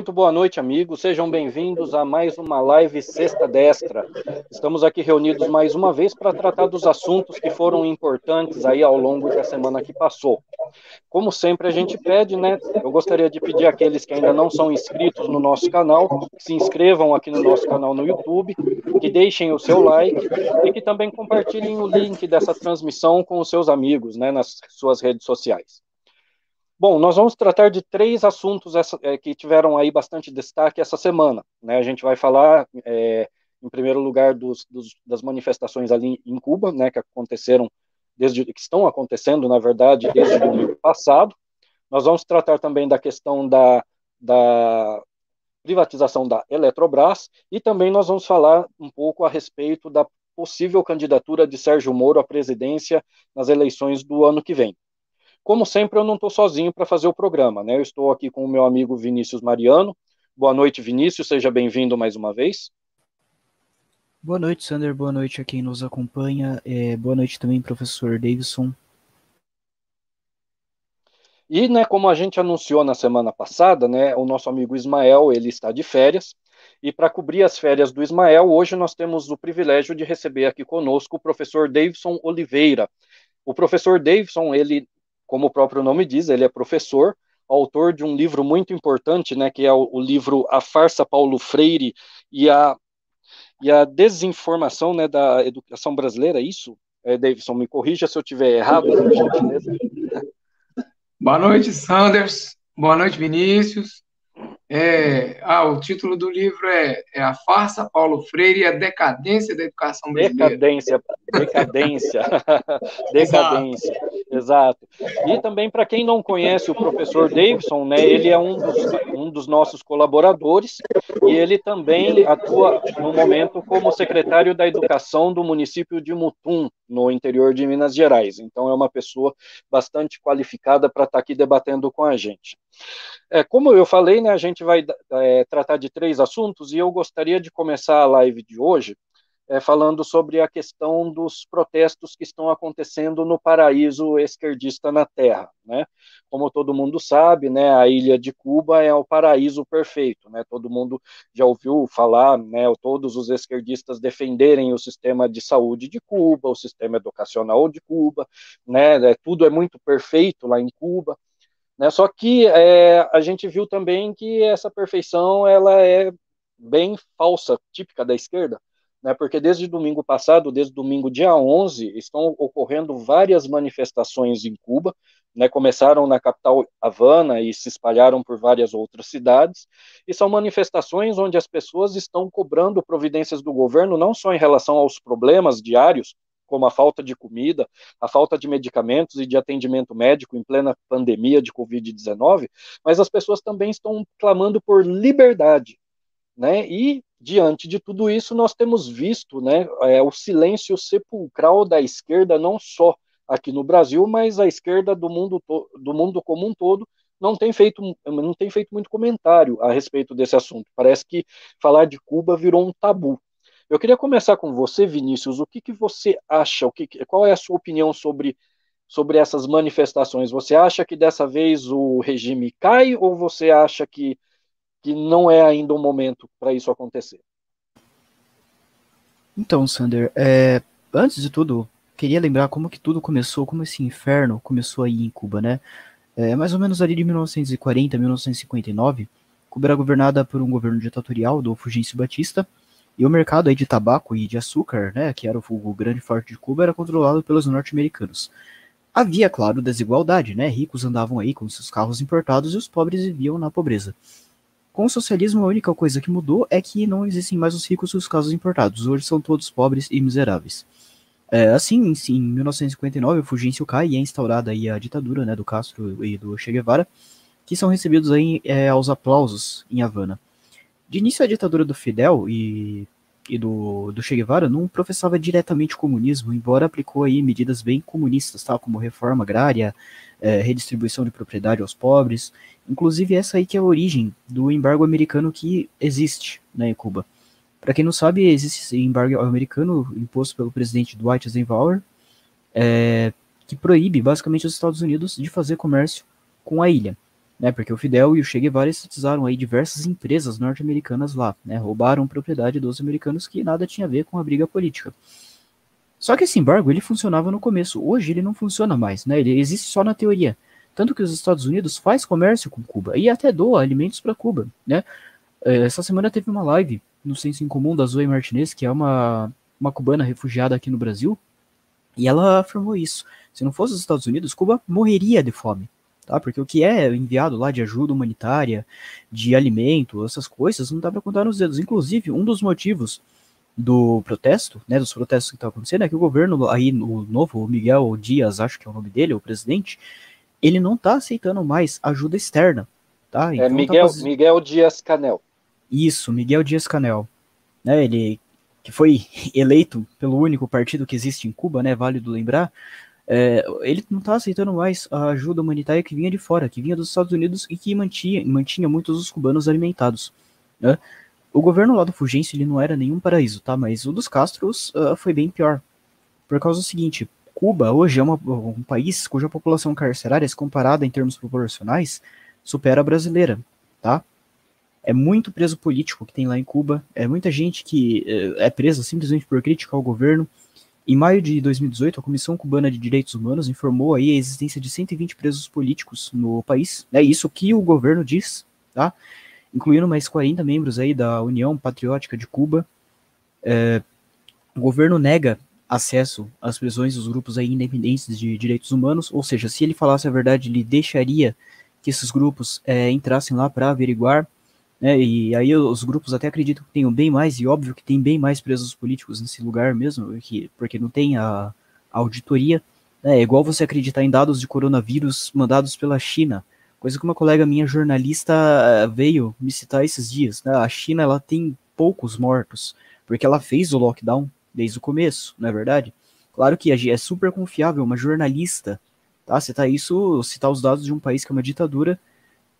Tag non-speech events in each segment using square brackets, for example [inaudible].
Muito boa noite, amigos. Sejam bem-vindos a mais uma live Sexta Destra. Estamos aqui reunidos mais uma vez para tratar dos assuntos que foram importantes aí ao longo da semana que passou. Como sempre a gente pede, né? Eu gostaria de pedir àqueles que ainda não são inscritos no nosso canal, que se inscrevam aqui no nosso canal no YouTube, que deixem o seu like e que também compartilhem o link dessa transmissão com os seus amigos, né, nas suas redes sociais. Bom, nós vamos tratar de três assuntos essa, é, que tiveram aí bastante destaque essa semana. Né? A gente vai falar, é, em primeiro lugar, dos, dos, das manifestações ali em Cuba, né, que aconteceram desde que estão acontecendo, na verdade, desde o domingo passado. Nós vamos tratar também da questão da, da privatização da Eletrobras e também nós vamos falar um pouco a respeito da possível candidatura de Sérgio Moro à presidência nas eleições do ano que vem. Como sempre, eu não estou sozinho para fazer o programa, né? Eu estou aqui com o meu amigo Vinícius Mariano. Boa noite, Vinícius, seja bem-vindo mais uma vez. Boa noite, Sander, boa noite a quem nos acompanha. É, boa noite também, professor Davidson. E, né, como a gente anunciou na semana passada, né, o nosso amigo Ismael, ele está de férias, e para cobrir as férias do Ismael, hoje nós temos o privilégio de receber aqui conosco o professor Davidson Oliveira. O professor Davidson, ele como o próprio nome diz, ele é professor, autor de um livro muito importante, né, que é o, o livro A Farsa Paulo Freire e a, e a Desinformação né, da Educação Brasileira, é isso? É, Davidson, me corrija se eu estiver errado. Boa noite, Sanders. Boa noite, Vinícius. É, ah, o título do livro é, é, A Farsa Paulo Freire e a Decadência da Educação Brasileira. Decadência, decadência, [laughs] decadência, exato. E também, para quem não conhece o professor Davidson, né, ele é um dos, um dos nossos colaboradores e ele também atua, no momento, como secretário da Educação do município de Mutum, no interior de Minas Gerais. Então, é uma pessoa bastante qualificada para estar tá aqui debatendo com a gente. É, como eu falei, né, a gente vai é, tratar de três assuntos e eu gostaria de começar a live de hoje é, falando sobre a questão dos protestos que estão acontecendo no paraíso esquerdista na Terra. Né? Como todo mundo sabe, né, a ilha de Cuba é o paraíso perfeito. Né? Todo mundo já ouviu falar, né, todos os esquerdistas defenderem o sistema de saúde de Cuba, o sistema educacional de Cuba, né, é, tudo é muito perfeito lá em Cuba. Né? Só que é, a gente viu também que essa perfeição ela é bem falsa, típica da esquerda, né? porque desde domingo passado, desde domingo dia 11, estão ocorrendo várias manifestações em Cuba, né? começaram na capital Havana e se espalharam por várias outras cidades, e são manifestações onde as pessoas estão cobrando providências do governo, não só em relação aos problemas diários, como a falta de comida, a falta de medicamentos e de atendimento médico em plena pandemia de Covid-19, mas as pessoas também estão clamando por liberdade, né? E diante de tudo isso, nós temos visto, né, é, o silêncio sepulcral da esquerda, não só aqui no Brasil, mas a esquerda do mundo, do mundo como um todo, não tem feito não tem feito muito comentário a respeito desse assunto. Parece que falar de Cuba virou um tabu. Eu queria começar com você, Vinícius. O que, que você acha? O que, qual é a sua opinião sobre, sobre essas manifestações? Você acha que dessa vez o regime cai ou você acha que, que não é ainda o momento para isso acontecer? Então, Sander, é, antes de tudo, queria lembrar como que tudo começou, como esse inferno começou aí em Cuba, né? É, mais ou menos ali de 1940 a 1959, Cuba era governada por um governo ditatorial do Fulgêncio Batista, e o mercado aí de tabaco e de açúcar, né, que era o, o grande forte de Cuba, era controlado pelos norte-americanos. Havia, claro, desigualdade, né? Ricos andavam aí com seus carros importados e os pobres viviam na pobreza. Com o socialismo, a única coisa que mudou é que não existem mais os ricos e os carros importados. Hoje são todos pobres e miseráveis. É, assim, em, em 1959, o Fugêncio cai e é instaurada aí a ditadura né, do Castro e do Che Guevara, que são recebidos aí é, aos aplausos em Havana. De início, a ditadura do Fidel e, e do, do Che Guevara não professava diretamente o comunismo, embora aplicou aí medidas bem comunistas, tal, como reforma agrária, é, redistribuição de propriedade aos pobres, inclusive essa aí que é a origem do embargo americano que existe né, em Cuba. Para quem não sabe, existe esse embargo americano imposto pelo presidente Dwight Eisenhower, é, que proíbe basicamente os Estados Unidos de fazer comércio com a ilha. Né? Porque o Fidel e o Che Guevara estatizaram aí diversas empresas norte-americanas lá, né? Roubaram propriedade dos americanos que nada tinha a ver com a briga política. Só que esse embargo ele funcionava no começo. Hoje ele não funciona mais, né? Ele existe só na teoria. Tanto que os Estados Unidos faz comércio com Cuba e até doa alimentos para Cuba, né? É, essa semana teve uma live no Senso em Comum da Zoe Martinez, que é uma, uma cubana refugiada aqui no Brasil, e ela afirmou isso. Se não fosse os Estados Unidos, Cuba morreria de fome tá? Porque o que é enviado lá de ajuda humanitária, de alimento, essas coisas, não dá para contar nos dedos. Inclusive, um dos motivos do protesto, né, dos protestos que estão acontecendo, é que o governo aí, o novo, o Miguel Dias, acho que é o nome dele, o presidente, ele não está aceitando mais ajuda externa, tá? É então, é Miguel, tá fazendo... Miguel Dias Canel. Isso, Miguel Dias Canel. Né, ele que foi [laughs] eleito pelo único partido que existe em Cuba, né, válido lembrar, é, ele não está aceitando mais a ajuda humanitária que vinha de fora, que vinha dos Estados Unidos e que mantinha, mantinha muitos dos cubanos alimentados. Né? O governo lá do Fulgêncio ele não era nenhum paraíso, tá? Mas o dos Castros uh, foi bem pior. Por causa do seguinte, Cuba hoje é uma, um país cuja população carcerária, se comparada em termos proporcionais, supera a brasileira, tá? É muito preso político que tem lá em Cuba, é muita gente que uh, é presa simplesmente por criticar o governo, em maio de 2018, a Comissão Cubana de Direitos Humanos informou aí a existência de 120 presos políticos no país, né? Isso que o governo diz, tá? Incluindo mais 40 membros aí da União Patriótica de Cuba. É, o governo nega acesso às prisões dos grupos aí independentes de direitos humanos, ou seja, se ele falasse a verdade, ele deixaria que esses grupos é, entrassem lá para averiguar né, e aí os grupos até acreditam que tenham bem mais, e óbvio que tem bem mais presos políticos nesse lugar mesmo, porque, porque não tem a, a auditoria. Né, é igual você acreditar em dados de coronavírus mandados pela China, coisa que uma colega minha jornalista eh, veio me citar esses dias. Né, a China ela tem poucos mortos, porque ela fez o lockdown desde o começo, não é verdade? Claro que é super confiável, uma jornalista, tá? Citar isso, citar os dados de um país que é uma ditadura,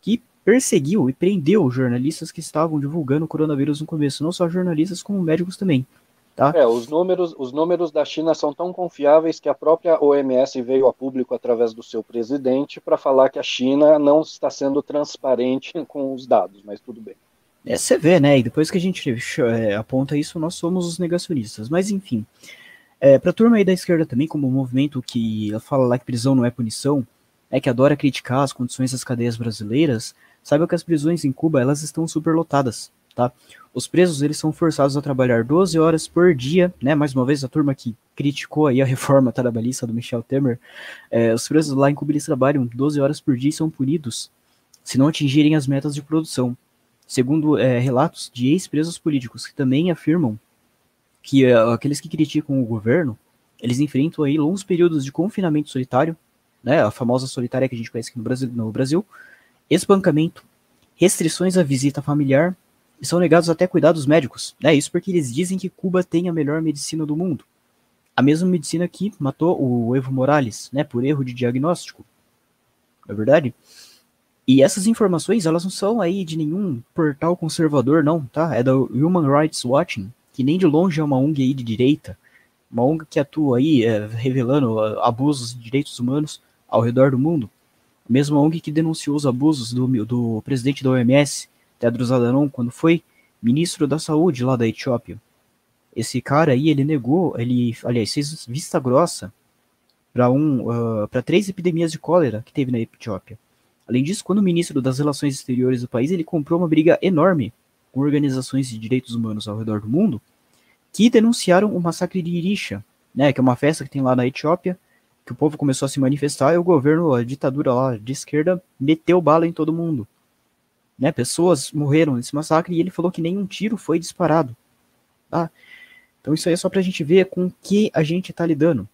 que perseguiu e prendeu jornalistas que estavam divulgando o coronavírus no começo, não só jornalistas, como médicos também. Tá? É, os números, os números da China são tão confiáveis que a própria OMS veio a público através do seu presidente para falar que a China não está sendo transparente [laughs] com os dados, mas tudo bem. É, você vê, né? E depois que a gente é, aponta isso, nós somos os negacionistas. Mas enfim, é, para a turma aí da esquerda também, como um movimento que fala lá que prisão não é punição, é que adora criticar as condições das cadeias brasileiras, Saiba que as prisões em Cuba, elas estão superlotadas, tá? Os presos, eles são forçados a trabalhar 12 horas por dia, né? Mais uma vez, a turma que criticou aí a [laughs] reforma trabalhista do Michel Temer, é, os presos lá em Cuba, eles trabalham 12 horas por dia e são punidos se não atingirem as metas de produção. Segundo é, relatos de ex-presos políticos que também afirmam que é, aqueles que criticam o governo, eles enfrentam aí longos períodos de confinamento solitário, né, a famosa solitária que a gente conhece aqui no Brasil, no Brasil espancamento, restrições à visita familiar e são negados até cuidados médicos. É isso porque eles dizem que Cuba tem a melhor medicina do mundo. A mesma medicina que matou o Evo Morales, né, por erro de diagnóstico. Não é verdade? E essas informações, elas não são aí de nenhum portal conservador, não, tá? É da Human Rights Watch, que nem de longe é uma ONG aí de direita, uma ONG que atua aí é, revelando uh, abusos de direitos humanos ao redor do mundo mesmo a ONG que denunciou os abusos do, do presidente da OMS, Tedros Adhanom, quando foi ministro da saúde lá da Etiópia. Esse cara aí, ele negou, ele, aliás, fez vista grossa para um, uh, três epidemias de cólera que teve na Etiópia. Além disso, quando o ministro das Relações Exteriores do país, ele comprou uma briga enorme com organizações de direitos humanos ao redor do mundo que denunciaram o massacre de Irisha, né, que é uma festa que tem lá na Etiópia, que o povo começou a se manifestar e o governo, a ditadura lá de esquerda, meteu bala em todo mundo. Né? Pessoas morreram nesse massacre e ele falou que nenhum tiro foi disparado. Tá? Então isso aí é só pra gente ver com que a gente tá lidando.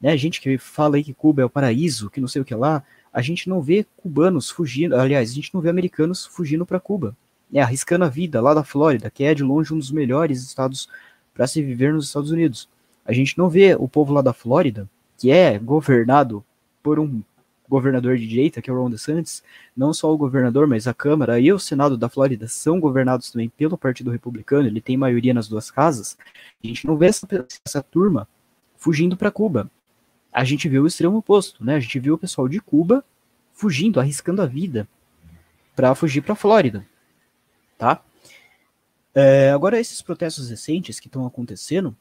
Né? A gente que fala aí que Cuba é o paraíso, que não sei o que lá, a gente não vê cubanos fugindo, aliás, a gente não vê americanos fugindo para Cuba, né? arriscando a vida lá da Flórida, que é de longe um dos melhores estados para se viver nos Estados Unidos. A gente não vê o povo lá da Flórida que é governado por um governador de direita, que é o Ron DeSantis, não só o governador, mas a Câmara e o Senado da Flórida são governados também pelo Partido Republicano, ele tem maioria nas duas casas, a gente não vê essa, essa turma fugindo para Cuba. A gente viu o extremo oposto, né? A gente viu o pessoal de Cuba fugindo, arriscando a vida para fugir para a Flórida, tá? É, agora, esses protestos recentes que estão acontecendo,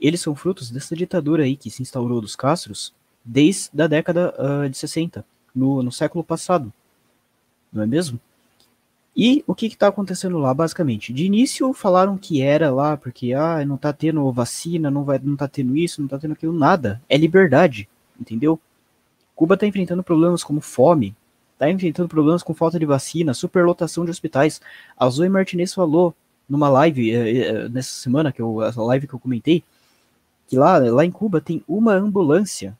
eles são frutos dessa ditadura aí que se instaurou dos Castros desde a década uh, de 60, no, no século passado, não é mesmo? E o que está acontecendo lá, basicamente? De início falaram que era lá porque ah, não está tendo vacina, não vai, não tá tendo isso, não está tendo aquilo, nada. É liberdade, entendeu? Cuba está enfrentando problemas como fome, está enfrentando problemas com falta de vacina, superlotação de hospitais. A Zoe Martinez falou numa live eh, eh, nessa semana, que eu, essa live que eu comentei, que lá, lá em Cuba tem uma ambulância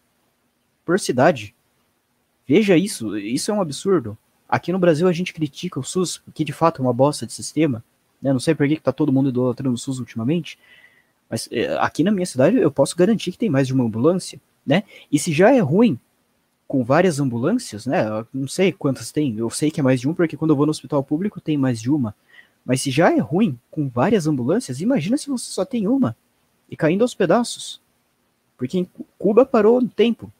por cidade. Veja isso, isso é um absurdo. Aqui no Brasil a gente critica o SUS, porque de fato é uma bosta de sistema. Né? Não sei por que, que tá todo mundo idolatrando o SUS ultimamente, mas é, aqui na minha cidade eu posso garantir que tem mais de uma ambulância, né? E se já é ruim com várias ambulâncias, né? não sei quantas tem, eu sei que é mais de um, porque quando eu vou no hospital público tem mais de uma. Mas se já é ruim com várias ambulâncias, imagina se você só tem uma e caindo aos pedaços. Porque Cuba parou no tempo.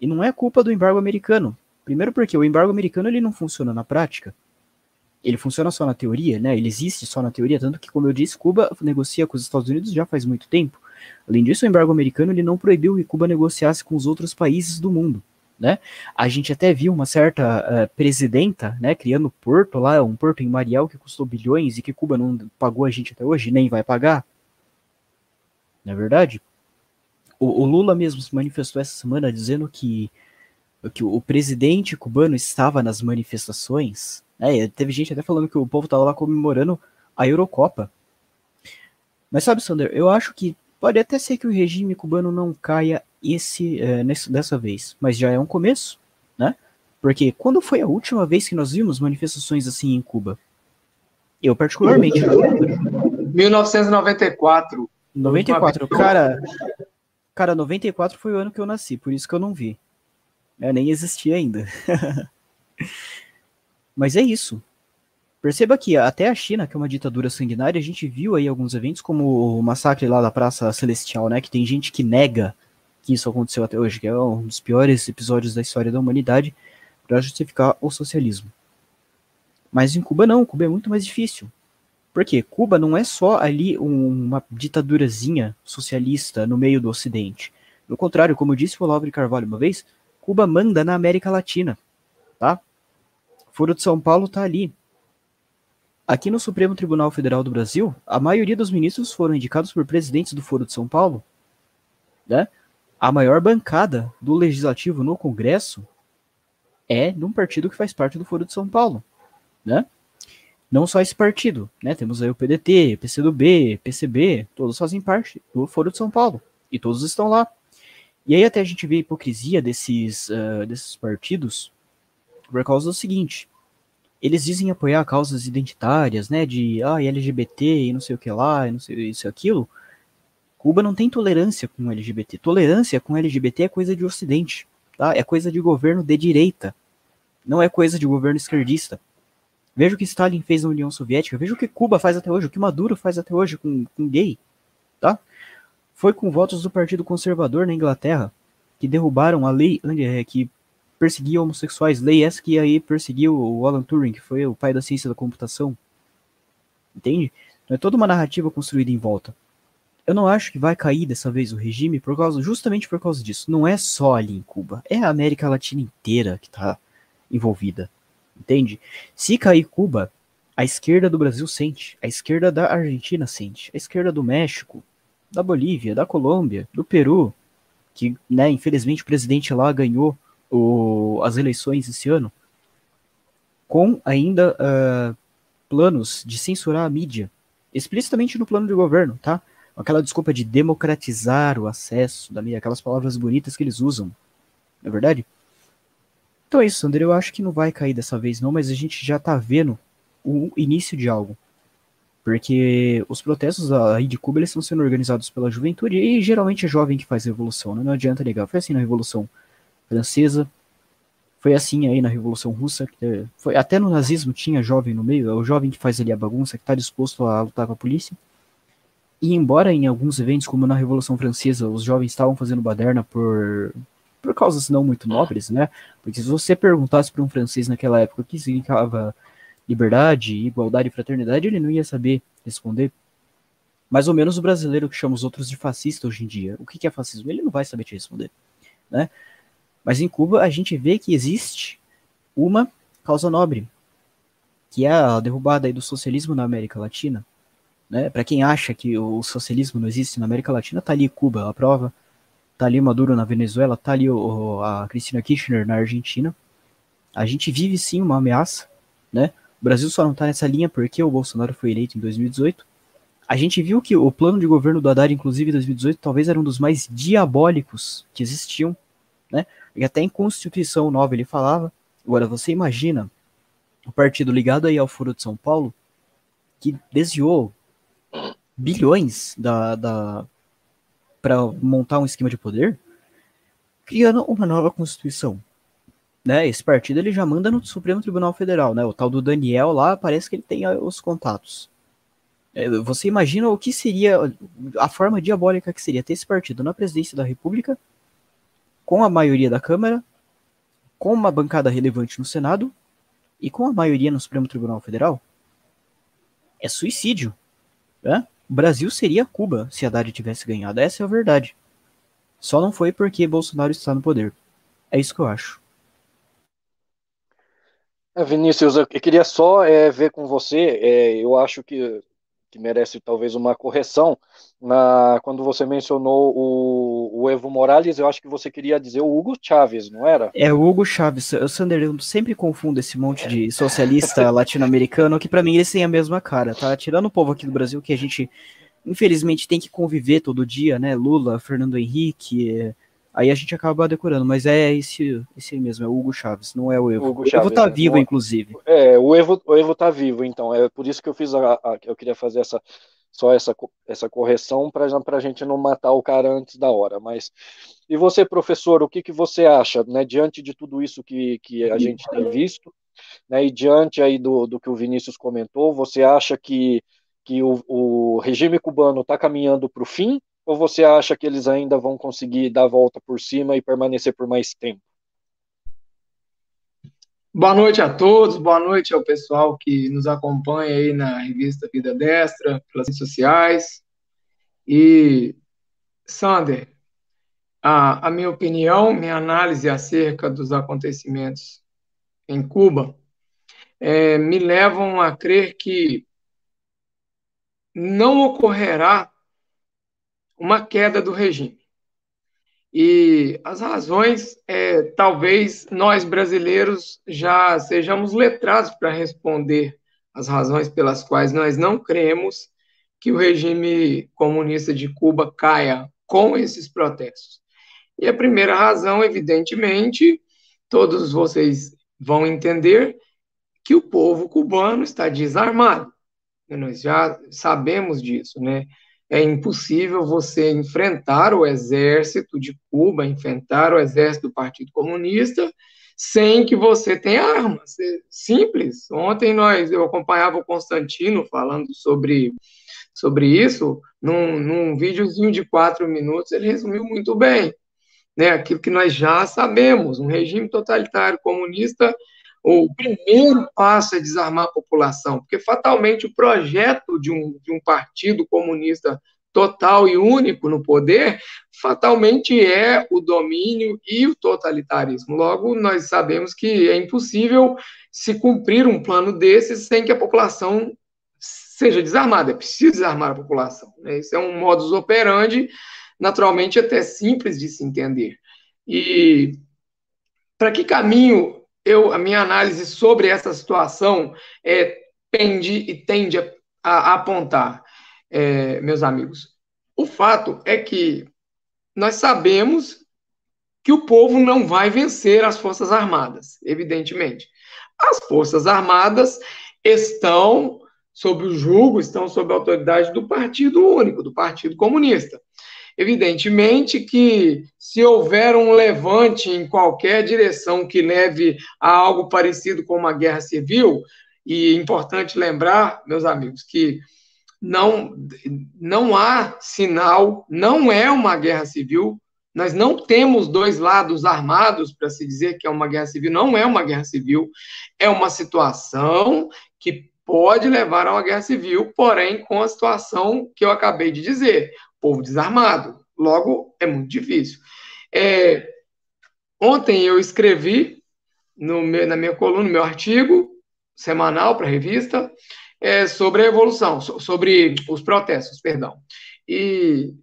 E não é culpa do embargo americano. Primeiro porque o embargo americano ele não funciona na prática. Ele funciona só na teoria, né? Ele existe só na teoria, tanto que, como eu disse, Cuba negocia com os Estados Unidos já faz muito tempo. Além disso, o embargo americano ele não proibiu que Cuba negociasse com os outros países do mundo. Né? A gente até viu uma certa uh, presidenta, né, criando porto lá, um porto em Mariel que custou bilhões e que Cuba não pagou a gente até hoje, nem vai pagar. Não é verdade? O, o Lula mesmo se manifestou essa semana dizendo que que o presidente cubano estava nas manifestações. Né? Teve gente até falando que o povo estava lá comemorando a Eurocopa. Mas sabe, Sander, eu acho que pode até ser que o regime cubano não caia esse, é, nesse, dessa vez, mas já é um começo, né? Porque quando foi a última vez que nós vimos manifestações assim em Cuba? Eu particularmente. 1994. 94, cara. Cara, 94 foi o ano que eu nasci, por isso que eu não vi. Eu nem existia ainda. [laughs] Mas é isso. Perceba que até a China, que é uma ditadura sanguinária, a gente viu aí alguns eventos, como o massacre lá da Praça Celestial, né? Que tem gente que nega que isso aconteceu até hoje, que é um dos piores episódios da história da humanidade, para justificar o socialismo. Mas em Cuba não, Cuba é muito mais difícil. Porque Cuba não é só ali uma ditadurazinha socialista no meio do Ocidente. No contrário, como disse o Olavo de Carvalho uma vez, Cuba manda na América Latina, tá? Foro de São Paulo tá ali. Aqui no Supremo Tribunal Federal do Brasil, a maioria dos ministros foram indicados por presidentes do Foro de São Paulo, né? A maior bancada do legislativo no Congresso é de um partido que faz parte do Foro de São Paulo, né? Não só esse partido, né? Temos aí o PDT, PCdoB, PCB, todos fazem parte do Foro de São Paulo e todos estão lá. E aí até a gente vê a hipocrisia desses, uh, desses partidos por causa do seguinte. Eles dizem apoiar causas identitárias, né, de ah, LGBT e não sei o que lá, e não sei isso e aquilo. Cuba não tem tolerância com LGBT. Tolerância com LGBT é coisa de ocidente, tá? É coisa de governo de direita. Não é coisa de governo esquerdista. Veja o que Stalin fez na União Soviética, veja o que Cuba faz até hoje, o que Maduro faz até hoje com, com gay, tá? Foi com votos do Partido Conservador na Inglaterra que derrubaram a lei é, que perseguia homossexuais, lei essa que aí perseguiu o Alan Turing, que foi o pai da ciência da computação. Entende? Não é toda uma narrativa construída em volta. Eu não acho que vai cair dessa vez o regime por causa, justamente por causa disso. Não é só ali em Cuba, é a América Latina inteira que está envolvida. Entende? Se cair Cuba, a esquerda do Brasil sente, a esquerda da Argentina sente, a esquerda do México, da Bolívia, da Colômbia, do Peru, que, né, infelizmente o presidente lá ganhou o, as eleições esse ano, com ainda uh, planos de censurar a mídia, explicitamente no plano de governo, tá? Aquela desculpa de democratizar o acesso da mídia, aquelas palavras bonitas que eles usam, não é verdade? Então é isso, André, eu acho que não vai cair dessa vez não, mas a gente já tá vendo o início de algo. Porque os protestos aí de Cuba eles estão sendo organizados pela juventude e geralmente é jovem que faz revolução, né? não adianta negar. Foi assim na Revolução Francesa, foi assim aí na Revolução Russa, foi até no nazismo tinha jovem no meio, é o jovem que faz ali a bagunça, que está disposto a lutar com a polícia. E embora em alguns eventos, como na Revolução Francesa, os jovens estavam fazendo baderna por por causas não muito nobres, né? Porque se você perguntasse para um francês naquela época o que significava liberdade, igualdade e fraternidade, ele não ia saber responder. Mais ou menos o brasileiro que chama os outros de fascista hoje em dia. O que é fascismo? Ele não vai saber te responder, né? Mas em Cuba a gente vê que existe uma causa nobre, que é a derrubada do socialismo na América Latina. Né? Para quem acha que o socialismo não existe na América Latina, tá ali Cuba, a prova. Tá ali Maduro na Venezuela, tá ali o, a Cristina Kirchner na Argentina. A gente vive sim uma ameaça, né? O Brasil só não tá nessa linha porque o Bolsonaro foi eleito em 2018. A gente viu que o plano de governo do Haddad, inclusive em 2018, talvez era um dos mais diabólicos que existiam, né? E até em Constituição Nova ele falava. Agora, você imagina o partido ligado aí ao Foro de São Paulo, que desviou bilhões da, da para montar um esquema de poder, criando uma nova constituição. Né, esse partido ele já manda no Supremo Tribunal Federal, né? O tal do Daniel lá parece que ele tem os contatos. É, você imagina o que seria a forma diabólica que seria ter esse partido na presidência da República, com a maioria da Câmara, com uma bancada relevante no Senado e com a maioria no Supremo Tribunal Federal? É suicídio. Né? O Brasil seria Cuba se Haddad tivesse ganhado. Essa é a verdade. Só não foi porque Bolsonaro está no poder. É isso que eu acho. É, Vinícius, eu queria só é, ver com você. É, eu acho que que merece talvez uma correção. Na, quando você mencionou o, o, Evo Morales, eu acho que você queria dizer o Hugo Chávez, não era? É, o Hugo Chávez. Eu, Sander, eu sempre confundo esse monte de socialista [laughs] latino-americano, que para mim eles têm a mesma cara, tá? Tirando o povo aqui do Brasil, que a gente, infelizmente, tem que conviver todo dia, né? Lula, Fernando Henrique, Aí a gente acaba decorando, mas é esse, esse mesmo, é o Hugo Chaves, não é o Evo. Hugo o Evo tá vivo, inclusive. É, o Evo, o Evo tá vivo, então. É por isso que eu fiz a, a eu queria fazer essa só essa, essa correção para a gente não matar o cara antes da hora. Mas e você, professor, o que, que você acha, né, diante de tudo isso que, que a gente tem visto, né, e diante aí do, do que o Vinícius comentou, você acha que, que o, o regime cubano está caminhando para o fim ou você acha que eles ainda vão conseguir dar a volta por cima e permanecer por mais tempo? Boa noite a todos, boa noite ao pessoal que nos acompanha aí na revista Vida Destra, pelas redes sociais. E, Sander, a, a minha opinião, minha análise acerca dos acontecimentos em Cuba é, me levam a crer que não ocorrerá uma queda do regime. E as razões, é, talvez nós brasileiros já sejamos letrados para responder as razões pelas quais nós não cremos que o regime comunista de Cuba caia com esses protestos. E a primeira razão, evidentemente, todos vocês vão entender que o povo cubano está desarmado. Nós já sabemos disso, né? É impossível você enfrentar o exército de Cuba, enfrentar o exército do Partido Comunista, sem que você tenha armas. É simples. Ontem nós, eu acompanhava o Constantino falando sobre, sobre isso, num, num videozinho de quatro minutos, ele resumiu muito bem. Né, aquilo que nós já sabemos, um regime totalitário comunista o primeiro passo é desarmar a população, porque fatalmente o projeto de um, de um partido comunista total e único no poder, fatalmente é o domínio e o totalitarismo. Logo, nós sabemos que é impossível se cumprir um plano desses sem que a população seja desarmada. É preciso desarmar a população. Né? Esse é um modus operandi, naturalmente, até simples de se entender. E para que caminho eu, a minha análise sobre essa situação é, pende e tende a, a apontar, é, meus amigos. O fato é que nós sabemos que o povo não vai vencer as Forças Armadas, evidentemente. As Forças Armadas estão sob o julgo, estão sob a autoridade do Partido Único, do Partido Comunista. Evidentemente que se houver um levante em qualquer direção que leve a algo parecido com uma guerra civil, e é importante lembrar, meus amigos, que não, não há sinal, não é uma guerra civil, Nós não temos dois lados armados para se dizer que é uma guerra civil. Não é uma guerra civil, é uma situação que pode levar a uma guerra civil, porém com a situação que eu acabei de dizer: povo desarmado. Logo, é muito difícil. É, ontem eu escrevi meu, na minha coluna, no meu artigo semanal para a revista, é, sobre a evolução, sobre os protestos, perdão. E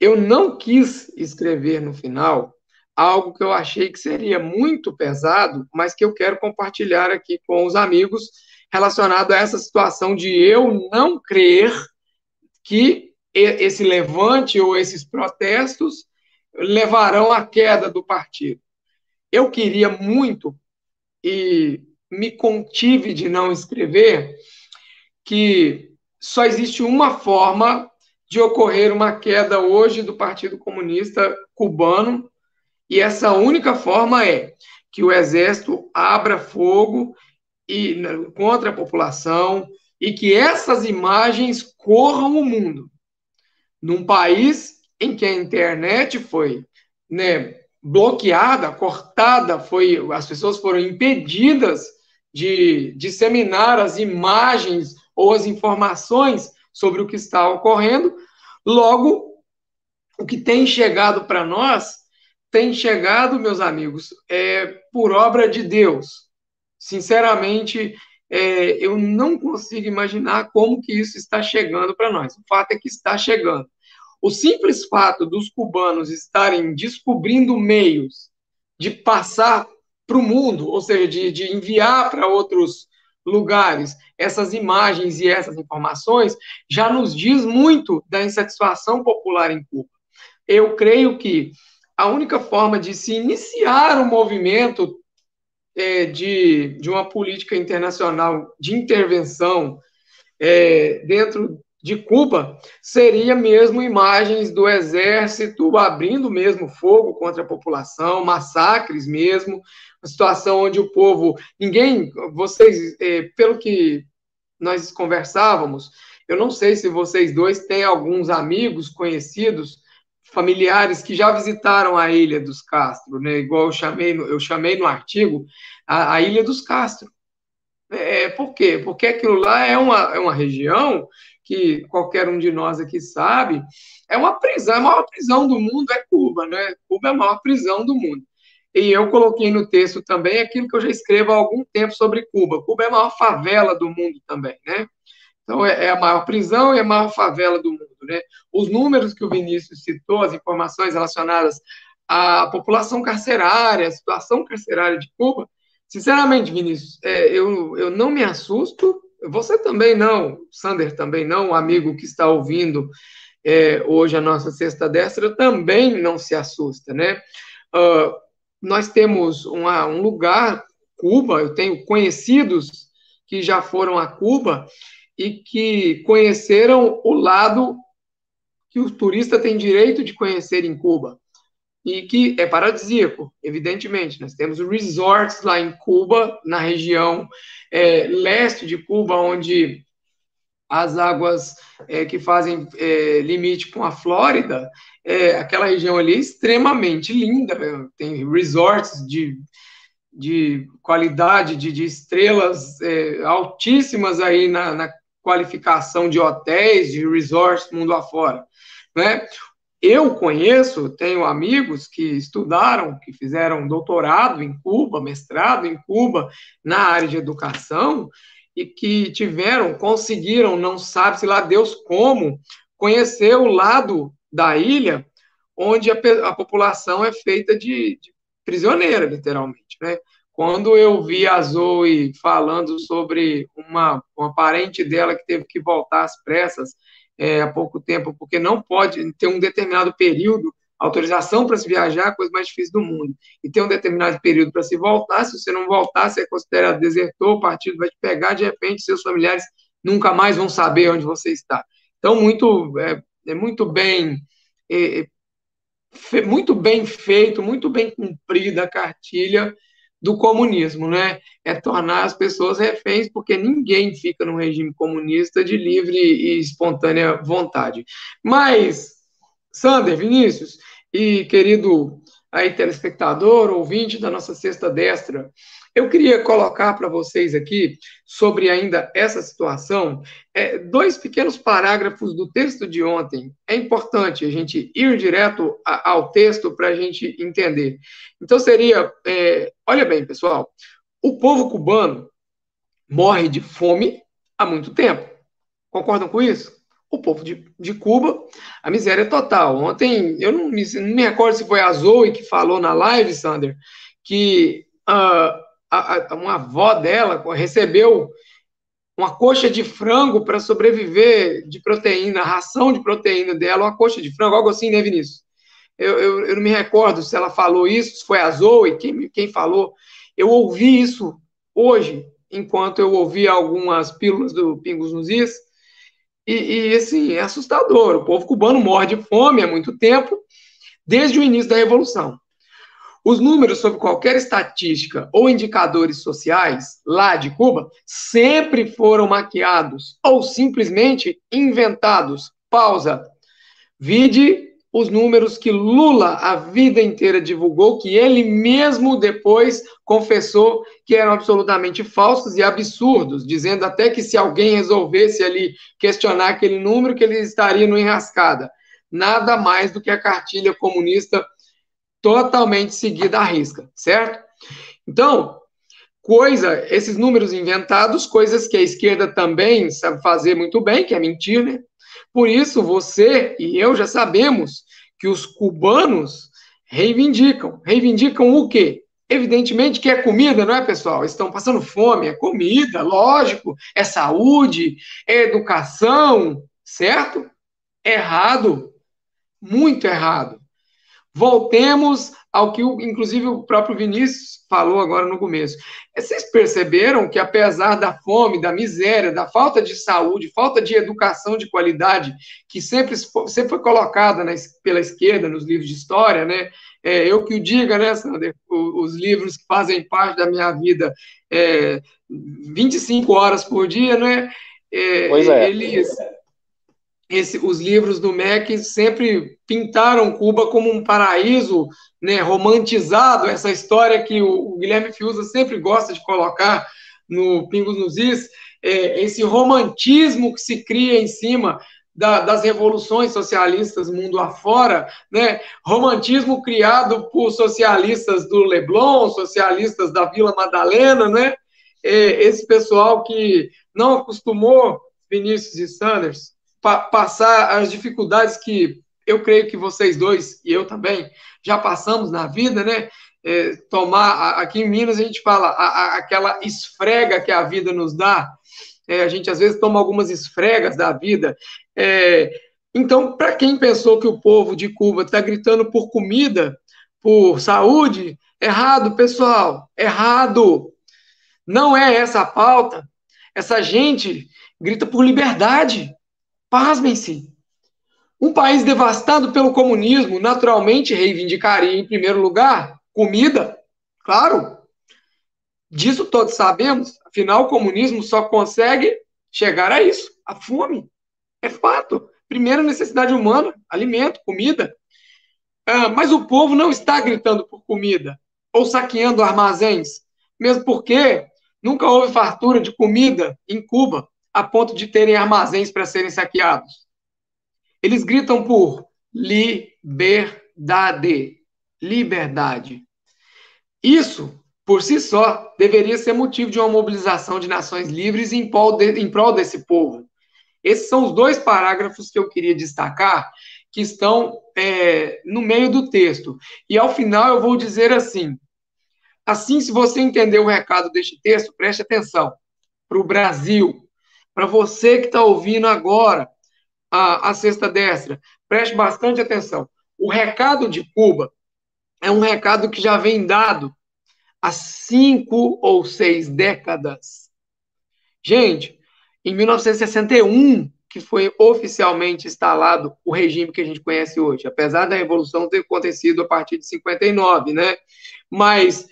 eu não quis escrever no final algo que eu achei que seria muito pesado, mas que eu quero compartilhar aqui com os amigos relacionado a essa situação de eu não crer que esse levante ou esses protestos levarão à queda do partido. Eu queria muito e me contive de não escrever que só existe uma forma de ocorrer uma queda hoje do Partido Comunista Cubano, e essa única forma é que o exército abra fogo e, contra a população e que essas imagens corram o mundo. Num país em que a internet foi né, bloqueada, cortada, foi, as pessoas foram impedidas de disseminar as imagens ou as informações sobre o que está ocorrendo. Logo, o que tem chegado para nós tem chegado, meus amigos, é, por obra de Deus. Sinceramente, é, eu não consigo imaginar como que isso está chegando para nós. O fato é que está chegando. O simples fato dos cubanos estarem descobrindo meios de passar para o mundo, ou seja, de, de enviar para outros lugares essas imagens e essas informações, já nos diz muito da insatisfação popular em Cuba. Eu creio que a única forma de se iniciar um movimento é, de, de uma política internacional de intervenção é, dentro de Cuba seria mesmo imagens do exército abrindo mesmo fogo contra a população, massacres mesmo, uma situação onde o povo, ninguém, vocês, é, pelo que nós conversávamos, eu não sei se vocês dois têm alguns amigos conhecidos, familiares que já visitaram a Ilha dos Castro, né? Igual eu chamei, eu chamei no artigo a, a Ilha dos Castro. É, por quê? Porque aquilo lá é uma, é uma região que qualquer um de nós aqui sabe, é uma prisão, a maior prisão do mundo é Cuba, né? Cuba é a maior prisão do mundo. E eu coloquei no texto também aquilo que eu já escrevo há algum tempo sobre Cuba. Cuba é a maior favela do mundo também, né? Então, é, é a maior prisão e a maior favela do mundo, né? Os números que o Vinícius citou, as informações relacionadas à população carcerária, a situação carcerária de Cuba, sinceramente, Vinícius, é, eu, eu não me assusto, você também não, Sander também não, o amigo que está ouvindo é, hoje a nossa sexta destra também não se assusta, né? Uh, nós temos uma, um lugar, Cuba, eu tenho conhecidos que já foram a Cuba e que conheceram o lado que o turista tem direito de conhecer em Cuba e que é paradisíaco, evidentemente. Nós temos resorts lá em Cuba, na região é, leste de Cuba, onde as águas é, que fazem é, limite com a Flórida, é, aquela região ali é extremamente linda, né? tem resorts de, de qualidade, de, de estrelas é, altíssimas aí na, na, qualificação de hotéis, de resorts mundo afora. Né? Eu conheço, tenho amigos que estudaram, que fizeram doutorado em Cuba, mestrado em Cuba, na área de educação, e que tiveram, conseguiram, não sabe se lá Deus como, conhecer o lado da ilha onde a, a população é feita de, de, prisioneira, literalmente, né? Quando eu vi a Zoe falando sobre uma, uma parente dela que teve que voltar às pressas é, há pouco tempo, porque não pode ter um determinado período, autorização para se viajar é a coisa mais difícil do mundo, e ter um determinado período para se voltar, se você não voltar, você é considerado desertor, o partido vai te pegar, de repente seus familiares nunca mais vão saber onde você está. Então, muito, é, é muito bem é, é muito bem feito, muito bem cumprida a cartilha do comunismo, né? É tornar as pessoas reféns, porque ninguém fica num regime comunista de livre e espontânea vontade. Mas, Sander, Vinícius, e querido aí telespectador, ouvinte da nossa Sexta Destra, eu queria colocar para vocês aqui, sobre ainda essa situação, é, dois pequenos parágrafos do texto de ontem. É importante a gente ir direto a, ao texto para a gente entender. Então, seria: é, olha bem, pessoal, o povo cubano morre de fome há muito tempo. Concordam com isso? O povo de, de Cuba, a miséria é total. Ontem, eu não me, não me recordo se foi a Zoe que falou na live, Sander, que uh, a, uma avó dela recebeu uma coxa de frango para sobreviver de proteína, ração de proteína dela, uma coxa de frango, algo assim, né, Vinícius? Eu, eu, eu não me recordo se ela falou isso, se foi a Zoe, quem, quem falou. Eu ouvi isso hoje, enquanto eu ouvi algumas pílulas do Pingos nos Is, e, e assim, é assustador. O povo cubano morre de fome há muito tempo, desde o início da Revolução. Os números sobre qualquer estatística ou indicadores sociais lá de Cuba sempre foram maquiados ou simplesmente inventados. Pausa. Vide os números que Lula a vida inteira divulgou, que ele mesmo depois confessou que eram absolutamente falsos e absurdos, dizendo até que se alguém resolvesse ali questionar aquele número, que ele estaria no enrascada. Nada mais do que a cartilha comunista totalmente seguida à risca, certo? Então, coisa, esses números inventados, coisas que a esquerda também sabe fazer muito bem, que é mentir, né? Por isso, você e eu já sabemos que os cubanos reivindicam. Reivindicam o quê? Evidentemente que é comida, não é, pessoal? Estão passando fome, é comida, lógico, é saúde, é educação, certo? Errado, muito errado. Voltemos ao que, inclusive, o próprio Vinícius falou agora no começo. Vocês perceberam que, apesar da fome, da miséria, da falta de saúde, falta de educação de qualidade, que sempre, sempre foi colocada na, pela esquerda nos livros de história, né? É, eu que o diga, né, Sander? Os, os livros que fazem parte da minha vida é, 25 horas por dia, né? É, pois é. Eles esse, os livros do MEC sempre pintaram Cuba como um paraíso, né, romantizado, essa história que o, o Guilherme Fiuza sempre gosta de colocar no Pingos nos Is, é, esse romantismo que se cria em cima da, das revoluções socialistas mundo afora, né? romantismo criado por socialistas do Leblon, socialistas da Vila Madalena, né? É, esse pessoal que não acostumou Vinícius e Sanders pa passar as dificuldades que eu creio que vocês dois e eu também já passamos na vida, né? É, tomar aqui em Minas a gente fala a, a, aquela esfrega que a vida nos dá. É, a gente às vezes toma algumas esfregas da vida. É, então, para quem pensou que o povo de Cuba está gritando por comida, por saúde, errado, pessoal, errado. Não é essa a pauta. Essa gente grita por liberdade. Pasmem-se. Um país devastado pelo comunismo naturalmente reivindicaria, em primeiro lugar, comida. Claro. Disso todos sabemos. Afinal, o comunismo só consegue chegar a isso a fome. É fato. Primeira necessidade humana: alimento, comida. Ah, mas o povo não está gritando por comida ou saqueando armazéns, mesmo porque nunca houve fartura de comida em Cuba a ponto de terem armazéns para serem saqueados. Eles gritam por liberdade. Liberdade. Isso, por si só, deveria ser motivo de uma mobilização de nações livres em prol, de, em prol desse povo. Esses são os dois parágrafos que eu queria destacar, que estão é, no meio do texto. E ao final eu vou dizer assim: assim, se você entender o recado deste texto, preste atenção. Para o Brasil, para você que está ouvindo agora a, a Sexta Destra, preste bastante atenção. O recado de Cuba é um recado que já vem dado há cinco ou seis décadas. Gente, em 1961, que foi oficialmente instalado o regime que a gente conhece hoje, apesar da revolução ter acontecido a partir de 59, né? Mas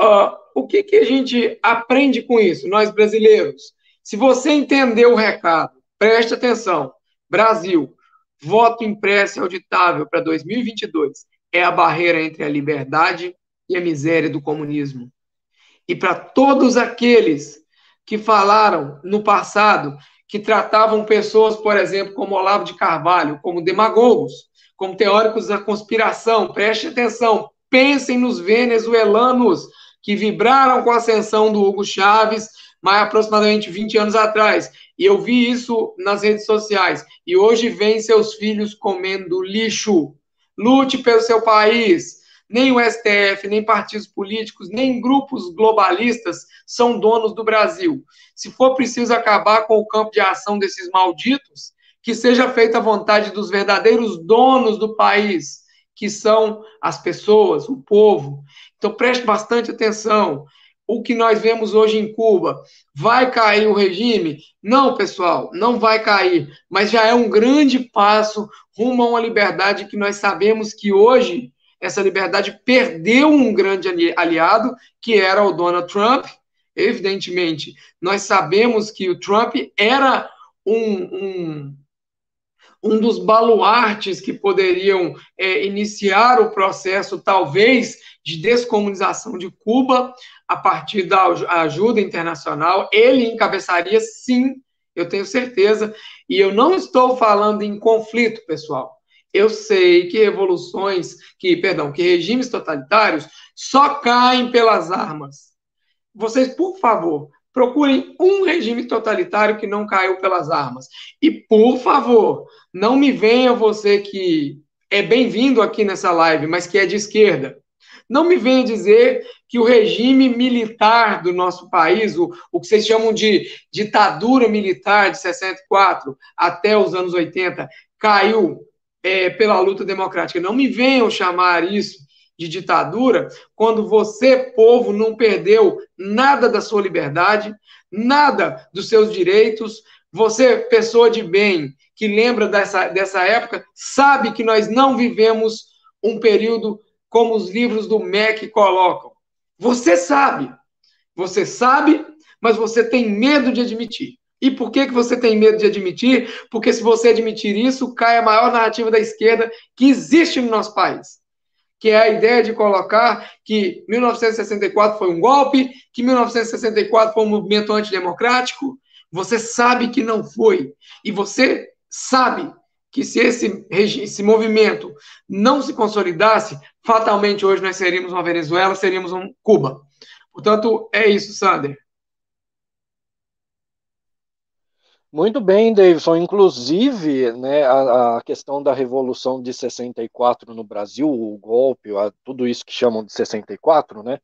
uh, o que, que a gente aprende com isso, nós brasileiros? Se você entender o recado, preste atenção. Brasil, voto impresso e auditável para 2022 é a barreira entre a liberdade e a miséria do comunismo. E para todos aqueles que falaram no passado que tratavam pessoas, por exemplo, como Olavo de Carvalho, como demagogos, como teóricos da conspiração, preste atenção, pensem nos venezuelanos que vibraram com a ascensão do Hugo Chávez, mais aproximadamente 20 anos atrás. E eu vi isso nas redes sociais. E hoje vem seus filhos comendo lixo. Lute pelo seu país. Nem o STF, nem partidos políticos, nem grupos globalistas são donos do Brasil. Se for preciso acabar com o campo de ação desses malditos, que seja feita a vontade dos verdadeiros donos do país, que são as pessoas, o povo. Então preste bastante atenção. O que nós vemos hoje em Cuba, vai cair o regime? Não, pessoal, não vai cair, mas já é um grande passo rumo a uma liberdade que nós sabemos que hoje essa liberdade perdeu um grande aliado, que era o Donald Trump. Evidentemente, nós sabemos que o Trump era um, um, um dos baluartes que poderiam é, iniciar o processo, talvez, de descomunização de Cuba a partir da ajuda internacional. Ele encabeçaria, sim, eu tenho certeza. E eu não estou falando em conflito, pessoal. Eu sei que revoluções, que, perdão, que regimes totalitários só caem pelas armas. Vocês, por favor, procurem um regime totalitário que não caiu pelas armas. E, por favor, não me venha você que é bem-vindo aqui nessa live, mas que é de esquerda. Não me venha dizer que o regime militar do nosso país, o, o que vocês chamam de ditadura militar de 64 até os anos 80, caiu é, pela luta democrática. Não me venham chamar isso de ditadura quando você, povo, não perdeu nada da sua liberdade, nada dos seus direitos. Você, pessoa de bem, que lembra dessa, dessa época, sabe que nós não vivemos um período como os livros do MEC colocam. Você sabe, você sabe, mas você tem medo de admitir. E por que, que você tem medo de admitir? Porque se você admitir isso, cai a maior narrativa da esquerda que existe no nosso país. Que é a ideia de colocar que 1964 foi um golpe, que 1964 foi um movimento antidemocrático. Você sabe que não foi. E você sabe que se esse, esse movimento não se consolidasse, fatalmente hoje nós seríamos uma Venezuela, seríamos um Cuba. Portanto, é isso, Sander. Muito bem, Davidson. Inclusive, né, a, a, questão da Revolução de 64 no Brasil, o golpe, a, tudo isso que chamam de 64, né,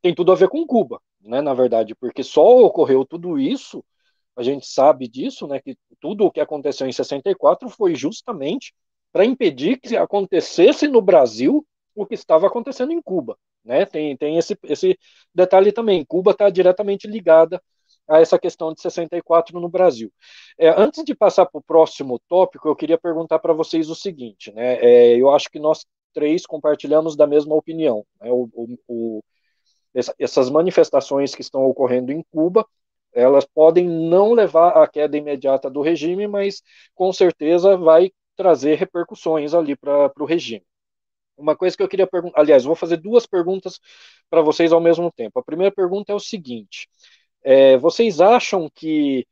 tem tudo a ver com Cuba, né, na verdade, porque só ocorreu tudo isso a gente sabe disso, né, que tudo o que aconteceu em 64 foi justamente para impedir que acontecesse no Brasil o que estava acontecendo em Cuba. Né? Tem, tem esse, esse detalhe também. Cuba está diretamente ligada a essa questão de 64 no Brasil. É, antes de passar para o próximo tópico, eu queria perguntar para vocês o seguinte: né? É, eu acho que nós três compartilhamos da mesma opinião. Né? O, o, o, essas manifestações que estão ocorrendo em Cuba elas podem não levar à queda imediata do regime, mas com certeza vai trazer repercussões ali para o regime. Uma coisa que eu queria perguntar, aliás, vou fazer duas perguntas para vocês ao mesmo tempo. A primeira pergunta é o seguinte: é, vocês acham que,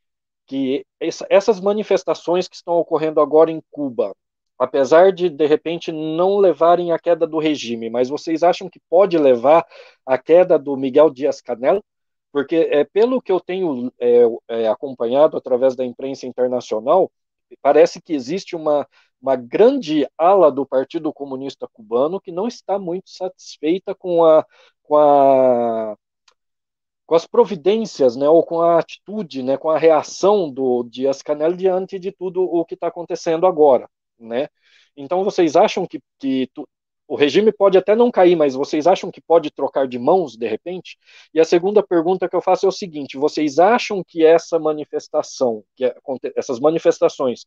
que essa, essas manifestações que estão ocorrendo agora em Cuba, apesar de de repente não levarem à queda do regime, mas vocês acham que pode levar à queda do Miguel Dias-Canel? porque é, pelo que eu tenho é, é, acompanhado através da imprensa internacional, parece que existe uma, uma grande ala do Partido Comunista Cubano que não está muito satisfeita com a, com a com as providências, né, ou com a atitude, né, com a reação do Dias-Canel diante de tudo o que está acontecendo agora, né? Então, vocês acham que, que o regime pode até não cair, mas vocês acham que pode trocar de mãos de repente? E a segunda pergunta que eu faço é o seguinte: vocês acham que essa manifestação, que é, essas manifestações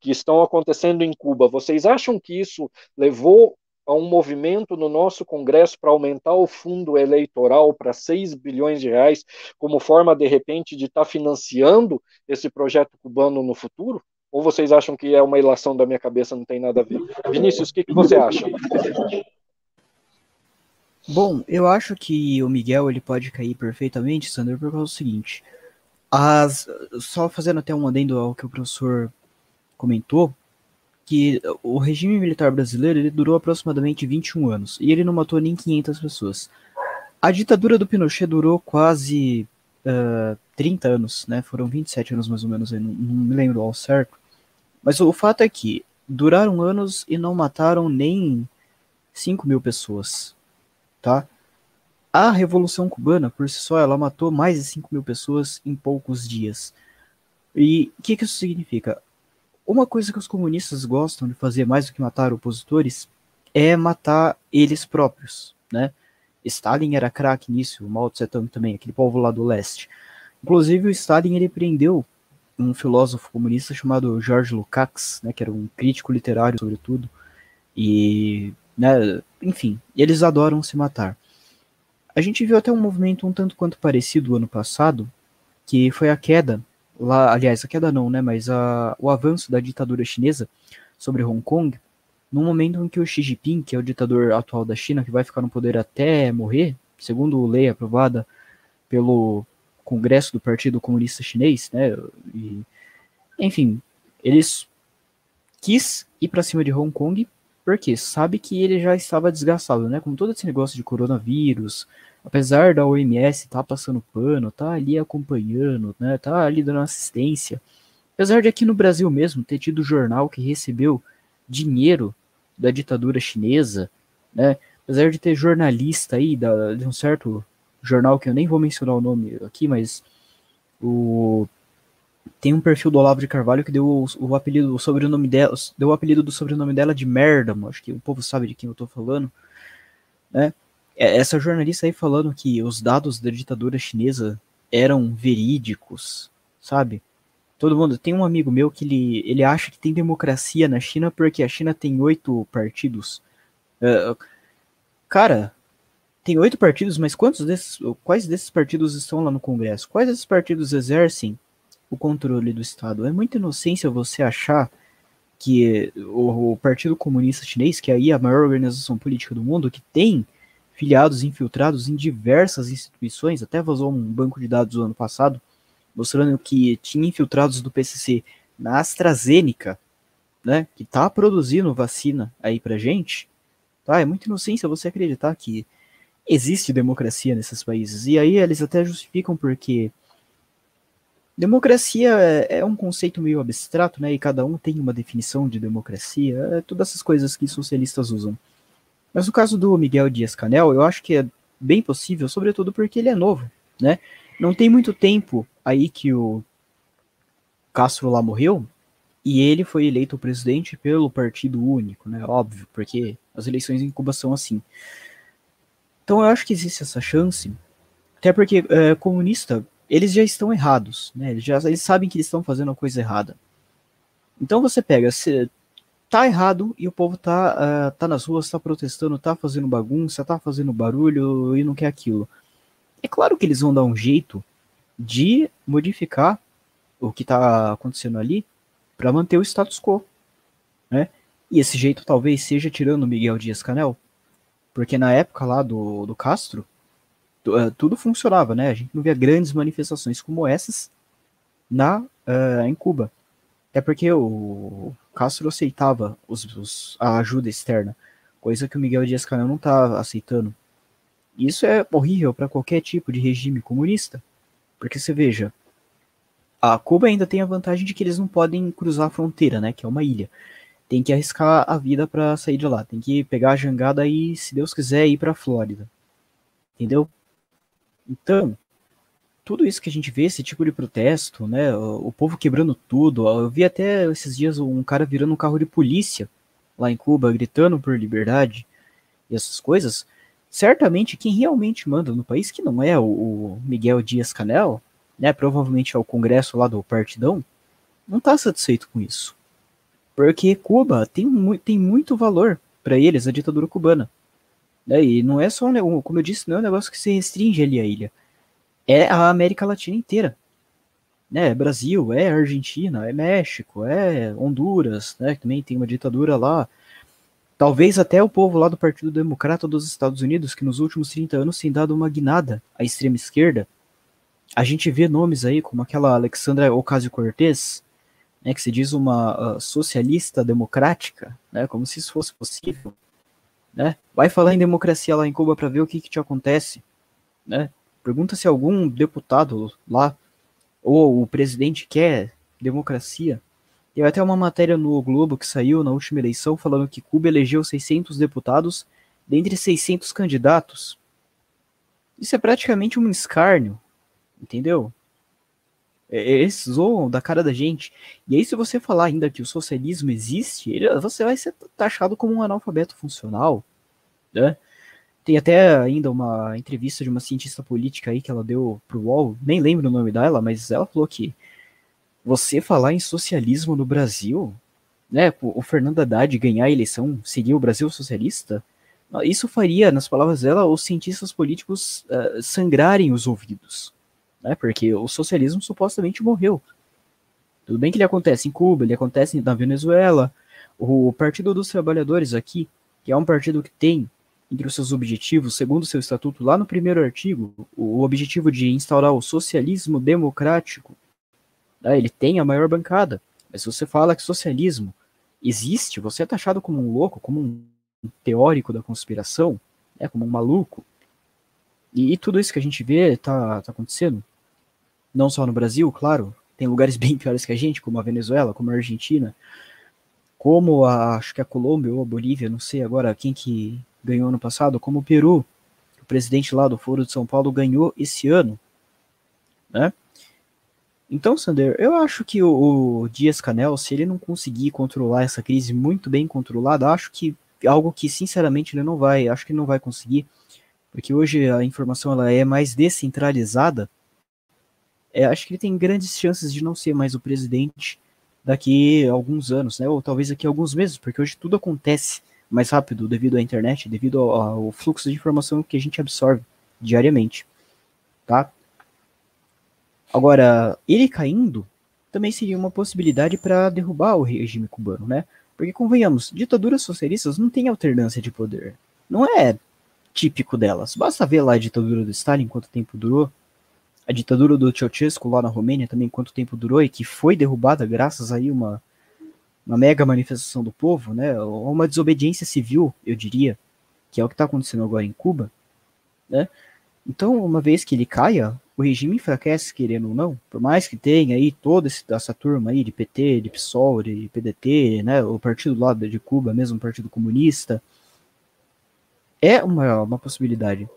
que estão acontecendo em Cuba, vocês acham que isso levou a um movimento no nosso Congresso para aumentar o fundo eleitoral para 6 bilhões de reais, como forma, de repente, de estar tá financiando esse projeto cubano no futuro? Ou vocês acham que é uma ilação da minha cabeça, não tem nada a ver? Vinícius, o que, que você acha? Bom, eu acho que o Miguel ele pode cair perfeitamente, Sandro, por causa do seguinte. As, só fazendo até um adendo ao que o professor comentou, que o regime militar brasileiro ele durou aproximadamente 21 anos e ele não matou nem 500 pessoas. A ditadura do Pinochet durou quase uh, 30 anos, né? Foram 27 anos mais ou menos, não, não me lembro ao certo. Mas o fato é que duraram anos e não mataram nem 5 mil pessoas tá? A Revolução Cubana, por si só, ela matou mais de 5 mil pessoas em poucos dias. E o que, que isso significa? Uma coisa que os comunistas gostam de fazer mais do que matar opositores é matar eles próprios, né? Stalin era craque nisso, o Mao Tse Tung também, aquele povo lá do leste. Inclusive, o Stalin ele prendeu um filósofo comunista chamado George Lukács, né, que era um crítico literário, sobretudo, e né? Enfim, eles adoram se matar. A gente viu até um movimento um tanto quanto parecido ano passado, que foi a queda, lá, aliás, a queda não, né, mas a, o avanço da ditadura chinesa sobre Hong Kong, no momento em que o Xi Jinping, que é o ditador atual da China, que vai ficar no poder até morrer, segundo lei aprovada pelo Congresso do Partido Comunista Chinês, né, e, enfim, eles quis ir para cima de Hong Kong porque sabe que ele já estava desgastado, né? Com todo esse negócio de coronavírus, apesar da OMS estar tá passando pano, tá ali acompanhando, né? Tá ali dando assistência. Apesar de aqui no Brasil mesmo ter tido jornal que recebeu dinheiro da ditadura chinesa, né? Apesar de ter jornalista aí da, de um certo jornal que eu nem vou mencionar o nome aqui, mas o tem um perfil do Olavo de Carvalho que deu o, o apelido, o sobrenome dela, deu o apelido do sobrenome dela de merda, acho que o povo sabe de quem eu tô falando, né? É, essa jornalista aí falando que os dados da ditadura chinesa eram verídicos, sabe? Todo mundo tem um amigo meu que ele, ele acha que tem democracia na China porque a China tem oito partidos. Uh, cara, tem oito partidos, mas quantos desses, quais desses partidos estão lá no Congresso? Quais desses partidos exercem o controle do Estado. É muita inocência você achar que o, o, Partido Comunista Chinês, que é aí a maior organização política do mundo, que tem filiados infiltrados em diversas instituições, até vazou um banco de dados no ano passado, mostrando que tinha infiltrados do PCC na AstraZeneca, né, que está produzindo vacina aí pra gente, tá? É muita inocência você acreditar que existe democracia nesses países. E aí eles até justificam porque Democracia é, é, um conceito meio abstrato, né? E cada um tem uma definição de democracia, é todas essas coisas que socialistas usam. Mas no caso do Miguel Dias Canel, eu acho que é bem possível, sobretudo porque ele é novo, né? Não tem muito tempo aí que o Castro lá morreu e ele foi eleito presidente pelo Partido Único, né? Óbvio, porque as eleições em Cuba são assim. Então eu acho que existe essa chance, até porque é, comunista eles já estão errados, né? Eles, já, eles sabem que eles estão fazendo a coisa errada. Então você pega, se tá errado e o povo tá, uh, tá nas ruas, tá protestando, tá fazendo bagunça, tá fazendo barulho e não quer aquilo. É claro que eles vão dar um jeito de modificar o que tá acontecendo ali para manter o status quo, né? E esse jeito talvez seja tirando Miguel Dias Canel, porque na época lá do, do Castro, eh, tudo funcionava, né? A gente não via grandes manifestações como essas na uh, em Cuba. É porque o Castro aceitava os, os, a ajuda externa, coisa que o Miguel Dias-Canel não está aceitando. Isso é horrível para qualquer tipo de regime comunista, porque você veja, a Cuba ainda tem a vantagem de que eles não podem cruzar a fronteira, né? Que é uma ilha. Tem que arriscar a vida para sair de lá. Tem que pegar a jangada e, se Deus quiser, ir para Flórida. Entendeu? Então, tudo isso que a gente vê, esse tipo de protesto, né, o, povo quebrando tudo, eu vi até esses dias um cara virando um carro de polícia lá em Cuba, gritando por liberdade e essas coisas, certamente quem realmente manda no país, que não é o, o Miguel Dias Canel, né, provavelmente é o Congresso lá do Partidão, não está satisfeito com isso. Porque Cuba tem, tem muito valor para eles, a ditadura cubana. E não é só, como eu disse, não é um negócio que se restringe ali à ilha. É a América Latina inteira. né? É Brasil, é Argentina, é México, é Honduras, né? Também tem uma ditadura lá. Talvez até o povo lá do Partido Democrata dos Estados Unidos, que nos últimos 30 anos tem dado uma guinada à extrema esquerda. A gente vê nomes aí como aquela Alexandra Ocasio-Cortez, né, que se diz uma uh, socialista democrática, né, como se isso fosse possível. Né? Vai falar em democracia lá em Cuba para ver o que, que te acontece. Né? Pergunta se algum deputado lá ou o presidente quer democracia. Teve até uma matéria no Globo que saiu na última eleição falando que Cuba elegeu 600 deputados dentre 600 candidatos. Isso é praticamente um escárnio, entendeu? É, é, eles zoam da cara da gente. E aí, se você falar ainda que o socialismo existe, ele, você vai ser taxado como um analfabeto funcional, né? Tem até ainda uma entrevista de uma cientista política aí que ela deu pro UOL, nem lembro o nome dela, mas ela falou que você falar em socialismo no Brasil, né, o Fernando Haddad ganhar a eleição seria o Brasil socialista? Isso faria, nas palavras dela, os cientistas políticos uh, sangrarem os ouvidos, né, porque o socialismo supostamente morreu. Tudo bem que ele acontece em Cuba, ele acontece na Venezuela, o Partido dos Trabalhadores aqui, que é um partido que tem entre os seus objetivos, segundo seu estatuto, lá no primeiro artigo, o objetivo de instaurar o socialismo democrático né, ele tem a maior bancada. Mas se você fala que socialismo existe, você é taxado como um louco, como um teórico da conspiração, né, como um maluco. E, e tudo isso que a gente vê está tá acontecendo. Não só no Brasil, claro, tem lugares [laughs] bem piores que a gente, como a Venezuela, como a Argentina, como a, acho que a Colômbia ou a Bolívia, não sei agora quem que ganhou ano passado, como o Peru, o presidente lá do Foro de São Paulo ganhou esse ano, né? Então, Sander, eu acho que o, o Dias Canel, se ele não conseguir controlar essa crise muito bem controlada, acho que algo que sinceramente ele não vai, acho que não vai conseguir, porque hoje a informação ela é mais descentralizada. É, acho que ele tem grandes chances de não ser mais o presidente daqui a alguns anos, né? Ou talvez daqui a alguns meses, porque hoje tudo acontece mais rápido devido à internet, devido ao, ao fluxo de informação que a gente absorve diariamente, tá? Agora, ele caindo também seria uma possibilidade para derrubar o regime cubano, né? Porque, convenhamos, ditaduras socialistas não têm alternância de poder. Não é típico delas. Basta ver lá a ditadura do Stalin, quanto tempo durou. A ditadura do Ceausescu lá na Romênia também, quanto tempo durou e que foi derrubada graças a uma, uma mega manifestação do povo, né? Ou uma desobediência civil, eu diria, que é o que está acontecendo agora em Cuba, né? Então, uma vez que ele caia, o regime enfraquece, querendo ou não, por mais que tenha aí toda essa turma aí de PT, de PSOL, de PDT, né, o partido lá de Cuba, mesmo o Partido Comunista, é uma, uma possibilidade.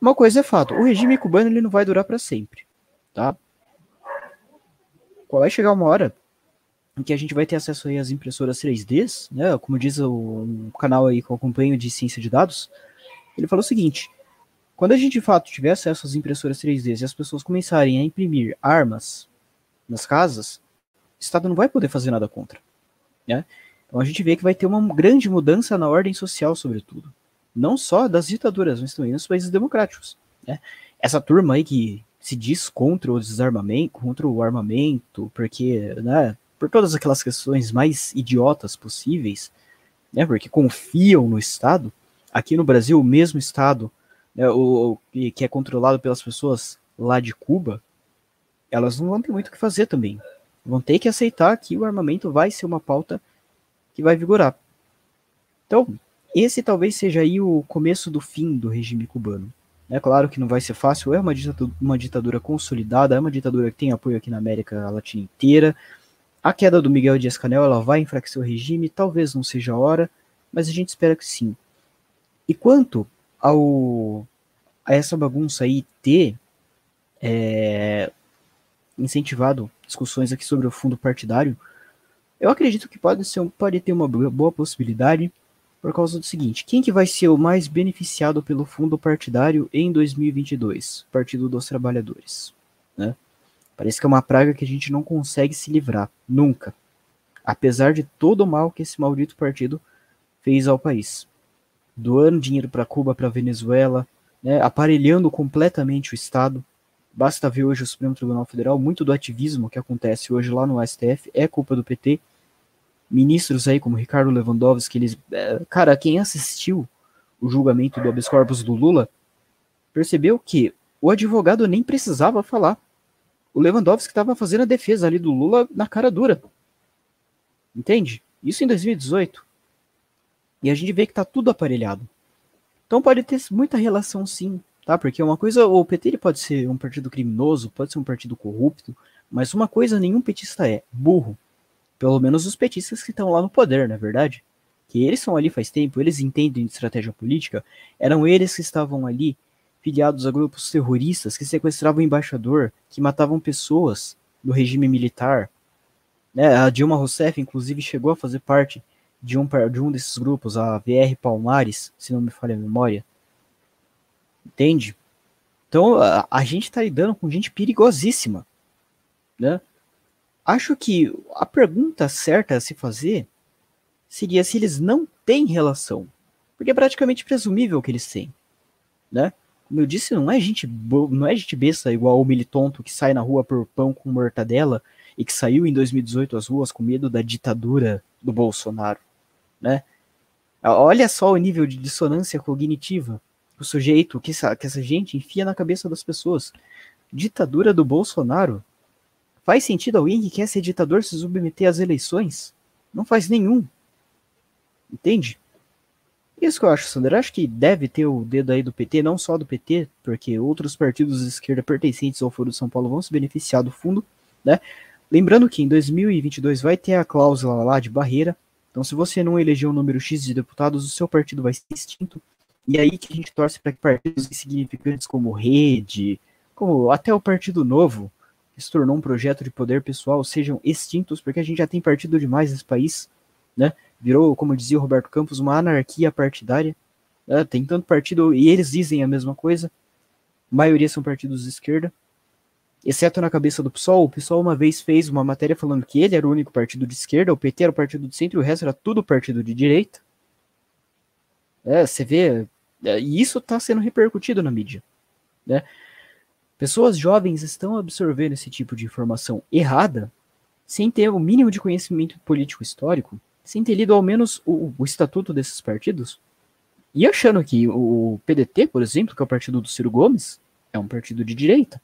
Uma coisa é fato, o regime cubano ele não vai durar para sempre, tá? Vai chegar uma hora em que a gente vai ter acesso aí às impressoras 3Ds, né, como diz o, um canal aí que eu acompanho de ciência de dados, ele falou o seguinte, quando a gente de fato tiver acesso às impressoras 3D e as pessoas começarem a imprimir armas nas casas, o Estado não vai poder fazer nada contra. Né? Então a gente vê que vai ter uma grande mudança na ordem social, sobretudo. Não só das ditaduras, mas também nos países democráticos. Né? Essa turma aí que se diz contra o desarmamento, contra o armamento, porque, né, por todas aquelas questões mais idiotas possíveis, né, porque confiam no Estado. Aqui no Brasil, o mesmo Estado né, o, que é controlado pelas pessoas lá de Cuba, elas não vão ter muito o que fazer também. Vão ter que aceitar que o armamento vai ser uma pauta que vai vigorar. Então, esse talvez seja aí o começo do fim do regime cubano. É claro que não vai ser fácil, é uma ditadura, uma ditadura consolidada, é uma ditadura que tem apoio aqui na América Latina inteira. A queda do Miguel Dias-Canel ela vai enfraquecer o regime, talvez não seja a hora, mas a gente espera que sim. E quanto ao a essa bagunça aí ter é, incentivado discussões aqui sobre o fundo partidário, eu acredito que pode, ser, pode ter uma boa possibilidade por causa do seguinte: quem que vai ser o mais beneficiado pelo fundo partidário em 2022? O Partido dos Trabalhadores. Né? Parece que é uma praga que a gente não consegue se livrar, nunca. Apesar de todo o mal que esse maldito partido fez ao país doando dinheiro para Cuba, para Venezuela, né, aparelhando completamente o Estado, Basta ver hoje o Supremo Tribunal Federal, muito do ativismo que acontece hoje lá no STF é culpa do PT. Ministros aí como Ricardo Lewandowski, eles, é, cara, quem assistiu o julgamento do habeas corpus do Lula percebeu que o advogado nem precisava falar. O Lewandowski estava fazendo a defesa ali do Lula na cara dura. Entende? Isso em 2018. E a gente vê que tá tudo aparelhado. Então pode ter muita relação sim, tá? Porque uma coisa, o PT ele pode ser um partido criminoso, pode ser um partido corrupto, mas uma coisa nenhum petista é, burro. Pelo menos os petistas que estão lá no poder, na é verdade. Que eles são ali faz tempo, eles entendem de estratégia política, eram eles que estavam ali filiados a grupos terroristas que sequestravam embaixador, que matavam pessoas do regime militar. Né? A Dilma Rousseff, inclusive, chegou a fazer parte de um, de um desses grupos, a VR Palmares, se não me falha a memória. Entende? Então, a, a gente está lidando com gente perigosíssima. Né? Acho que a pergunta certa a se fazer seria se eles não têm relação. Porque é praticamente presumível que eles têm. Né? Como eu disse, não é gente não é gente besta igual o militonto que sai na rua por pão com mortadela e que saiu em 2018 às ruas com medo da ditadura do Bolsonaro, né? Olha só o nível de dissonância cognitiva o sujeito que essa, que essa gente enfia na cabeça das pessoas. Ditadura do Bolsonaro? Faz sentido alguém que quer ser ditador se submeter às eleições? Não faz nenhum. Entende? Isso que eu acho, Sandra. Eu acho que deve ter o dedo aí do PT, não só do PT, porque outros partidos de esquerda pertencentes ao Foro de São Paulo vão se beneficiar do fundo, né? Lembrando que em 2022 vai ter a cláusula lá de barreira. Então, se você não eleger um número X de deputados, o seu partido vai ser extinto. E aí que a gente torce para que partidos insignificantes como Rede, como até o Partido Novo, se tornou um projeto de poder pessoal, sejam extintos, porque a gente já tem partido demais nesse país, né? virou, como dizia o Roberto Campos, uma anarquia partidária. Né? Tem tanto partido, e eles dizem a mesma coisa. A maioria são partidos de esquerda. Exceto na cabeça do PSOL, o PSOL uma vez fez uma matéria falando que ele era o único partido de esquerda, o PT era o partido de centro e o resto era tudo partido de direita. É, você vê, é, e isso está sendo repercutido na mídia. Né? Pessoas jovens estão absorvendo esse tipo de informação errada, sem ter o mínimo de conhecimento político histórico, sem ter lido ao menos o, o estatuto desses partidos, e achando que o PDT, por exemplo, que é o partido do Ciro Gomes, é um partido de direita.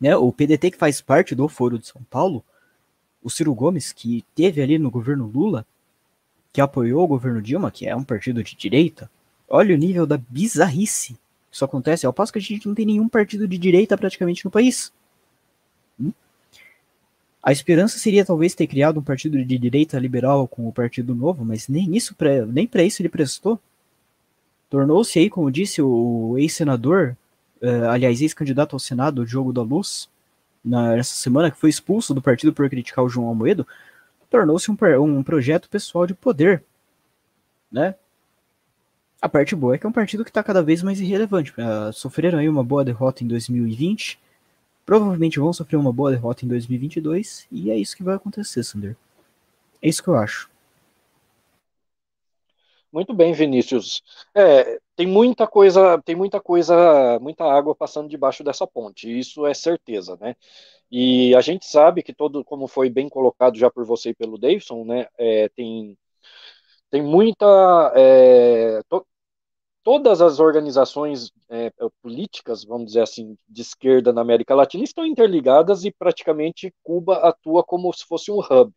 Né? O PDT que faz parte do Foro de São Paulo, o Ciro Gomes, que teve ali no governo Lula, que apoiou o governo Dilma, que é um partido de direita, olha o nível da bizarrice isso acontece, ao passo que a gente não tem nenhum partido de direita praticamente no país. A esperança seria talvez ter criado um partido de direita liberal com o Partido Novo, mas nem isso pra, nem para isso ele prestou. Tornou-se aí, como disse o ex-senador, uh, aliás, ex-candidato ao Senado, Diogo da Luz, nessa semana, que foi expulso do partido por criticar o João Almoedo, tornou-se um, um projeto pessoal de poder, né? A parte boa é que é um partido que está cada vez mais irrelevante. Uh, sofreram aí uma boa derrota em 2020, provavelmente vão sofrer uma boa derrota em 2022 e é isso que vai acontecer, Sander. É isso que eu acho. Muito bem, Vinícius. É, tem muita coisa, tem muita coisa, muita água passando debaixo dessa ponte. Isso é certeza, né? E a gente sabe que todo, como foi bem colocado já por você e pelo Davidson, né? É, tem tem muita é, to, todas as organizações é, políticas, vamos dizer assim, de esquerda na América Latina estão interligadas e praticamente Cuba atua como se fosse um hub,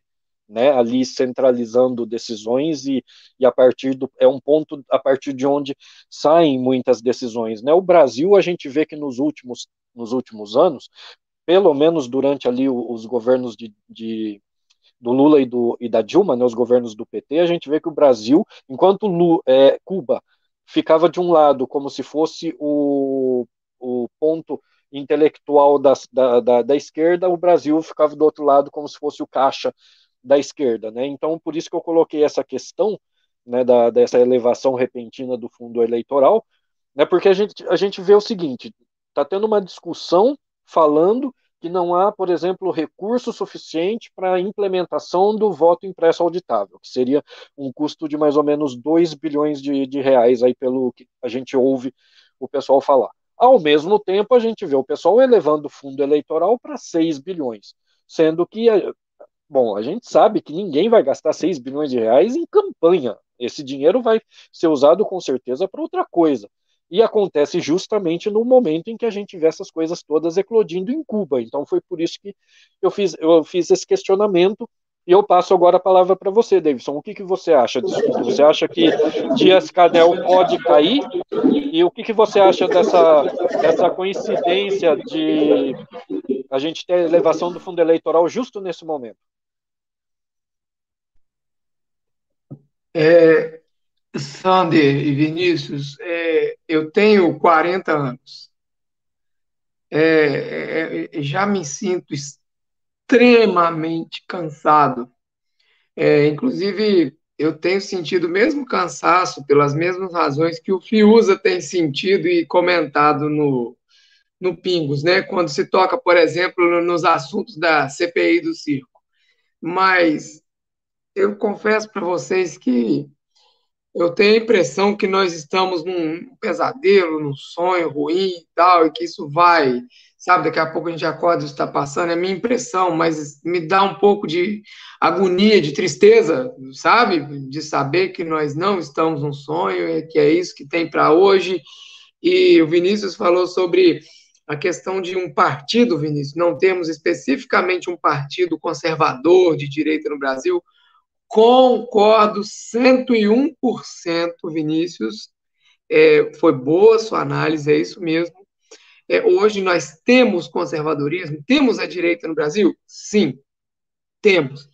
né, ali centralizando decisões e, e a partir do é um ponto a partir de onde saem muitas decisões, né? O Brasil a gente vê que nos últimos nos últimos anos, pelo menos durante ali os governos de, de do Lula e, do, e da Dilma, né, os governos do PT, a gente vê que o Brasil, enquanto Lu, é, Cuba ficava de um lado como se fosse o, o ponto intelectual da, da, da, da, esquerda, o Brasil ficava do outro lado como se fosse o caixa da esquerda, né? Então, por isso que eu coloquei essa questão, né, da, dessa elevação repentina do fundo eleitoral, né, porque a gente, a gente vê o seguinte, está tendo uma discussão falando que não há, por exemplo, recurso suficiente para a implementação do voto impresso auditável, que seria um custo de mais ou menos 2 bilhões de, de reais, aí pelo que a gente ouve o pessoal falar. Ao mesmo tempo, a gente vê o pessoal elevando o fundo eleitoral para 6 bilhões, sendo que, bom, a gente sabe que ninguém vai gastar 6 bilhões de reais em campanha. Esse dinheiro vai ser usado com certeza para outra coisa. E acontece justamente no momento em que a gente vê essas coisas todas eclodindo em Cuba. Então foi por isso que eu fiz, eu fiz esse questionamento e eu passo agora a palavra para você, Davidson. O que, que você acha disso? Você acha que Dias Canel pode cair? E o que, que você acha dessa, dessa coincidência de a gente ter a elevação do fundo eleitoral justo nesse momento? É, Sander e Vinícius, é, eu tenho 40 anos. É, é, é, já me sinto extremamente cansado. É, inclusive, eu tenho sentido o mesmo cansaço pelas mesmas razões que o Fiuza tem sentido e comentado no, no Pingos, né? Quando se toca, por exemplo, nos assuntos da CPI do circo. Mas eu confesso para vocês que eu tenho a impressão que nós estamos num pesadelo, num sonho ruim e tal, e que isso vai sabe? Daqui a pouco a gente acorda e está passando, é a minha impressão, mas me dá um pouco de agonia, de tristeza, sabe? De saber que nós não estamos num sonho, e que é isso que tem para hoje. E o Vinícius falou sobre a questão de um partido, Vinícius, não temos especificamente um partido conservador de direita no Brasil. Concordo 101%, Vinícius. É, foi boa sua análise, é isso mesmo é, hoje nós temos conservadorismo? Temos a direita no Brasil? Sim, temos.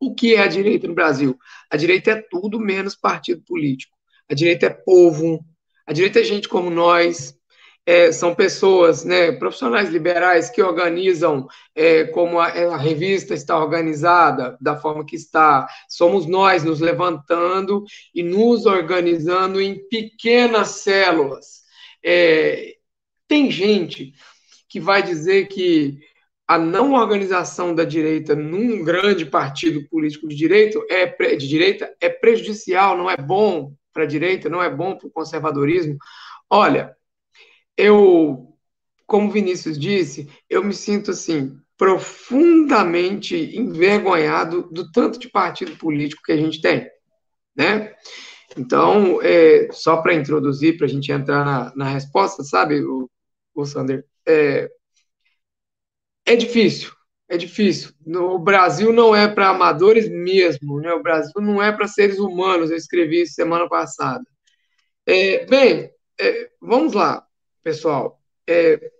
O que é a direita no Brasil? A direita é tudo menos partido político. A direita é povo, a direita é gente como nós, é, são pessoas, né, profissionais liberais que organizam é, como a, a, revista está organizada, da forma que está. Somos nós nos levantando e nos organizando em pequenas células. É, tem gente que vai dizer que a não organização da direita num grande partido político de direito é de direita é prejudicial, não é bom para a direita, não é bom para o conservadorismo. Olha, eu, como Vinícius disse, eu me sinto assim profundamente envergonhado do tanto de partido político que a gente tem, né? Então, é, só para introduzir, para a gente entrar na, na resposta, sabe, o, o Sander, é, é difícil, é difícil. No, o Brasil não é para amadores mesmo, né? O Brasil não é para seres humanos, eu escrevi isso semana passada. É, bem, é, vamos lá, pessoal. É,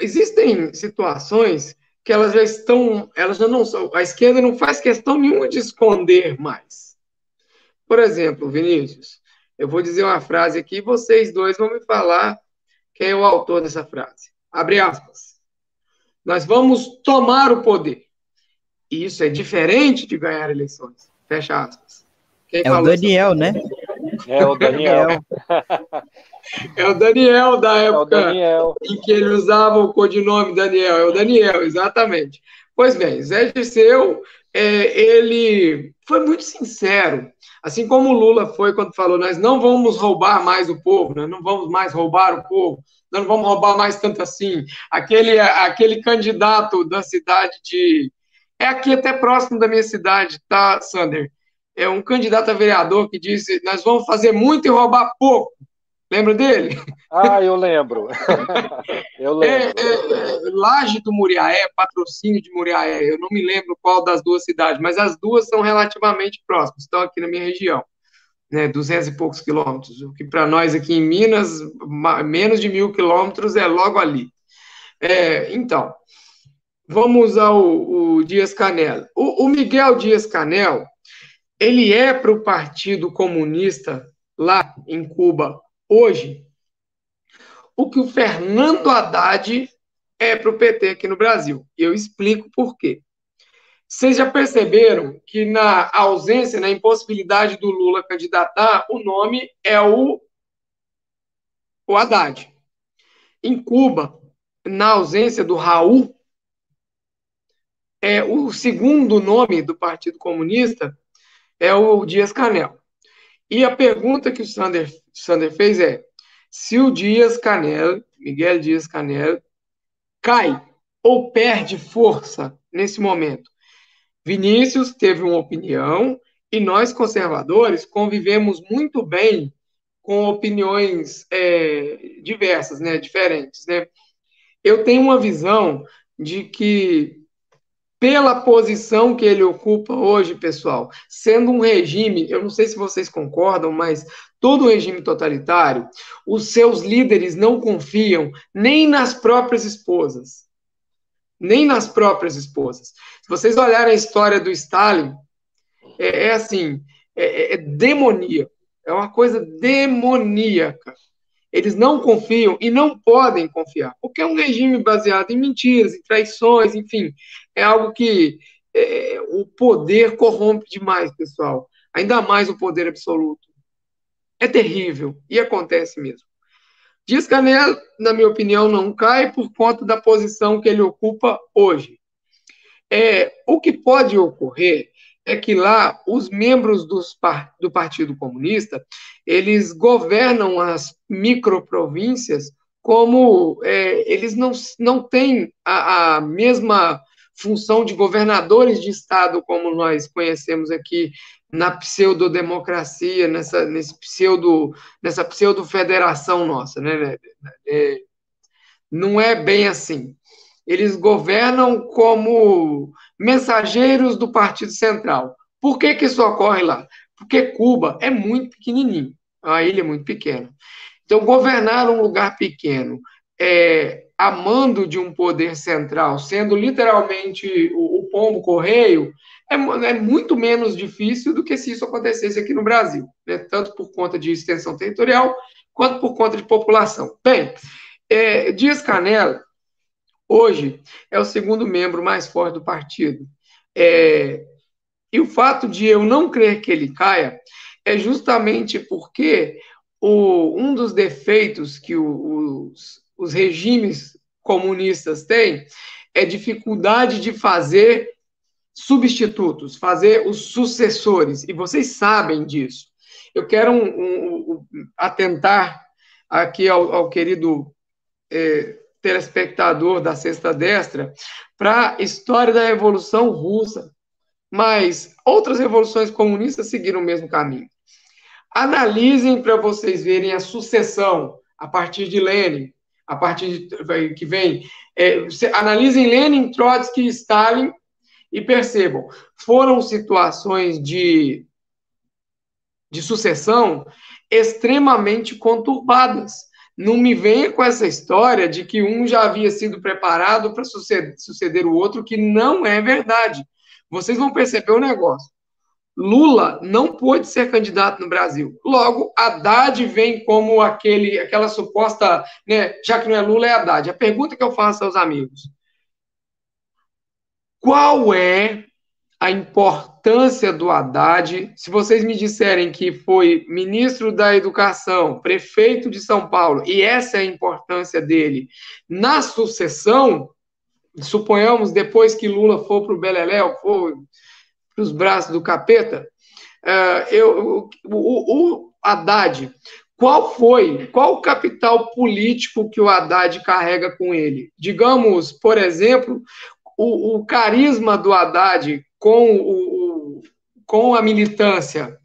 existem situações que elas já estão, elas já não são, a esquerda não faz questão nenhuma de esconder mais. Por exemplo, Vinícius, eu vou dizer uma frase aqui e vocês dois vão me falar quem é o autor dessa frase. Abre aspas. Nós vamos tomar o poder. E isso é diferente de ganhar eleições. Fecha aspas. Quem é o Daniel, né? É o Daniel. é o Daniel da época é o Daniel. em que ele usava o codinome Daniel. É o Daniel, exatamente. Pois bem, Zé Dirceu, é, ele foi muito sincero Assim como o Lula foi quando falou, nós não vamos roubar mais o povo, nós não vamos mais roubar o povo, nós não vamos roubar mais tanto assim. Aquele, aquele candidato da cidade de. É aqui até próximo da minha cidade, tá, Sander? É um candidato a vereador que disse: nós vamos fazer muito e roubar pouco. Lembra dele? Ah, eu lembro. [laughs] eu lembro. É, é, é, Laje do Muriaé, patrocínio de Muriaé. Eu não me lembro qual das duas cidades, mas as duas são relativamente próximas, estão aqui na minha região. Né, 200 e poucos quilômetros, o que para nós aqui em Minas, menos de mil quilômetros é logo ali. É, então, vamos ao Dias Canel. O, o Miguel Dias Canel, ele é para o Partido Comunista lá em Cuba hoje o que o Fernando Haddad é para o PT aqui no Brasil. Eu explico por quê. Vocês já perceberam que na ausência, na impossibilidade do Lula candidatar, o nome é o, o Haddad. Em Cuba, na ausência do Raul, é o segundo nome do Partido Comunista é o Dias Canel. E a pergunta que o Sander, Sander fez é: se o Dias Canel, Miguel Dias Canel, cai ou perde força nesse momento. Vinícius teve uma opinião e nós, conservadores, convivemos muito bem com opiniões é, diversas, né, diferentes. Né? Eu tenho uma visão de que, pela posição que ele ocupa hoje, pessoal, sendo um regime, eu não sei se vocês concordam, mas todo regime totalitário, os seus líderes não confiam nem nas próprias esposas nem nas próprias esposas. Se vocês olharem a história do Stalin, é, é assim, é, é, é demoníaco, é uma coisa demoníaca. Eles não confiam e não podem confiar, porque é um regime baseado em mentiras, em traições, enfim, é algo que é, o poder corrompe demais, pessoal. Ainda mais o poder absoluto. É terrível e acontece mesmo. Dias Canel, na minha opinião, não cai por conta da posição que ele ocupa hoje. É, o que pode ocorrer é que lá os membros dos, do Partido Comunista eles governam as microprovíncias como é, eles não, não têm a, a mesma função de governadores de estado como nós conhecemos aqui na pseudodemocracia, nessa, nesse pseudo, nessa pseudo-federação nossa. Né? É, não é bem assim. Eles governam como mensageiros do Partido Central. Por que, que isso ocorre lá? Porque Cuba é muito pequenininho, a ilha é muito pequena. Então, governar um lugar pequeno, é, a mando de um poder central, sendo literalmente o, o pombo correio, é, é, muito menos difícil do que se isso acontecesse aqui no Brasil, né? tanto por conta de extensão territorial quanto por conta de população. Bem, é, Dias Canela, hoje, é o segundo membro mais forte do partido. É, e o fato de eu não crer que ele caia é justamente porque o, um dos defeitos que os, os regimes comunistas têm é dificuldade de fazer substitutos, fazer os sucessores, e vocês sabem disso. Eu quero um, um, um, atentar aqui ao, ao querido é, telespectador da Sexta Destra para a história da Revolução Russa, mas outras revoluções comunistas seguiram o mesmo caminho. Analisem para vocês verem a sucessão a partir de Lenin, a partir de, que vem. É, analisem Lenin, Trotsky e Stalin e percebam, foram situações de, de sucessão extremamente conturbadas. Não me venha com essa história de que um já havia sido preparado para suceder, suceder o outro, que não é verdade. Vocês vão perceber o negócio. Lula não pôde ser candidato no Brasil. Logo, Haddad vem como aquele, aquela suposta, né, já que não é Lula, é Haddad. A pergunta que eu faço aos amigos: qual é a importância do Haddad? Se vocês me disserem que foi ministro da Educação, prefeito de São Paulo, e essa é a importância dele na sucessão, suponhamos depois que Lula for para o Beleléu, for para os braços do capeta, uh, eu, o, o, Haddad, qual foi, qual o capital político que o Haddad carrega com ele? Digamos, por exemplo, o, o carisma do Haddad com, o, com a militância,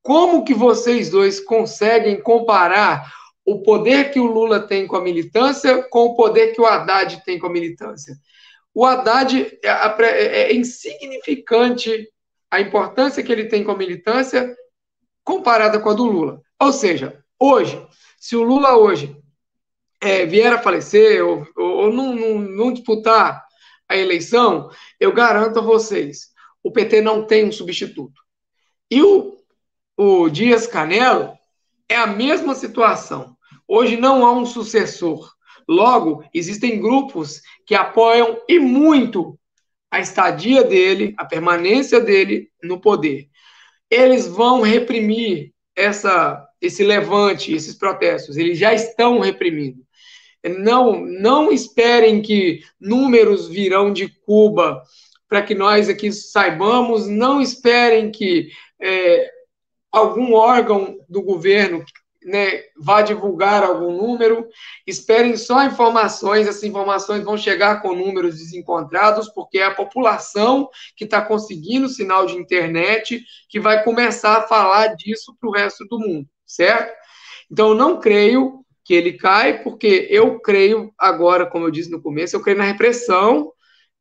como que vocês dois conseguem comparar o poder que o Lula tem com a militância com o poder que o Haddad tem com a militância? O Haddad é, é, é insignificante a importância que ele tem com a militância comparada com a do Lula. Ou seja, hoje, se o Lula hoje é, vier a falecer ou, ou não, não, não disputar a eleição, eu garanto a vocês, o PT não tem um substituto. E o, o Dias Canelo é a mesma situação. Hoje não há um sucessor. Logo, existem grupos que apoiam e muito a estadia dele, a permanência dele no poder. Eles vão reprimir essa, esse levante, esses protestos. Eles já estão reprimindo. Não, não esperem que números virão de Cuba para que nós aqui saibamos. Não esperem que é, algum órgão do governo né, vá divulgar algum número, esperem só informações, essas informações vão chegar com números desencontrados, porque é a população que está conseguindo sinal de internet que vai começar a falar disso para o resto do mundo, certo? Então, eu não creio que ele cai, porque eu creio agora, como eu disse no começo, eu creio na repressão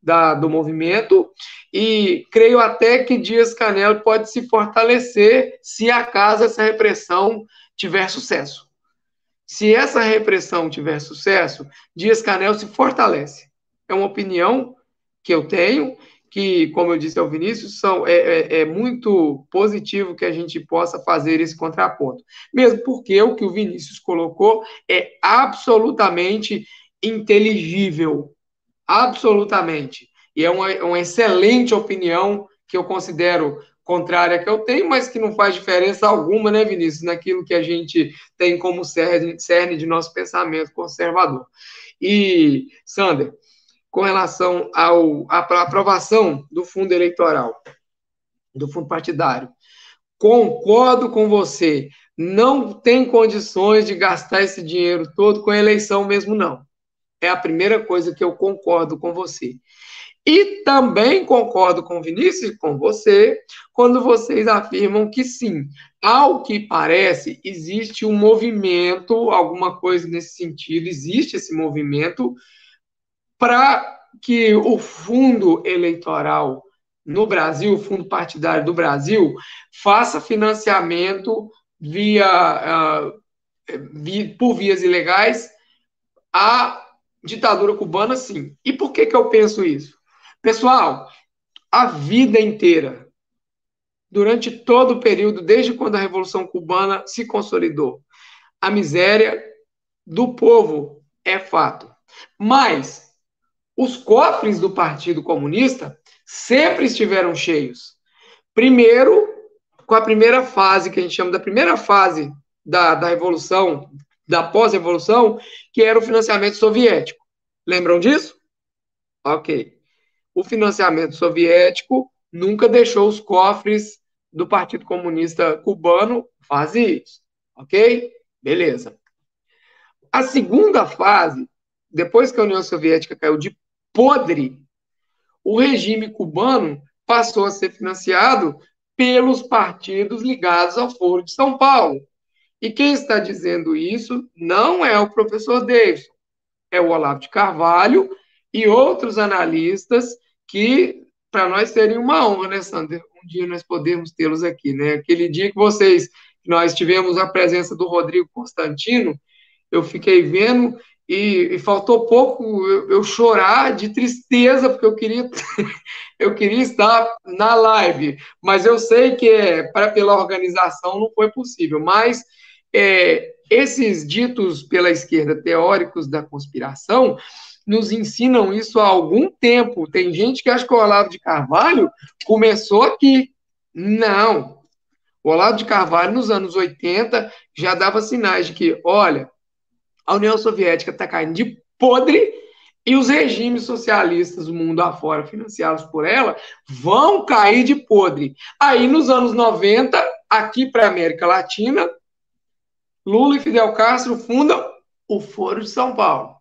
da, do movimento e creio até que Dias Canel pode se fortalecer se acaso essa repressão tiver sucesso. Se essa repressão tiver sucesso, Dias Canel se fortalece. É uma opinião que eu tenho, que, como eu disse ao Vinícius, são, é, é, é muito positivo que a gente possa fazer esse contraponto. Mesmo porque o que o Vinícius colocou é absolutamente inteligível. Absolutamente. E é uma, uma excelente opinião que eu considero contrária que eu tenho, mas que não faz diferença alguma, né, Vinícius, naquilo que a gente tem como cerne, de nosso pensamento conservador. E, Sander, com relação à aprovação do fundo eleitoral, do fundo partidário, concordo com você, não tem condições de gastar esse dinheiro todo com eleição mesmo, não. É a primeira coisa que eu concordo com você. E também concordo com Vinícius e com você quando vocês afirmam que sim, ao que parece, existe um movimento, alguma coisa nesse sentido, existe esse movimento para que o fundo eleitoral no Brasil, o fundo partidário do Brasil, faça financiamento via, via por vias ilegais à ditadura cubana, sim. E por que, que eu penso isso? Pessoal, a vida inteira, durante todo o período, desde quando a Revolução Cubana se consolidou, a miséria do povo é fato. Mas os cofres do Partido Comunista sempre estiveram cheios. Primeiro, com a primeira fase, que a gente chama da primeira fase da, da Revolução, da pós-revolução, que era o financiamento soviético. Lembram disso? Ok o financiamento soviético nunca deixou os cofres do Partido Comunista Cubano vazios, ok? Beleza. A segunda fase, depois que a União Soviética caiu de podre, o regime cubano passou a ser financiado pelos partidos ligados ao Foro de São Paulo. E quem está dizendo isso não é o professor Davidson, é o Olavo de Carvalho e outros analistas que para nós seria uma honra, né, Sander? Um dia nós podemos tê-los aqui, né? Aquele dia que vocês, nós tivemos a presença do Rodrigo Constantino, eu fiquei vendo e, e faltou pouco eu, eu, chorar de tristeza, porque eu queria, [laughs] eu queria estar na live, mas eu sei que é, para, pela organização não foi possível, mas é, esses ditos pela esquerda teóricos da conspiração, nos ensinam isso há algum tempo. Tem gente que acha que o Olavo de Carvalho começou aqui. Não. O Olavo de Carvalho, nos anos 80, já dava sinais de que, olha, a União Soviética está caindo de podre e os regimes socialistas do mundo afora, financiados por ela, vão cair de podre. Aí, nos anos 90, aqui para a América Latina, Lula e Fidel Castro fundam o Foro de São Paulo.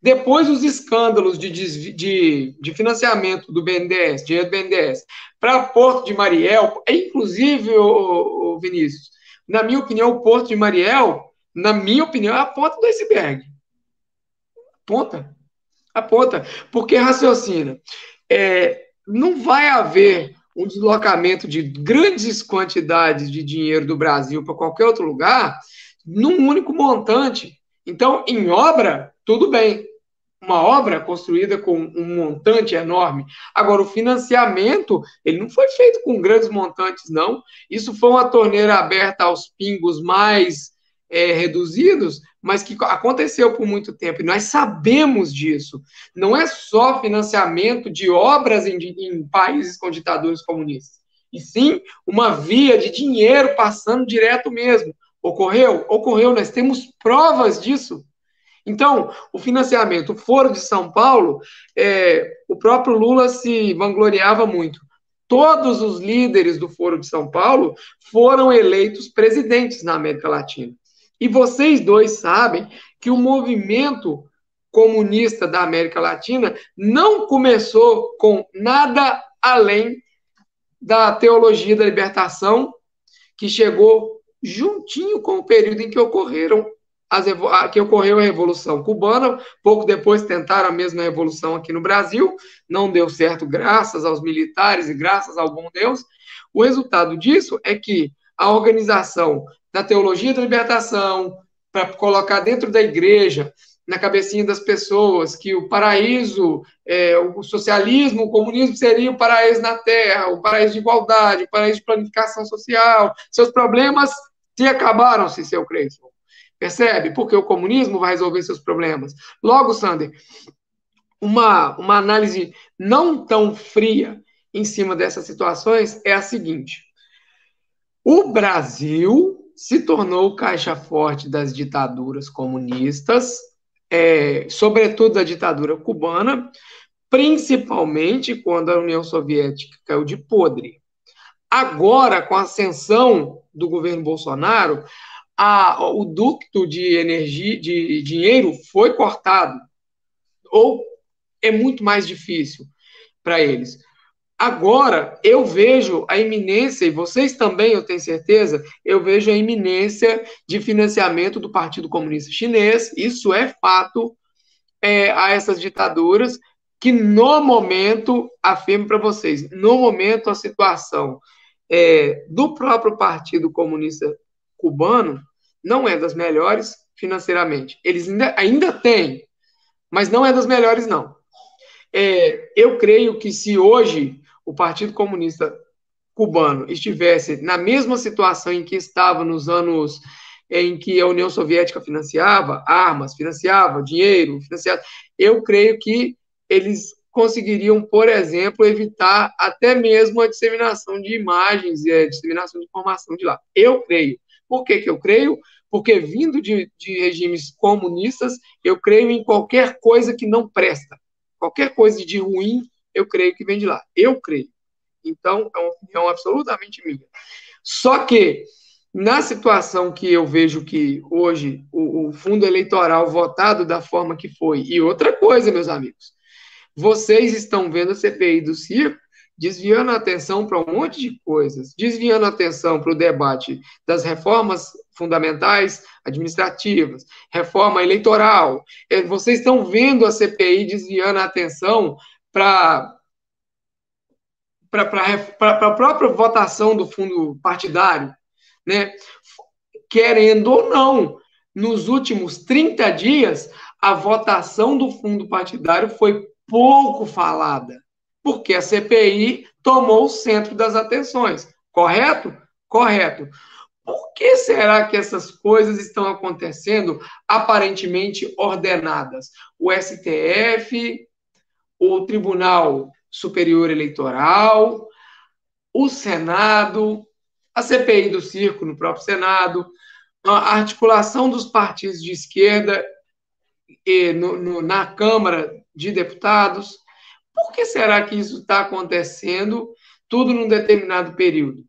Depois, os escândalos de, de, de financiamento do BNDES, dinheiro do BNDES, para Porto de Mariel, inclusive, o, o Vinícius, na minha opinião, o Porto de Mariel, na minha opinião, é a ponta do iceberg. Ponta. A ponta. Porque raciocina. É, não vai haver um deslocamento de grandes quantidades de dinheiro do Brasil para qualquer outro lugar num único montante. Então, em obra, tudo bem uma obra construída com um montante enorme. Agora, o financiamento, ele não foi feito com grandes montantes, não. Isso foi uma torneira aberta aos pingos mais é, reduzidos, mas que aconteceu por muito tempo. E nós sabemos disso. Não é só financiamento de obras em, em países com ditadores comunistas, e sim uma via de dinheiro passando direto mesmo. Ocorreu? Ocorreu, nós temos provas disso. Então, o financiamento, o Foro de São Paulo, é, o próprio Lula se vangloriava muito. Todos os líderes do Foro de São Paulo foram eleitos presidentes na América Latina. E vocês dois sabem que o movimento comunista da América Latina não começou com nada além da teologia da libertação, que chegou juntinho com o período em que ocorreram as, que ocorreu a Revolução Cubana. Pouco depois tentaram a mesma revolução aqui no Brasil, não deu certo, graças aos militares e graças ao bom Deus. O resultado disso é que a organização da teologia da libertação, para colocar dentro da igreja, na cabecinha das pessoas, que o paraíso, é, o socialismo, o comunismo seria o paraíso na Terra, o paraíso de igualdade, o paraíso de planificação social. Seus problemas se acabaram, se seu Creyson. Percebe? Porque o comunismo vai resolver seus problemas. Logo, Sander, uma, uma análise não tão fria em cima dessas situações é a seguinte: o Brasil se tornou caixa forte das ditaduras comunistas, é, sobretudo da ditadura cubana, principalmente quando a União Soviética caiu de podre. Agora, com a ascensão do governo Bolsonaro, a, o ducto de energia, de dinheiro foi cortado, ou é muito mais difícil para eles. Agora, eu vejo a iminência, e vocês também, eu tenho certeza, eu vejo a iminência de financiamento do Partido Comunista Chinês, isso é fato, é, a essas ditaduras, que no momento, afirmo para vocês, no momento a situação é, do próprio Partido Comunista Cubano não é das melhores financeiramente. Eles ainda, ainda têm, mas não é das melhores, não. É, eu creio que se hoje o Partido Comunista Cubano estivesse na mesma situação em que estava nos anos em que a União Soviética financiava armas, financiava dinheiro, financiava, eu creio que eles conseguiriam, por exemplo, evitar até mesmo a disseminação de imagens e a disseminação de informação de lá. Eu creio. Por que, que eu creio? Porque vindo de, de regimes comunistas, eu creio em qualquer coisa que não presta. Qualquer coisa de ruim, eu creio que vem de lá. Eu creio. Então, é uma opinião absolutamente minha. Só que, na situação que eu vejo que hoje o, o fundo eleitoral votado da forma que foi, e outra coisa, meus amigos, vocês estão vendo a CPI do circo desviando a atenção para um monte de coisas, desviando a atenção para o debate das reformas fundamentais administrativas, reforma eleitoral. É, vocês estão vendo a CPI desviando a atenção para para a própria votação do fundo partidário, né? Querendo ou não, nos últimos 30 dias, a votação do fundo partidário foi pouco falada porque a CPI tomou o centro das atenções. Correto? Correto. Por que será que essas coisas estão acontecendo aparentemente ordenadas? O STF, o Tribunal Superior Eleitoral, o Senado, a CPI do circo no próprio Senado, a articulação dos partidos de esquerda no, no, na Câmara de Deputados, por que será que isso está acontecendo tudo num determinado período?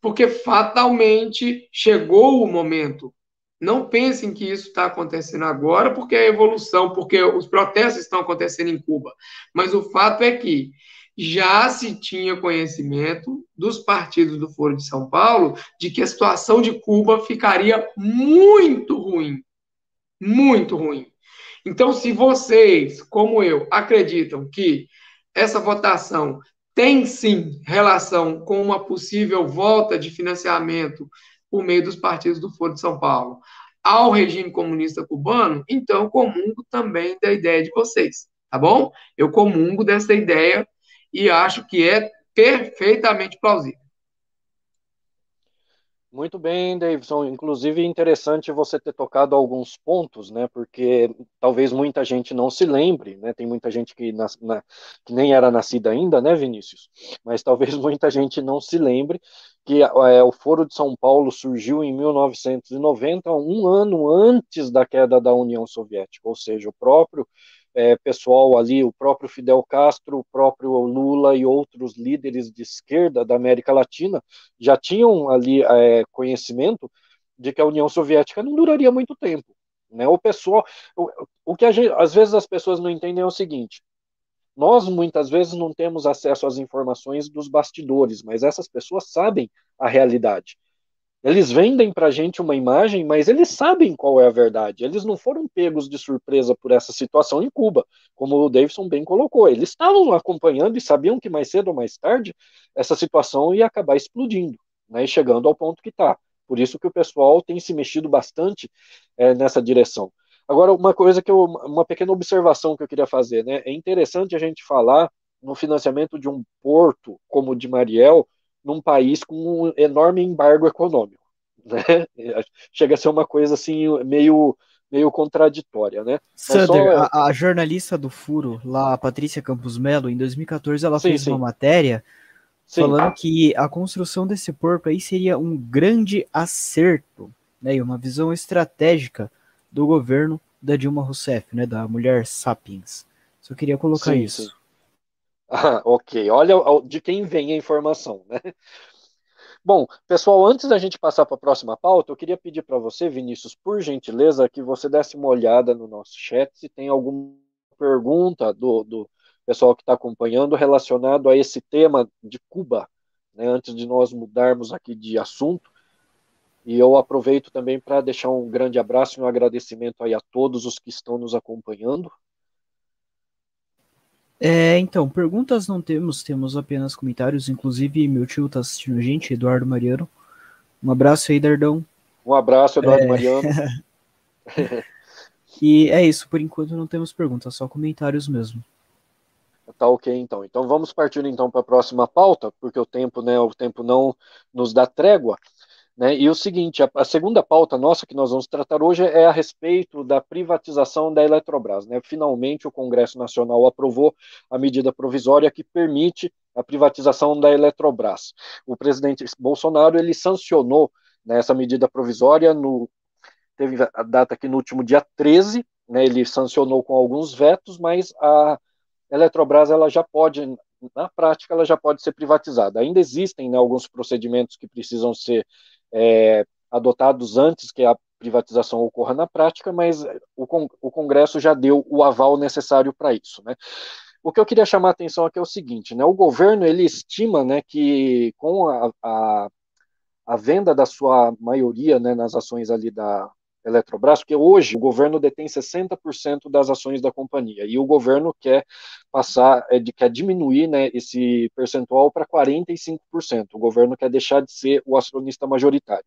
Porque fatalmente chegou o momento. Não pensem que isso está acontecendo agora porque é evolução, porque os protestos estão acontecendo em Cuba. Mas o fato é que já se tinha conhecimento dos partidos do Foro de São Paulo de que a situação de Cuba ficaria muito ruim. Muito ruim. Então, se vocês, como eu, acreditam que essa votação tem sim relação com uma possível volta de financiamento por meio dos partidos do Foro de São Paulo ao regime comunista cubano, então comungo também da ideia de vocês, tá bom? Eu comungo dessa ideia e acho que é perfeitamente plausível. Muito bem, Davidson. Inclusive, interessante você ter tocado alguns pontos, né? Porque talvez muita gente não se lembre, né? Tem muita gente que, na, na, que nem era nascida ainda, né, Vinícius? Mas talvez [laughs] muita gente não se lembre que é, o Foro de São Paulo surgiu em 1990, um ano antes da queda da União Soviética, ou seja, o próprio é, pessoal ali, o próprio Fidel Castro, o próprio Lula e outros líderes de esquerda da América Latina já tinham ali é, conhecimento de que a União Soviética não duraria muito tempo. Né? O pessoal, o, o que gente, às vezes as pessoas não entendem é o seguinte: nós muitas vezes não temos acesso às informações dos bastidores, mas essas pessoas sabem a realidade. Eles vendem para a gente uma imagem, mas eles sabem qual é a verdade. Eles não foram pegos de surpresa por essa situação em Cuba, como o Davidson bem colocou. Eles estavam acompanhando e sabiam que mais cedo ou mais tarde essa situação ia acabar explodindo, né, chegando ao ponto que está. Por isso que o pessoal tem se mexido bastante é, nessa direção. Agora, uma coisa que eu, uma pequena observação que eu queria fazer, né? É interessante a gente falar no financiamento de um porto como o de Mariel, num país com um enorme embargo econômico. [laughs] Né? Chega a ser uma coisa assim meio meio contraditória, né? Sander, só... a, a, jornalista do Furo, lá, a Patrícia Campos Melo, em 2014, ela sim, fez sim. uma matéria sim. falando que a construção desse porto aí seria um grande acerto, né? E uma visão estratégica do governo da Dilma Rousseff, né? Da mulher Sapiens. Só queria colocar isso. Ah, [laughs] ok, olha de quem vem a informação, né? Bom, pessoal, antes da gente passar para a próxima pauta, eu queria pedir para você, Vinícius, por gentileza, que você desse uma olhada no nosso chat se tem alguma pergunta do, do pessoal que está acompanhando relacionado a esse tema de Cuba, né, antes de nós mudarmos aqui de assunto. E eu aproveito também para deixar um grande abraço e um agradecimento aí a todos os que estão nos acompanhando. É, então, perguntas não temos, temos apenas comentários. Inclusive, meu tio está assistindo a gente, Eduardo Mariano. Um abraço aí, Dardão. Um abraço, Eduardo é... Mariano. [laughs] [laughs] e é isso, por enquanto não temos perguntas, só comentários mesmo. Tá ok, então. Então vamos partir então para a próxima pauta, porque o tempo, né, o tempo não nos dá trégua. Né? E o seguinte, a, a, segunda pauta nossa que nós vamos tratar hoje é a respeito da privatização da Eletrobras. Né? Finalmente, o Congresso Nacional aprovou a medida provisória que permite a privatização da Eletrobras. O presidente Bolsonaro ele sancionou né, essa medida provisória no teve a data aqui no último dia 13, né, ele sancionou com alguns vetos, mas a Eletrobras ela já pode na prática ela já pode ser privatizada. Ainda existem né, alguns procedimentos que precisam ser é, adotados antes que a privatização ocorra na prática, mas o, o Congresso já deu o aval necessário para isso, né? O que eu queria chamar a atenção aqui é o seguinte, né? O governo ele estima, né, que com a, a, a venda da sua maioria, né, nas ações ali da Eletrobras, porque hoje o governo detém 60% das ações da companhia e o governo quer passar, é, quer diminuir né, esse percentual para 45%. O governo quer deixar de ser o acionista majoritário.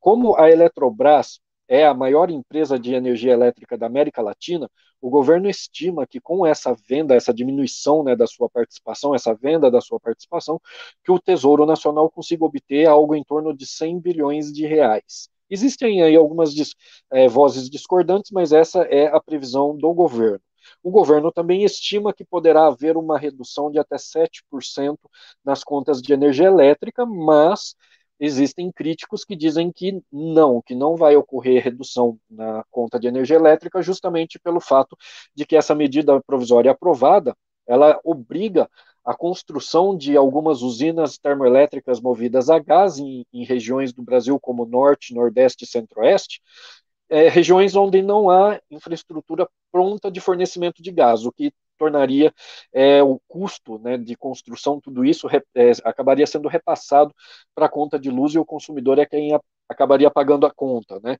Como a Eletrobras é a maior empresa de energia elétrica da América Latina, o governo estima que com essa venda, essa diminuição né, da sua participação, essa venda da sua participação, que o Tesouro Nacional consiga obter algo em torno de 100 bilhões de reais. Existem aí algumas é, vozes discordantes, mas essa é a previsão do governo. O governo também estima que poderá haver uma redução de até 7% nas contas de energia elétrica, mas existem críticos que dizem que não, que não vai ocorrer redução na conta de energia elétrica, justamente pelo fato de que essa medida provisória aprovada, ela obriga a construção de algumas usinas termoelétricas movidas a gás em, em regiões do Brasil como Norte, Nordeste e Centro-Oeste, é, regiões onde não há infraestrutura pronta de fornecimento de gás, o que tornaria é, o custo né, de construção, tudo isso é, acabaria sendo repassado para a conta de luz e o consumidor é quem a, acabaria pagando a conta. Né.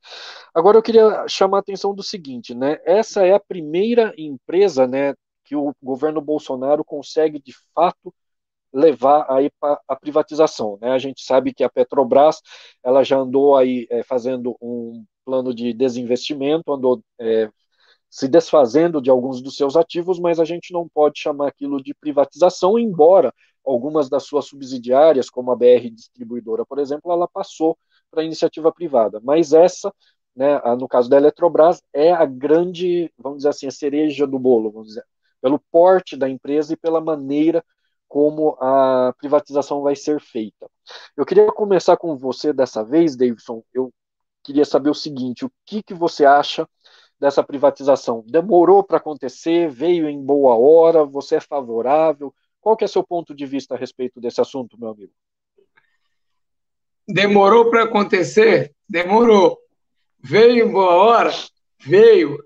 Agora eu queria chamar a atenção do seguinte, né, essa é a primeira empresa né, que o governo Bolsonaro consegue de fato levar aí para a privatização. Né? A gente sabe que a Petrobras ela já andou aí é, fazendo um plano de desinvestimento, andou é, se desfazendo de alguns dos seus ativos, mas a gente não pode chamar aquilo de privatização, embora algumas das suas subsidiárias, como a BR Distribuidora, por exemplo, ela passou para a iniciativa privada. Mas essa, né, no caso da Eletrobras, é a grande, vamos dizer assim, a cereja do bolo, vamos dizer, pelo porte da empresa e pela maneira como a privatização vai ser feita. Eu queria começar com você dessa vez, Davidson. Eu queria saber o seguinte: o que, que você acha dessa privatização? Demorou para acontecer? Veio em boa hora? Você é favorável? Qual que é seu ponto de vista a respeito desse assunto, meu amigo? demorou para acontecer? Demorou. Veio em boa hora? Veio.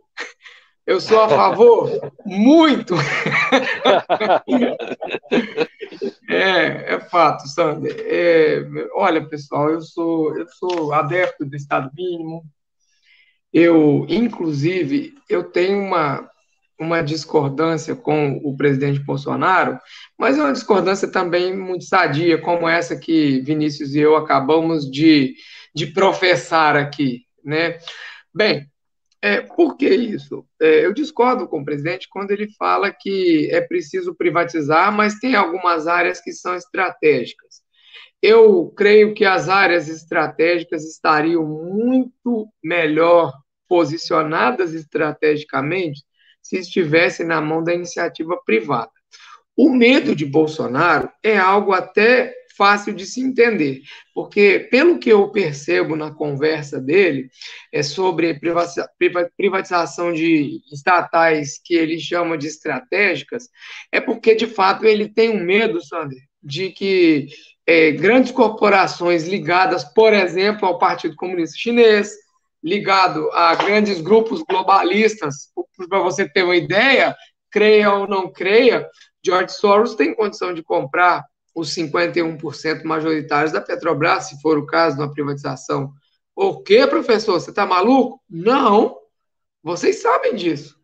Eu sou a favor? Muito! é, é fato, Sander. É, olha, pessoal, eu sou, eu sou adepto do Estado mínimo. Eu, inclusive, eu tenho uma, uma discordância com o presidente Bolsonaro, mas é uma discordância também muito sadia, como essa que Vinícius e eu acabamos de, de professar aqui, né? Bem, é, por que isso? É, eu discordo com o presidente quando ele fala que é preciso privatizar, mas tem algumas áreas que são estratégicas. Eu creio que as áreas estratégicas estariam muito melhor posicionadas estrategicamente se estivesse na mão da iniciativa privada. O medo de Bolsonaro é algo até fácil de se entender, porque, pelo que eu percebo na conversa dele, é sobre privatização de estatais que ele chama de estratégicas, é porque, de fato, ele tem um medo, Sander, de que é, grandes corporações ligadas, por exemplo, ao Partido Comunista Chinês, ligado a grandes grupos globalistas, para você ter uma ideia, creia ou não creia, George Soros tem condição de comprar os 51% majoritários da Petrobras, se for o caso de uma privatização. O quê, professor? Você está maluco? Não. Vocês sabem disso.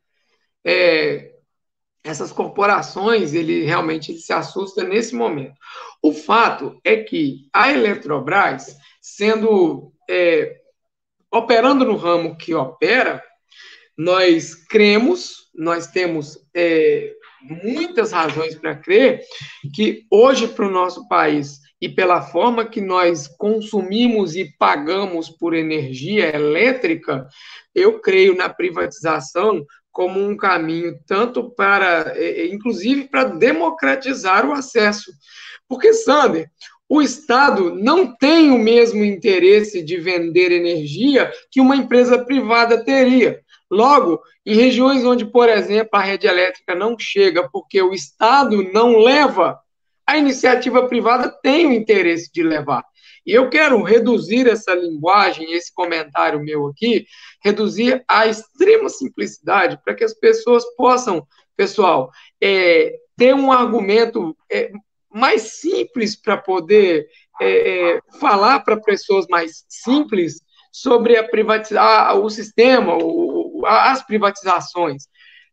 É, essas corporações, ele realmente ele se assusta nesse momento. O fato é que a Eletrobras, sendo é, operando no ramo que opera, nós cremos, nós temos é, muitas razões para crer que hoje para o nosso país e pela forma que nós consumimos e pagamos por energia elétrica, eu creio na privatização como um caminho tanto para, é, é, inclusive, para democratizar o acesso. Porque, Sander, o Estado não tem o mesmo interesse de vender energia que uma empresa privada teria. Logo, em regiões onde, por exemplo, a rede elétrica não chega porque o Estado não leva, a iniciativa privada tem o interesse de levar. E eu quero reduzir essa linguagem, esse comentário meu aqui, reduzir a extrema simplicidade para que as pessoas possam, pessoal, é, ter um argumento é, mais simples para poder é, é falar para pessoas mais simples sobre a privatizar o sistema, o, as privatizações.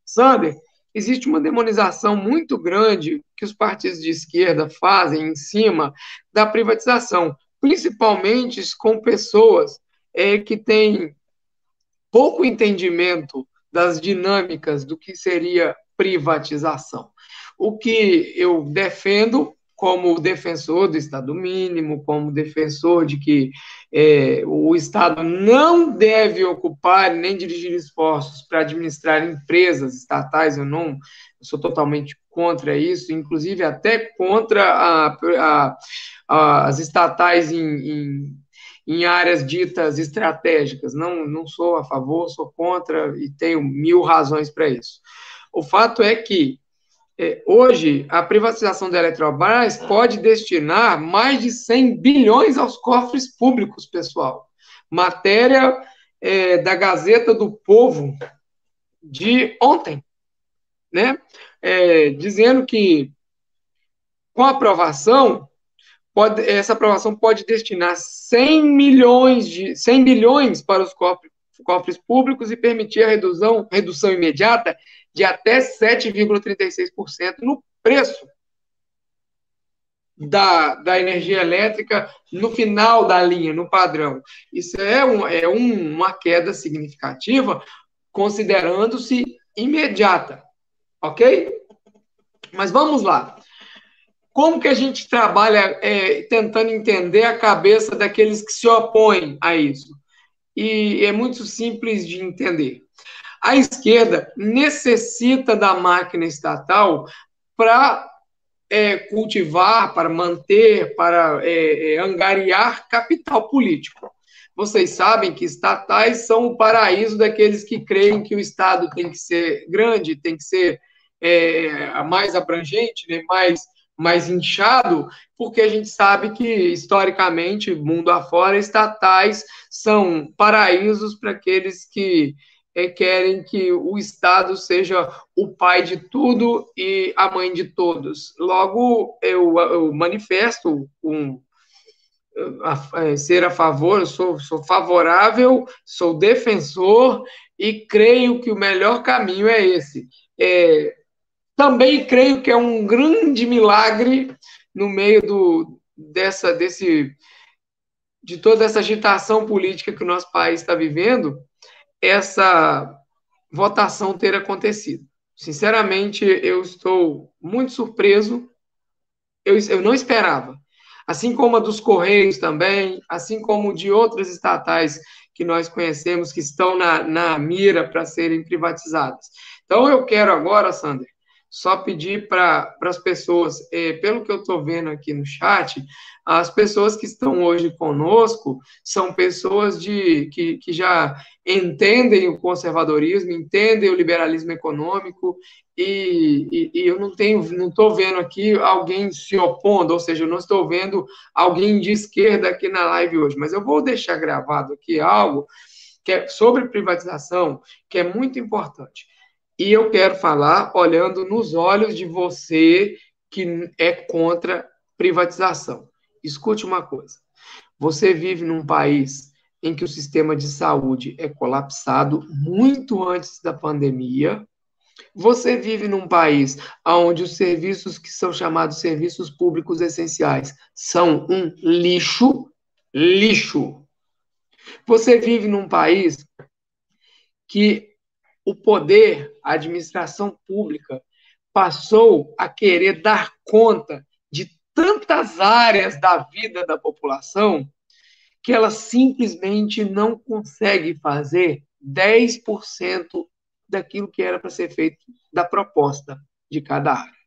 Sander, existe uma demonização muito grande que os partidos de esquerda fazem em cima da privatização, principalmente com pessoas é, que têm pouco entendimento das dinâmicas do que seria privatização. O que eu defendo como defensor do Estado mínimo, como defensor de que é, o Estado não deve ocupar nem dirigir esforços para administrar empresas estatais, eu não eu sou totalmente contra isso, inclusive até contra a, a, a, as estatais em, em, em, áreas ditas estratégicas. Não, não sou a favor, sou contra e tenho mil razões para isso. O fato é que hoje a privatização da Eletrobras pode destinar mais de 100 bilhões aos cofres públicos, pessoal. Matéria é, da Gazeta do Povo de ontem, né? É, dizendo que com a aprovação pode, essa aprovação pode destinar 100 milhões de 100 bilhões para os cofres, cofres públicos e permitir a redução, redução imediata de até 7,36% no preço da, da energia elétrica no final da linha, no padrão. Isso é, um, é um, uma queda significativa, considerando-se imediata, ok? Mas vamos lá. Como que a gente trabalha é, tentando entender a cabeça daqueles que se opõem a isso? E é muito simples de entender. A esquerda necessita da máquina estatal para é, cultivar, para manter, para é, é, angariar capital político. Vocês sabem que estatais são o paraíso daqueles que creem que o Estado tem que ser grande, tem que ser é, mais abrangente, né, mais, mais inchado, porque a gente sabe que, historicamente, mundo afora, estatais são paraísos para aqueles que querem que o Estado seja o pai de tudo e a mãe de todos. Logo, eu, eu manifesto um, a, a, ser a favor, sou, sou favorável, sou defensor e creio que o melhor caminho é esse. É, também creio que é um grande milagre no meio do, dessa, desse, de toda essa agitação política que o nosso país está vivendo, essa votação ter acontecido. Sinceramente, eu estou muito surpreso. Eu, eu não esperava. Assim como a dos Correios também, assim como de outras estatais que nós conhecemos que estão na, na mira para serem privatizadas. Então, eu quero agora, Sander, só pedir para as pessoas, é, pelo que eu estou vendo aqui no chat, as pessoas que estão hoje conosco são pessoas de, que, que já entendem o conservadorismo, entendem o liberalismo econômico, e, e, e eu não tenho, não estou vendo aqui alguém se opondo, ou seja, eu não estou vendo alguém de esquerda aqui na live hoje, mas eu vou deixar gravado aqui algo que é sobre privatização, que é muito importante. E eu quero falar olhando nos olhos de você que é contra privatização. Escute uma coisa. Você vive num país em que o sistema de saúde é colapsado muito antes da pandemia. Você vive num país onde os serviços que são chamados serviços públicos essenciais são um lixo, lixo. Você vive num país que o poder, a administração pública, passou a querer dar conta de tantas áreas da vida da população que ela simplesmente não consegue fazer 10% daquilo que era para ser feito da proposta de cada área.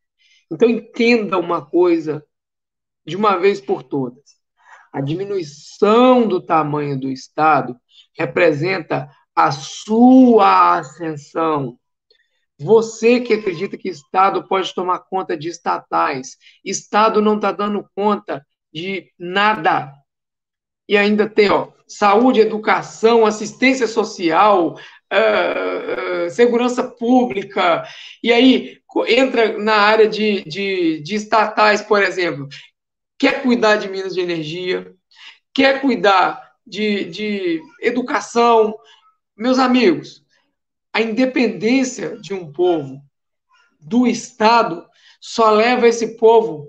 Então, entenda uma coisa de uma vez por todas. A diminuição do tamanho do Estado representa a sua ascensão. Você que acredita que Estado pode tomar conta de estatais, Estado não está dando conta de nada. E ainda tem ó, saúde, educação, assistência social, uh, uh, segurança pública. E aí entra na área de, de, de estatais, por exemplo. Quer cuidar de minas de energia, quer cuidar de, de educação, meus amigos, a independência de um povo do Estado só leva esse povo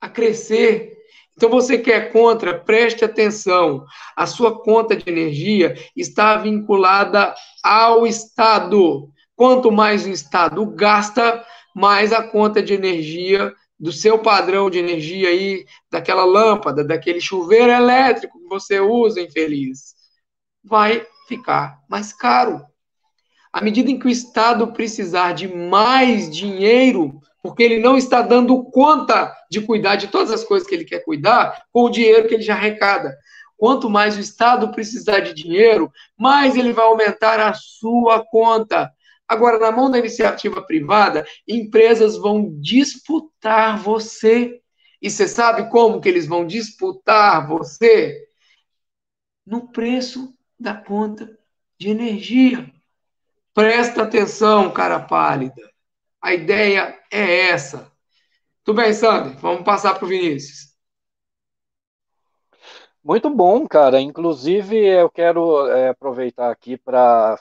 a crescer. Então, você que é contra, preste atenção. A sua conta de energia está vinculada ao Estado. Quanto mais o Estado gasta, mais a conta de energia do seu padrão de energia aí, daquela lâmpada, daquele chuveiro elétrico que você usa, infeliz, vai ficar mais caro. À medida em que o Estado precisar de mais dinheiro, porque ele não está dando conta de cuidar de todas as coisas que ele quer cuidar com o dinheiro que ele já arrecada. Quanto mais o Estado precisar de dinheiro, mais ele vai aumentar a sua conta. Agora, na mão da iniciativa privada, empresas vão disputar você. E você sabe como que eles vão disputar você? No preço da conta de energia. Presta atenção, cara pálida. A ideia é essa. Tudo bem, Sander? Vamos passar para o Vinícius. Muito bom, cara. Inclusive, eu quero é, aproveitar aqui para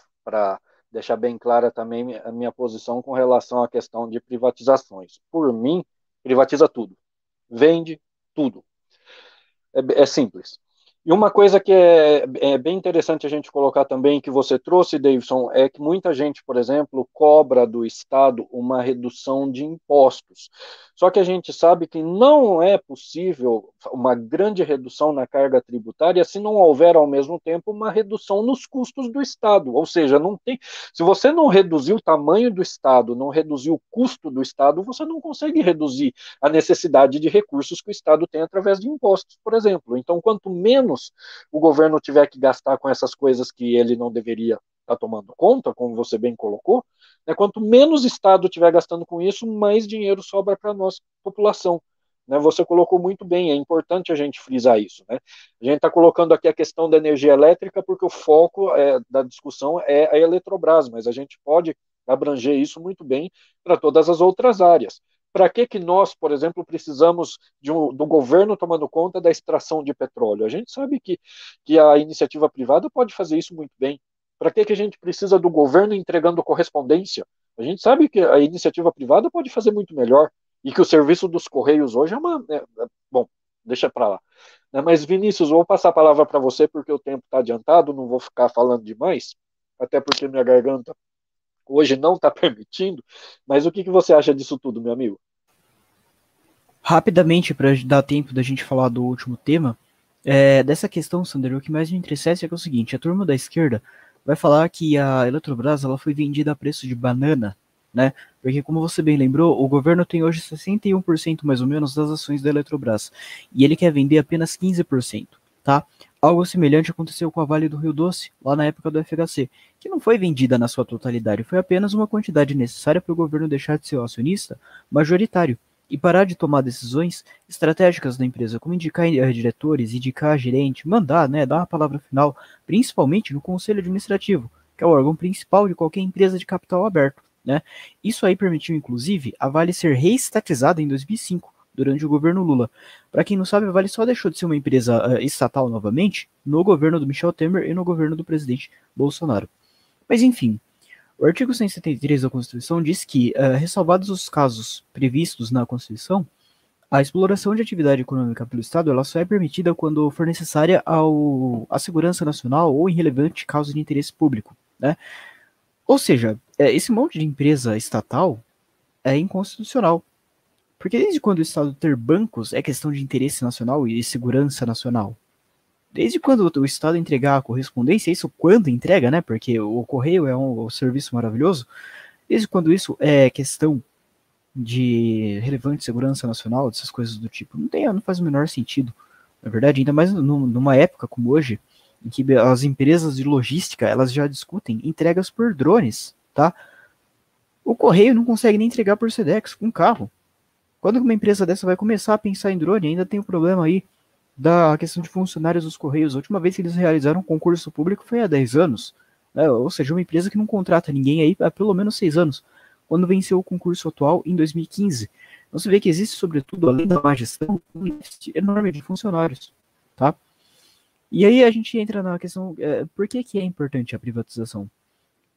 deixar bem clara também a minha posição com relação à questão de privatizações. Por mim, privatiza tudo. Vende tudo. É, é simples. E uma coisa que é, é, bem interessante a gente colocar também, que você trouxe, Davidson, é que muita gente, por exemplo, cobra do Estado uma redução de impostos. Só que a gente sabe que não é possível uma grande redução na carga tributária se não houver, ao mesmo tempo, uma redução nos custos do Estado. Ou seja, não tem. Se você não reduzir o tamanho do Estado, não reduzir o custo do Estado, você não consegue reduzir a necessidade de recursos que o Estado tem através de impostos, por exemplo. Então, quanto menos o governo tiver que gastar com essas coisas que ele não deveria está tomando conta, como você bem colocou, né, quanto menos Estado estiver gastando com isso, mais dinheiro sobra para a nossa população. Né, você colocou muito bem, é importante a gente frisar isso. Né? A gente está colocando aqui a questão da energia elétrica porque o foco é, da discussão é a Eletrobras, mas a gente pode abranger isso muito bem para todas as outras áreas. Para que, que nós, por exemplo, precisamos um, do governo tomando conta da extração de petróleo? A gente sabe que, que a iniciativa privada pode fazer isso muito bem. Para que, que a gente precisa do governo entregando correspondência? A gente sabe que a iniciativa privada pode fazer muito melhor e que o serviço dos Correios hoje é uma. É, é, bom, deixa para lá. Né, mas, Vinícius, vou passar a palavra para você porque o tempo está adiantado, não vou ficar falando demais, até porque minha garganta hoje não está [laughs] permitindo. Mas o que, que você acha disso tudo, meu amigo? Rapidamente, para dar tempo da gente falar do último tema, é, dessa questão, Sander, o que mais me entristece é, é o seguinte: a turma da esquerda vai falar que a Eletrobras ela foi vendida a preço de banana, né? Porque, como você bem lembrou, o governo tem hoje 61% mais ou menos das ações da Eletrobras e ele quer vender apenas 15%, tá? Algo semelhante aconteceu com a Vale do Rio Doce, lá na época do FHC, que não foi vendida na sua totalidade, foi apenas uma quantidade necessária para o governo deixar de ser acionista majoritário e parar de tomar decisões estratégicas da empresa, como indicar diretores, indicar gerente, mandar, né, dar a palavra final, principalmente no conselho administrativo, que é o órgão principal de qualquer empresa de capital aberto. Né? Isso aí permitiu, inclusive, a Vale ser reestatizada em 2005, durante o governo Lula. Para quem não sabe, a Vale só deixou de ser uma empresa uh, estatal novamente no governo do Michel Temer e no governo do presidente Bolsonaro. Mas enfim, o artigo 173 da Constituição diz que, uh, ressalvados os casos previstos na Constituição, a exploração de atividade econômica pelo Estado ela só é permitida quando for necessária ao, à segurança nacional ou em relevante causa de interesse público. Né? Ou seja, é, esse monte de empresa estatal é inconstitucional. Porque desde quando o Estado ter bancos é questão de interesse nacional e segurança nacional? Desde quando o Estado entregar a correspondência, isso quando entrega, né? Porque o correio é um, um serviço maravilhoso. Desde quando isso é questão de relevante segurança nacional, dessas coisas do tipo, não tem, não faz o menor sentido. Na verdade, ainda mais numa época como hoje, em que as empresas de logística elas já discutem entregas por drones, tá? O correio não consegue nem entregar por Sedex com carro. Quando uma empresa dessa vai começar a pensar em drone, ainda tem o problema aí da questão de funcionários dos Correios. A última vez que eles realizaram um concurso público foi há 10 anos. Né? Ou seja, uma empresa que não contrata ninguém aí há pelo menos 6 anos, quando venceu o concurso atual em 2015. Então você vê que existe, sobretudo, além da má gestão, um déficit enorme de funcionários. Tá? E aí a gente entra na questão, é, por que, que é importante a privatização?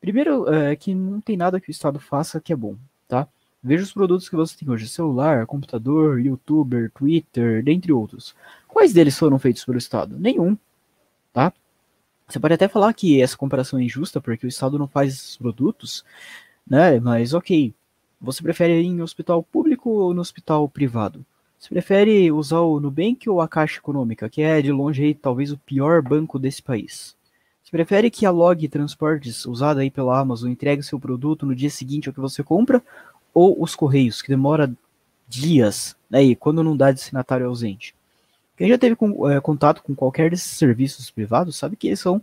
Primeiro, é, que não tem nada que o Estado faça que é bom, tá? Veja os produtos que você tem hoje: celular, computador, youtuber, Twitter, dentre outros. Quais deles foram feitos pelo Estado? Nenhum. Tá? Você pode até falar que essa comparação é injusta porque o Estado não faz esses produtos, né? Mas ok. Você prefere ir em hospital público ou no hospital privado? Você prefere usar o Nubank ou a Caixa Econômica, que é de longe aí, talvez o pior banco desse país? Você prefere que a Log Transportes, usada aí pela Amazon, entregue seu produto no dia seguinte ao que você compra, ou os Correios, que demora dias, né, e quando não dá destinatário ausente. Quem já teve com, é, contato com qualquer desses serviços privados sabe que eles são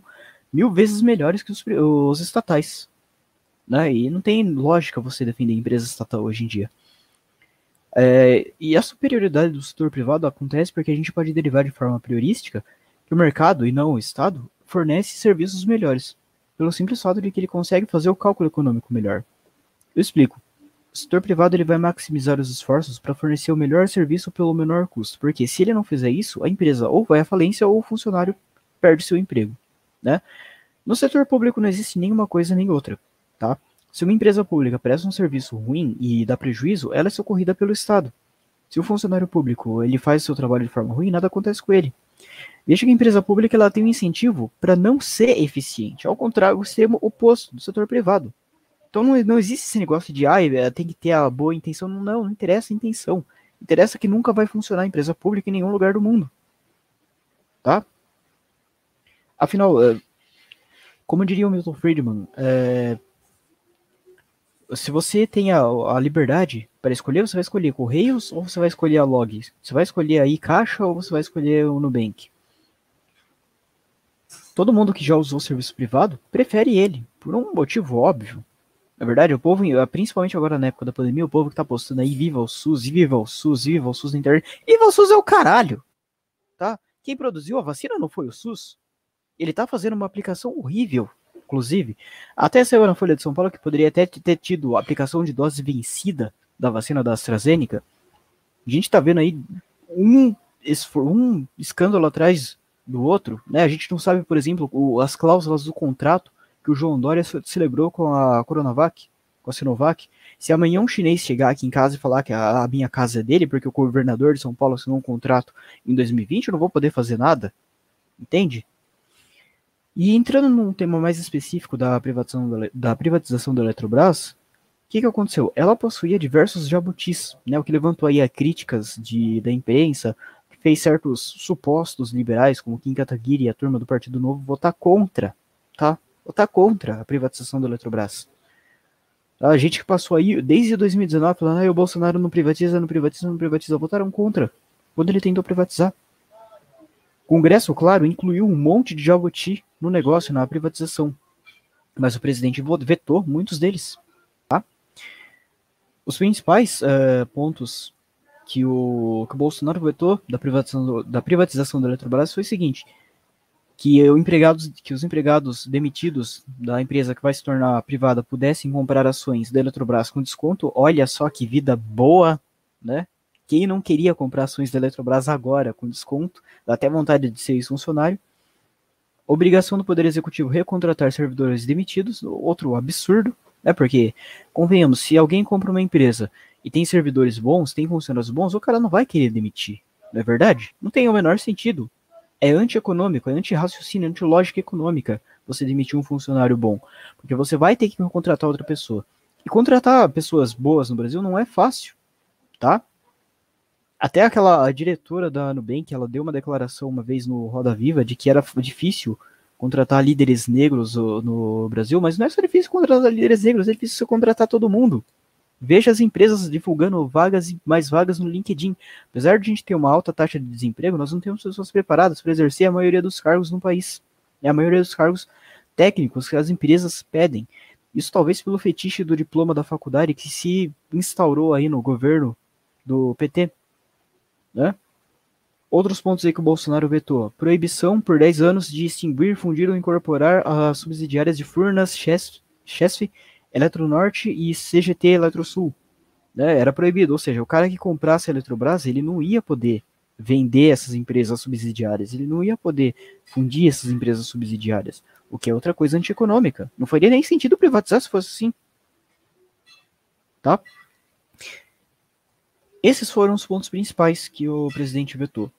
mil vezes melhores que os, os estatais. Né, e não tem lógica você defender empresa estatal hoje em dia. É, e a superioridade do setor privado acontece porque a gente pode derivar de forma priorística que o mercado, e não o Estado, fornece serviços melhores, pelo simples fato de que ele consegue fazer o cálculo econômico melhor. Eu explico. O setor privado ele vai maximizar os esforços para fornecer o melhor serviço pelo menor custo, porque se ele não fizer isso, a empresa ou vai à falência ou o funcionário perde seu emprego, né? No setor público não existe nenhuma coisa nem outra, tá? Se uma empresa pública presta um serviço ruim e dá prejuízo, ela é socorrida pelo Estado. Se o funcionário público ele faz seu trabalho de forma ruim, nada acontece com ele. Veja que a empresa pública ela tem um incentivo para não ser eficiente, ao contrário, o extremo oposto do setor privado. Então não, não existe esse negócio de, ah, tem que ter a boa intenção. Não, não, não interessa a intenção. Interessa que nunca vai funcionar a empresa pública em nenhum lugar do mundo. Tá? Afinal, eh, como diria o Milton Friedman, é, se você tem a, a, liberdade para escolher, você vai escolher Correios ou você vai escolher a Log? Você vai escolher aí Caixa ou você vai escolher o Nubank? todo mundo que já usou o serviço privado prefere ele, por um motivo óbvio. Na verdade, o povo, principalmente agora na época da pandemia, o povo que tá postando aí viva o SUS, viva o SUS, viva o SUS na internet. Viva o SUS é o caralho! Tá? Quem produziu a vacina não foi o SUS. Ele tá fazendo uma aplicação horrível, inclusive. Até saiu na Folha de São Paulo que poderia até ter tido aplicação de dose vencida da vacina da AstraZeneca. A gente tá vendo aí um, um escândalo atrás do outro, né? A gente não sabe, por exemplo, as cláusulas do contrato que o João Dória celebrou com a Coronavac, com a Sinovac. Se amanhã um chinês chegar aqui em casa e falar que a, minha casa é dele, porque o governador de São Paulo assinou um contrato em 2020, eu não vou poder fazer nada. Entende? E entrando num tema mais específico da privatização da, da, privatização da Eletrobras, o que, que aconteceu? Ela possuía diversos jabutis, né, o que levantou aí a críticas de, da imprensa, que fez certos supostos liberais, como Kim Kataguiri e a turma do Partido Novo, votar contra, tá? Votar contra a privatização da Eletrobras. A gente que passou aí desde 2019 falando, ah, o Bolsonaro não privatiza, não privatiza, não privatiza, votaram contra quando ele tentou privatizar. O Congresso, claro, incluiu um monte de jabuti no negócio, na privatização. Mas o presidente vetou muitos deles. Tá? Os principais uh, pontos que o, que o Bolsonaro vetou da privatização, do, da privatização Eletrobras foi o seguinte: que, o empregados, que os empregados demitidos da empresa que vai se tornar privada pudessem comprar ações da Eletrobras com desconto. Olha só que vida boa, né? Quem não queria comprar ações da Eletrobras agora com desconto, dá até vontade de ser ex-funcionário. Obrigação do Poder Executivo recontratar servidores demitidos, outro absurdo, né? Porque, convenhamos, se alguém compra uma empresa e tem servidores bons, tem funcionários bons, o cara não vai querer demitir, não é verdade? Não tem o menor sentido é antieconômico, é anti-raciocínio, anti-lógica econômica você demitir um funcionário bom. Porque você vai ter que contratar outra pessoa. E contratar pessoas boas no Brasil não é fácil, tá? Até aquela diretora da Nubank, ela deu uma declaração uma vez no Roda Viva de que era difícil contratar líderes negros no Brasil, mas não é só difícil contratar líderes negros, é difícil contratar todo mundo. Veja as empresas divulgando vagas e mais vagas no LinkedIn. Apesar de a gente ter uma alta taxa de desemprego, nós não temos pessoas preparadas para exercer a maioria dos cargos no país. É a maioria dos cargos técnicos que as empresas pedem. Isso talvez pelo fetiche do diploma da faculdade que se instaurou aí no governo do PT. Né? Outros pontos aí que o Bolsonaro vetou. Proibição por 10 anos de extinguir, fundir ou incorporar as subsidiárias de Furnas, Chesf, Eletronorte e CGT Eletrosul. Né, era proibido, ou seja, o cara que comprasse a Eletrobras, ele não ia poder vender essas empresas subsidiárias, ele não ia poder fundir essas empresas subsidiárias, o que é outra coisa antieconômica. Não faria nem sentido privatizar se fosse assim. Tá? Esses foram os pontos principais que o presidente vetou.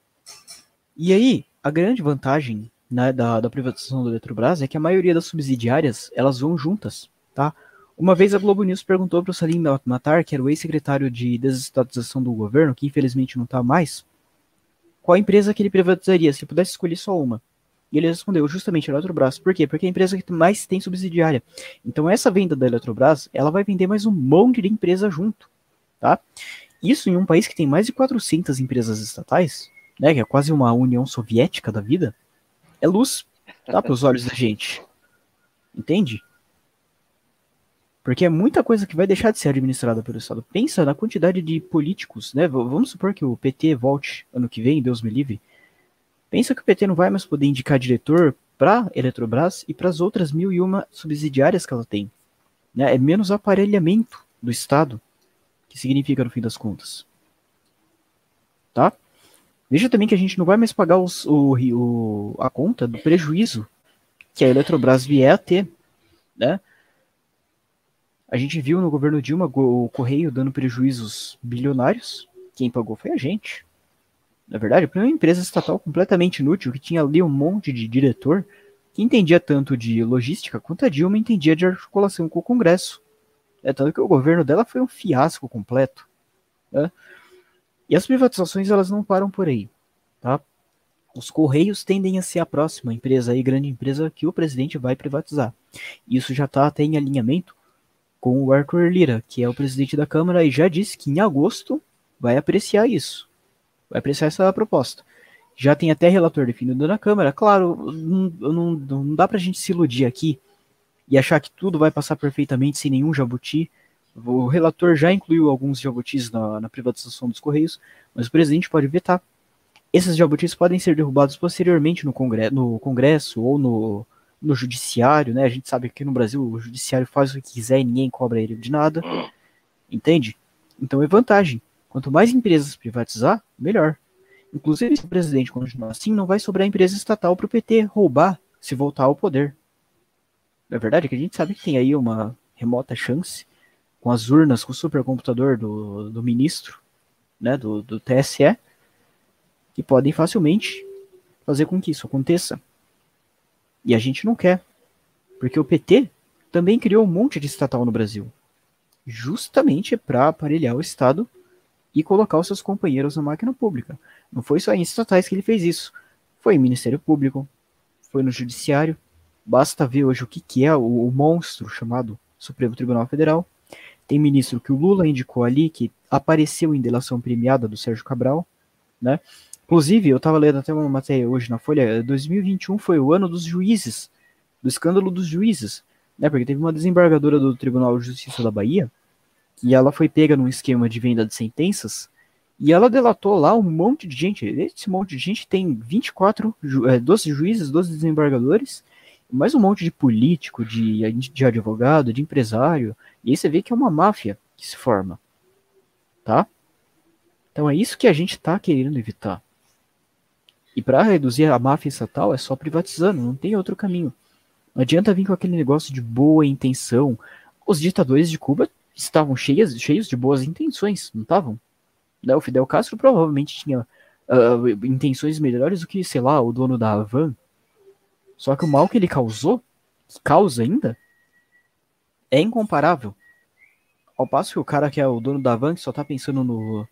E aí, a grande vantagem né, da, da privatização da Eletrobras é que a maioria das subsidiárias elas vão juntas, tá? Uma vez a Globo News perguntou para o Salim Matar, que era o ex-secretário de desestatização do governo, que infelizmente não está mais, qual empresa que ele privatizaria se pudesse escolher só uma. E ele respondeu justamente a Eletrobras. Por quê? Porque é a empresa que mais tem subsidiária. Então essa venda da Eletrobras, ela vai vender mais um monte de empresa junto, tá? Isso em um país que tem mais de 400 empresas estatais, né, que é quase uma União Soviética da vida, é luz, tá, para os olhos da gente. Entende? Porque é muita coisa que vai deixar de ser administrada pelo Estado. Pensa na quantidade de políticos, né? Vamos supor que o PT volte ano que vem, Deus me livre. Pensa que o PT não vai mais poder indicar diretor para Eletrobras e para as outras mil e uma subsidiárias que ela tem. Né? É menos aparelhamento do Estado, que significa no fim das contas. Tá? Veja também que a gente não vai mais pagar os, o, o, a conta do prejuízo que a Eletrobras vier a ter, né? A gente viu no governo Dilma o Correio dando prejuízos bilionários. Quem pagou foi a gente. Na verdade, para uma empresa estatal completamente inútil, que tinha ali um monte de diretor que entendia tanto de logística quanto a Dilma entendia de articulação com o Congresso. É tanto que o governo dela foi um fiasco completo. Né? E as privatizações elas não param por aí. Tá? Os Correios tendem a ser a próxima empresa e grande empresa que o presidente vai privatizar. Isso já está até em alinhamento com o Arthur Lira, que é o presidente da Câmara, e já disse que em agosto vai apreciar isso. Vai apreciar essa proposta. Já tem até relator definido na Câmara. Claro, não, não, não dá pra gente se iludir aqui e achar que tudo vai passar perfeitamente sem nenhum jabuti. O relator já incluiu alguns jabutis na, na privatização dos Correios, mas o presidente pode vetar. Esses jabutis podem ser derrubados posteriormente no, congresso, no Congresso ou no, no Judiciário, né? A gente sabe que aqui no Brasil o Judiciário faz o que quiser e ninguém cobra ele de nada. Entende? Então é vantagem. Quanto mais empresas privatizar, melhor. Inclusive, se o presidente continuar assim, não vai sobrar empresa estatal para o PT roubar se voltar ao poder. É verdade que a gente sabe que tem aí uma remota chance com as urnas, com o supercomputador do, do ministro, né, do, do TSE, que podem facilmente fazer com que isso aconteça. E a gente não quer, porque o PT também criou um monte de estatal no Brasil, justamente para aparelhar o Estado e colocar os seus companheiros na máquina pública. Não foi só em estatais que ele fez isso. Foi em Ministério Público, foi no Judiciário. Basta ver hoje o que, que é o, o monstro chamado Supremo Tribunal Federal. Tem ministro que o Lula indicou ali, que apareceu em delação premiada do Sérgio Cabral, né? Inclusive, eu estava lendo até uma matéria hoje na Folha, 2021 foi o ano dos juízes, do escândalo dos juízes, né? Porque teve uma desembargadora do Tribunal de Justiça da Bahia, que ela foi pega num esquema de venda de sentenças, e ela delatou lá um monte de gente. Esse monte de gente tem 24, é, 12 juízes, 12 desembargadores, mais um monte de político, de, de advogado, de empresário. E aí você vê que é uma máfia que se forma. Tá? Então é isso que a gente está querendo evitar. E para reduzir a máfia estatal é só privatizando, não tem outro caminho. Não adianta vir com aquele negócio de boa intenção. Os ditadores de Cuba estavam cheios, cheios de boas intenções, não estavam? Né, o Fidel Castro provavelmente tinha uh, intenções melhores do que, sei lá, o dono da Havan. Só que o mal que ele causou, que causa ainda, é incomparável. Ao passo que o cara que é o dono da Havan, que só tá pensando no,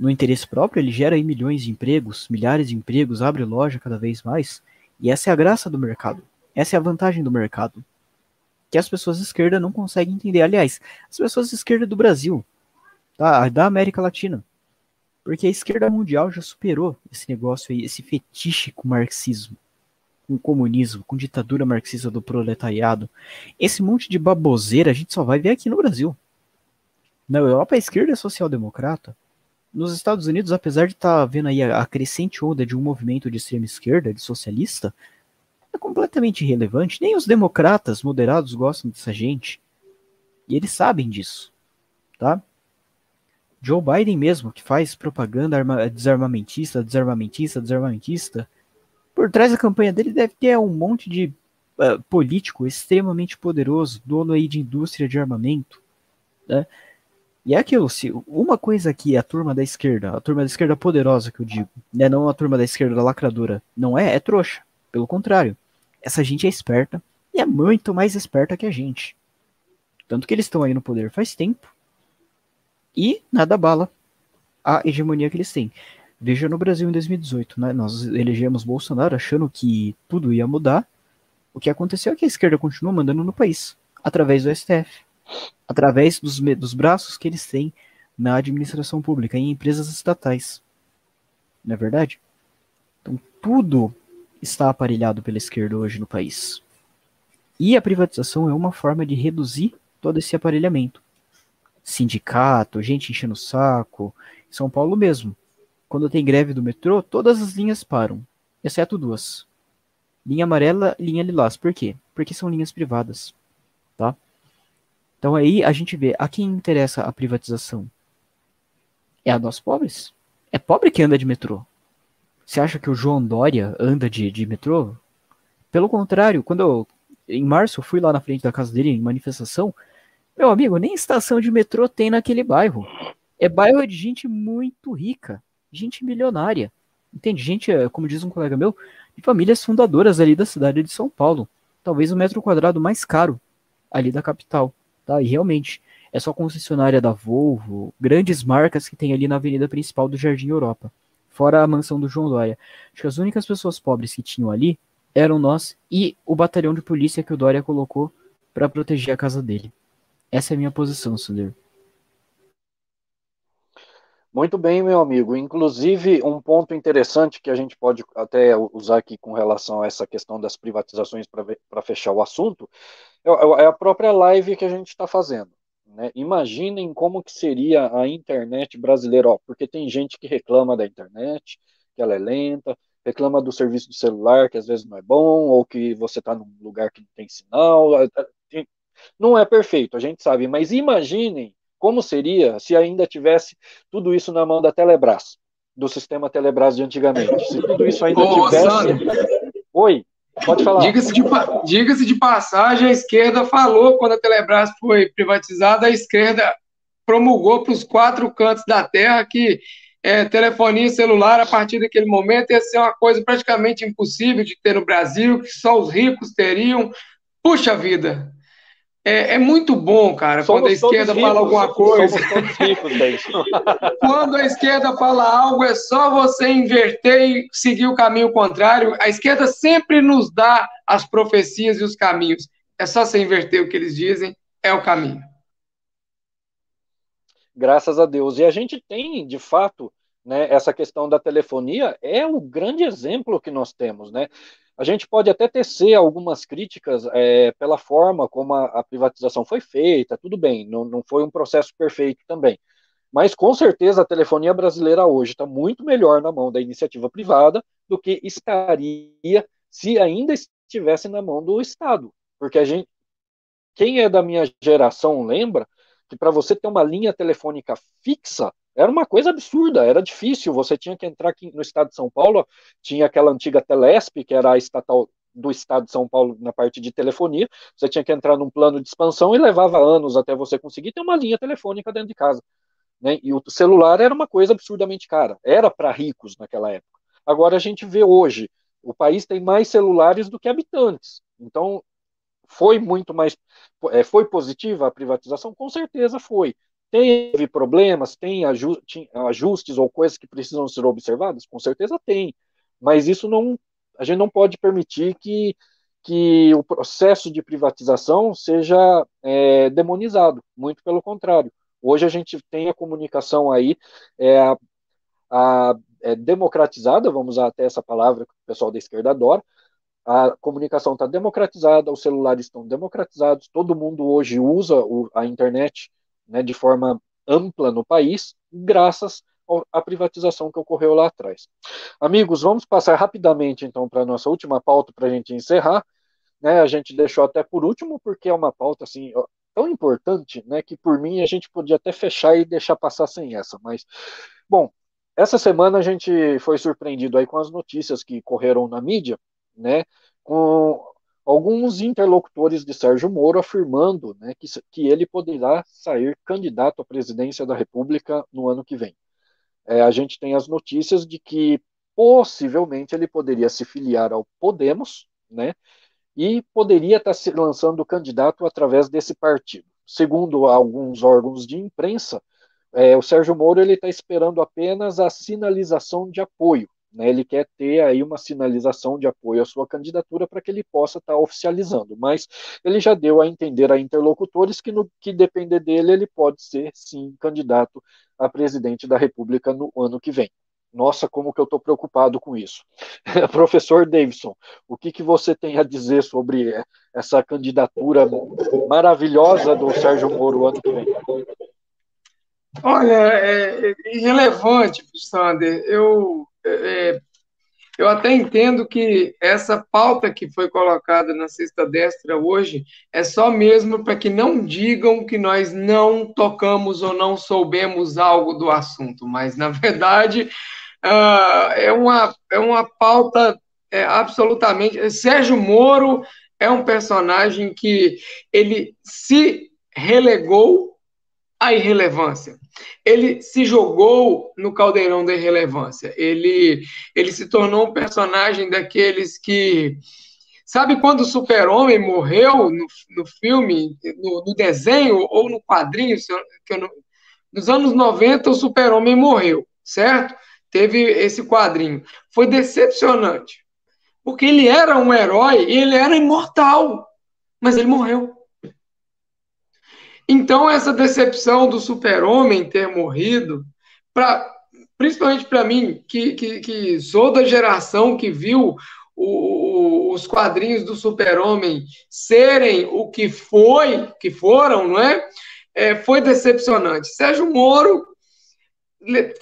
no interesse próprio, ele gera aí milhões de empregos, milhares de empregos, abre loja cada vez mais. E essa é a graça do mercado. Essa é a vantagem do mercado. Que as pessoas de esquerda não conseguem entender. Aliás, as pessoas de esquerda do Brasil tá? da América Latina. Porque a esquerda mundial já superou esse negócio aí, esse fetiche com marxismo, com comunismo, com ditadura marxista do proletariado. Esse monte de baboseira a gente só vai ver aqui no Brasil. Na Europa a esquerda é social-democrata. Nos Estados Unidos, apesar de estar tá vendo aí a, a crescente onda de um movimento de extrema esquerda, de socialista, é completamente irrelevante. Nem os democratas moderados gostam dessa gente. E eles sabem disso, tá? Joe Biden mesmo, que faz propaganda desarmamentista, desarmamentista, desarmamentista, por trás da campanha dele deve ter um monte de uh, político extremamente poderoso, dono aí de indústria de armamento, né? E é aquilo, se uma coisa aqui a turma da esquerda, a turma da esquerda poderosa que eu digo, né, não a turma da esquerda lacradora, não é, é trouxa. Pelo contrário, essa gente é esperta e é muito mais esperta que a gente. Tanto que eles estão aí no poder faz tempo e nada bala a hegemonia que eles têm. Veja no Brasil em 2018, né? Nós elegemos Bolsonaro achando que tudo ia mudar. O que aconteceu é que a esquerda continua mandando no país, através do STF, através dos, dos braços que eles têm na administração pública, em empresas estatais. Não é verdade? Então, tudo está aparelhado pela esquerda hoje no país. E a privatização é uma forma de reduzir todo esse aparelhamento sindicato, gente enchendo o saco. São Paulo mesmo. Quando tem greve do metrô, todas as linhas param, exceto duas. Linha amarela linha lilás. Por quê? Porque são linhas privadas. Tá? Então aí a gente vê a quem interessa a privatização. É a nós pobres. É pobre que anda de metrô. Você acha que o João Dória anda de, de metrô? Pelo contrário, quando eu, em março eu fui lá na frente da casa dele em manifestação, meu amigo, nem estação de metrô tem naquele bairro. É bairro de gente muito rica, gente milionária. Entende? Gente, é, como diz um colega meu, de famílias fundadoras ali da cidade de São Paulo. Talvez o metro quadrado mais caro ali da capital. Tá? E realmente, é só concessionária da Volvo, grandes marcas que tem ali na avenida principal do Jardim Europa. Fora a mansão do João Dória. Acho que as únicas pessoas pobres que tinham ali eram nós e o batalhão de polícia que o Dória colocou para proteger a casa dele. Essa é a minha posição, Sunder. Muito bem, meu amigo. Inclusive, um ponto interessante que a gente pode até usar aqui com relação a essa questão das privatizações para fechar o assunto é, é a própria live que a gente está fazendo. Né? Imaginem como que seria a internet brasileira, ó, porque tem gente que reclama da internet, que ela é lenta, reclama do serviço de celular, que às vezes não é bom, ou que você está num lugar que não tem sinal. Não é perfeito, a gente sabe, mas imaginem como seria se ainda tivesse tudo isso na mão da Telebrás, do sistema Telebrás de antigamente. Se tudo isso ainda Ô, tivesse. Oi, pode falar. Diga-se de, diga de passagem, a esquerda falou quando a Telebrás foi privatizada, a esquerda promulgou para os quatro cantos da terra que é, telefonia celular a partir daquele momento ia ser uma coisa praticamente impossível de ter no Brasil, que só os ricos teriam. Puxa vida! É, é, muito bom, cara, somos quando a esquerda ricos, fala alguma coisa. Ricos, [laughs] quando a esquerda fala algo, é só você inverter e seguir o caminho contrário. A esquerda sempre nos dá as profecias e os caminhos. É só você inverter o que eles dizem, é o caminho. Graças a Deus. E a gente tem, de fato, né, essa questão da telefonia é o grande exemplo que nós temos, né? A gente pode até tecer algumas críticas é, pela forma como a, a, privatização foi feita, tudo bem, não, não foi um processo perfeito também. Mas com certeza a telefonia brasileira hoje está muito melhor na mão da iniciativa privada do que estaria se ainda estivesse na mão do Estado. Porque a gente, quem é da minha geração lembra que para você ter uma linha telefônica fixa, era uma coisa absurda, era difícil. Você tinha que entrar aqui no estado de São Paulo, tinha aquela antiga Telesp, que era a estatal do estado de São Paulo na parte de telefonia. Você tinha que entrar num plano de expansão e levava anos até você conseguir ter uma linha telefônica dentro de casa. Né? E o celular era uma coisa absurdamente cara, era para ricos naquela época. Agora a gente vê hoje, o país tem mais celulares do que habitantes. Então, foi muito mais. É, foi positiva a privatização? Com certeza foi. Teve problemas, tem ajustes ou coisas que precisam ser observadas? Com certeza tem. Mas isso não. A gente não pode permitir que, que o processo de privatização seja é, demonizado. Muito pelo contrário. Hoje a gente tem a comunicação aí é, a, é, democratizada, vamos usar até essa palavra que o pessoal da esquerda adora, a comunicação está democratizada, os celulares estão democratizados, todo mundo hoje usa o, a internet né, de forma ampla no país, graças à privatização que ocorreu lá atrás. Amigos, vamos passar rapidamente então para a nossa última pauta para a gente encerrar. Né, a gente deixou até por último, porque é uma pauta assim tão importante, né, que por mim a gente podia até fechar e deixar passar sem essa. Mas, bom, essa semana a gente foi surpreendido aí com as notícias que correram na mídia né, com alguns interlocutores de Sérgio Moro afirmando né, que, que ele poderá sair candidato à presidência da República no ano que vem. É, a gente tem as notícias de que possivelmente ele poderia se filiar ao Podemos, né, e poderia estar se lançando candidato através desse partido. Segundo alguns órgãos de imprensa, é, o Sérgio Moro ele está esperando apenas a sinalização de apoio né, ele quer ter aí uma sinalização de apoio à sua candidatura para que ele possa estar tá oficializando, mas ele já deu a entender a interlocutores que no que depender dele, ele pode ser sim candidato a presidente da República no ano que vem. Nossa, como que eu estou preocupado com isso. [laughs] Professor Davidson, o que, que você tem a dizer sobre essa candidatura maravilhosa do Sérgio Moro ano que vem? Olha, é, é irrelevante, Sander. Eu é, eu até entendo que essa pauta que foi colocada na sexta destra hoje é só mesmo para que não digam que nós não tocamos ou não soubemos algo do assunto, mas na verdade uh, é, uma, é uma pauta é, absolutamente. Sérgio Moro é um personagem que ele se relegou à irrelevância ele se jogou no caldeirão da irrelevância. Ele, ele se tornou um personagem daqueles que. Sabe quando o Super-Homem morreu no, no filme, no, no, desenho ou no quadrinho? Eu, nos anos 90, o Super-Homem morreu, certo? Teve esse quadrinho. Foi decepcionante. Porque ele era um herói e ele era imortal. Mas ele morreu. Então, essa decepção do super-homem ter morrido pra, principalmente para mim, que, que, que, sou da geração que viu o, o, os quadrinhos do Super-Homem serem o que foi, que foram, não é? é? Foi decepcionante. Sérgio Moro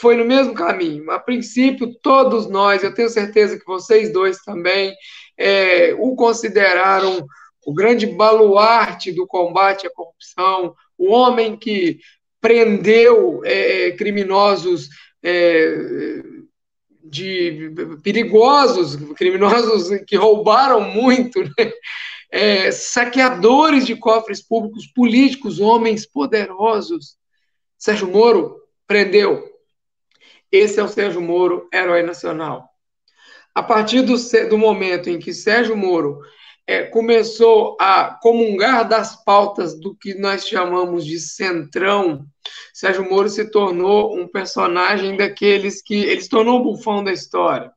foi no mesmo caminho. A princípio, todos nós, eu tenho certeza que vocês dois também, é, o consideraram o grande baluarte do combate à corrupção, o homem que prendeu é, criminosos é, de perigosos, criminosos que roubaram muito, né? é, saqueadores de cofres públicos, políticos, homens poderosos. Sérgio Moro prendeu. Esse é o Sérgio Moro, herói nacional. A partir do, do momento em que Sérgio Moro é, começou a comungar das pautas do que nós chamamos de centrão, Sérgio Moro se tornou um personagem daqueles que. Ele se tornou o bufão da história.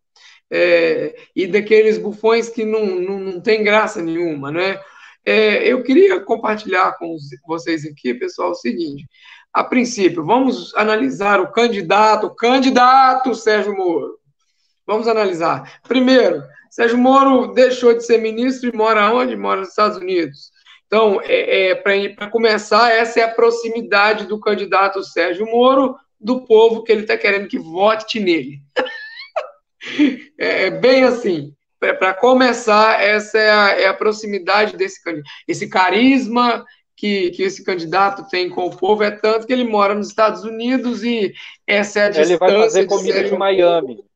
É, e daqueles bufões que não, não, não tem graça nenhuma, né? É, eu queria compartilhar com vocês aqui, pessoal, o seguinte: a princípio, vamos analisar o candidato, o candidato Sérgio Moro. Vamos analisar. Primeiro, Sérgio Moro deixou de ser ministro e mora onde? Mora nos Estados Unidos. Então, é, é para começar, essa é a proximidade do candidato Sérgio Moro do povo que ele está querendo que vote nele. [laughs] é, é bem assim. Para começar, essa é a, é a proximidade desse candidato. Esse carisma que, que esse candidato tem com o povo é tanto que ele mora nos Estados Unidos e essa é a distância. Ele vai fazer comida de, de Miami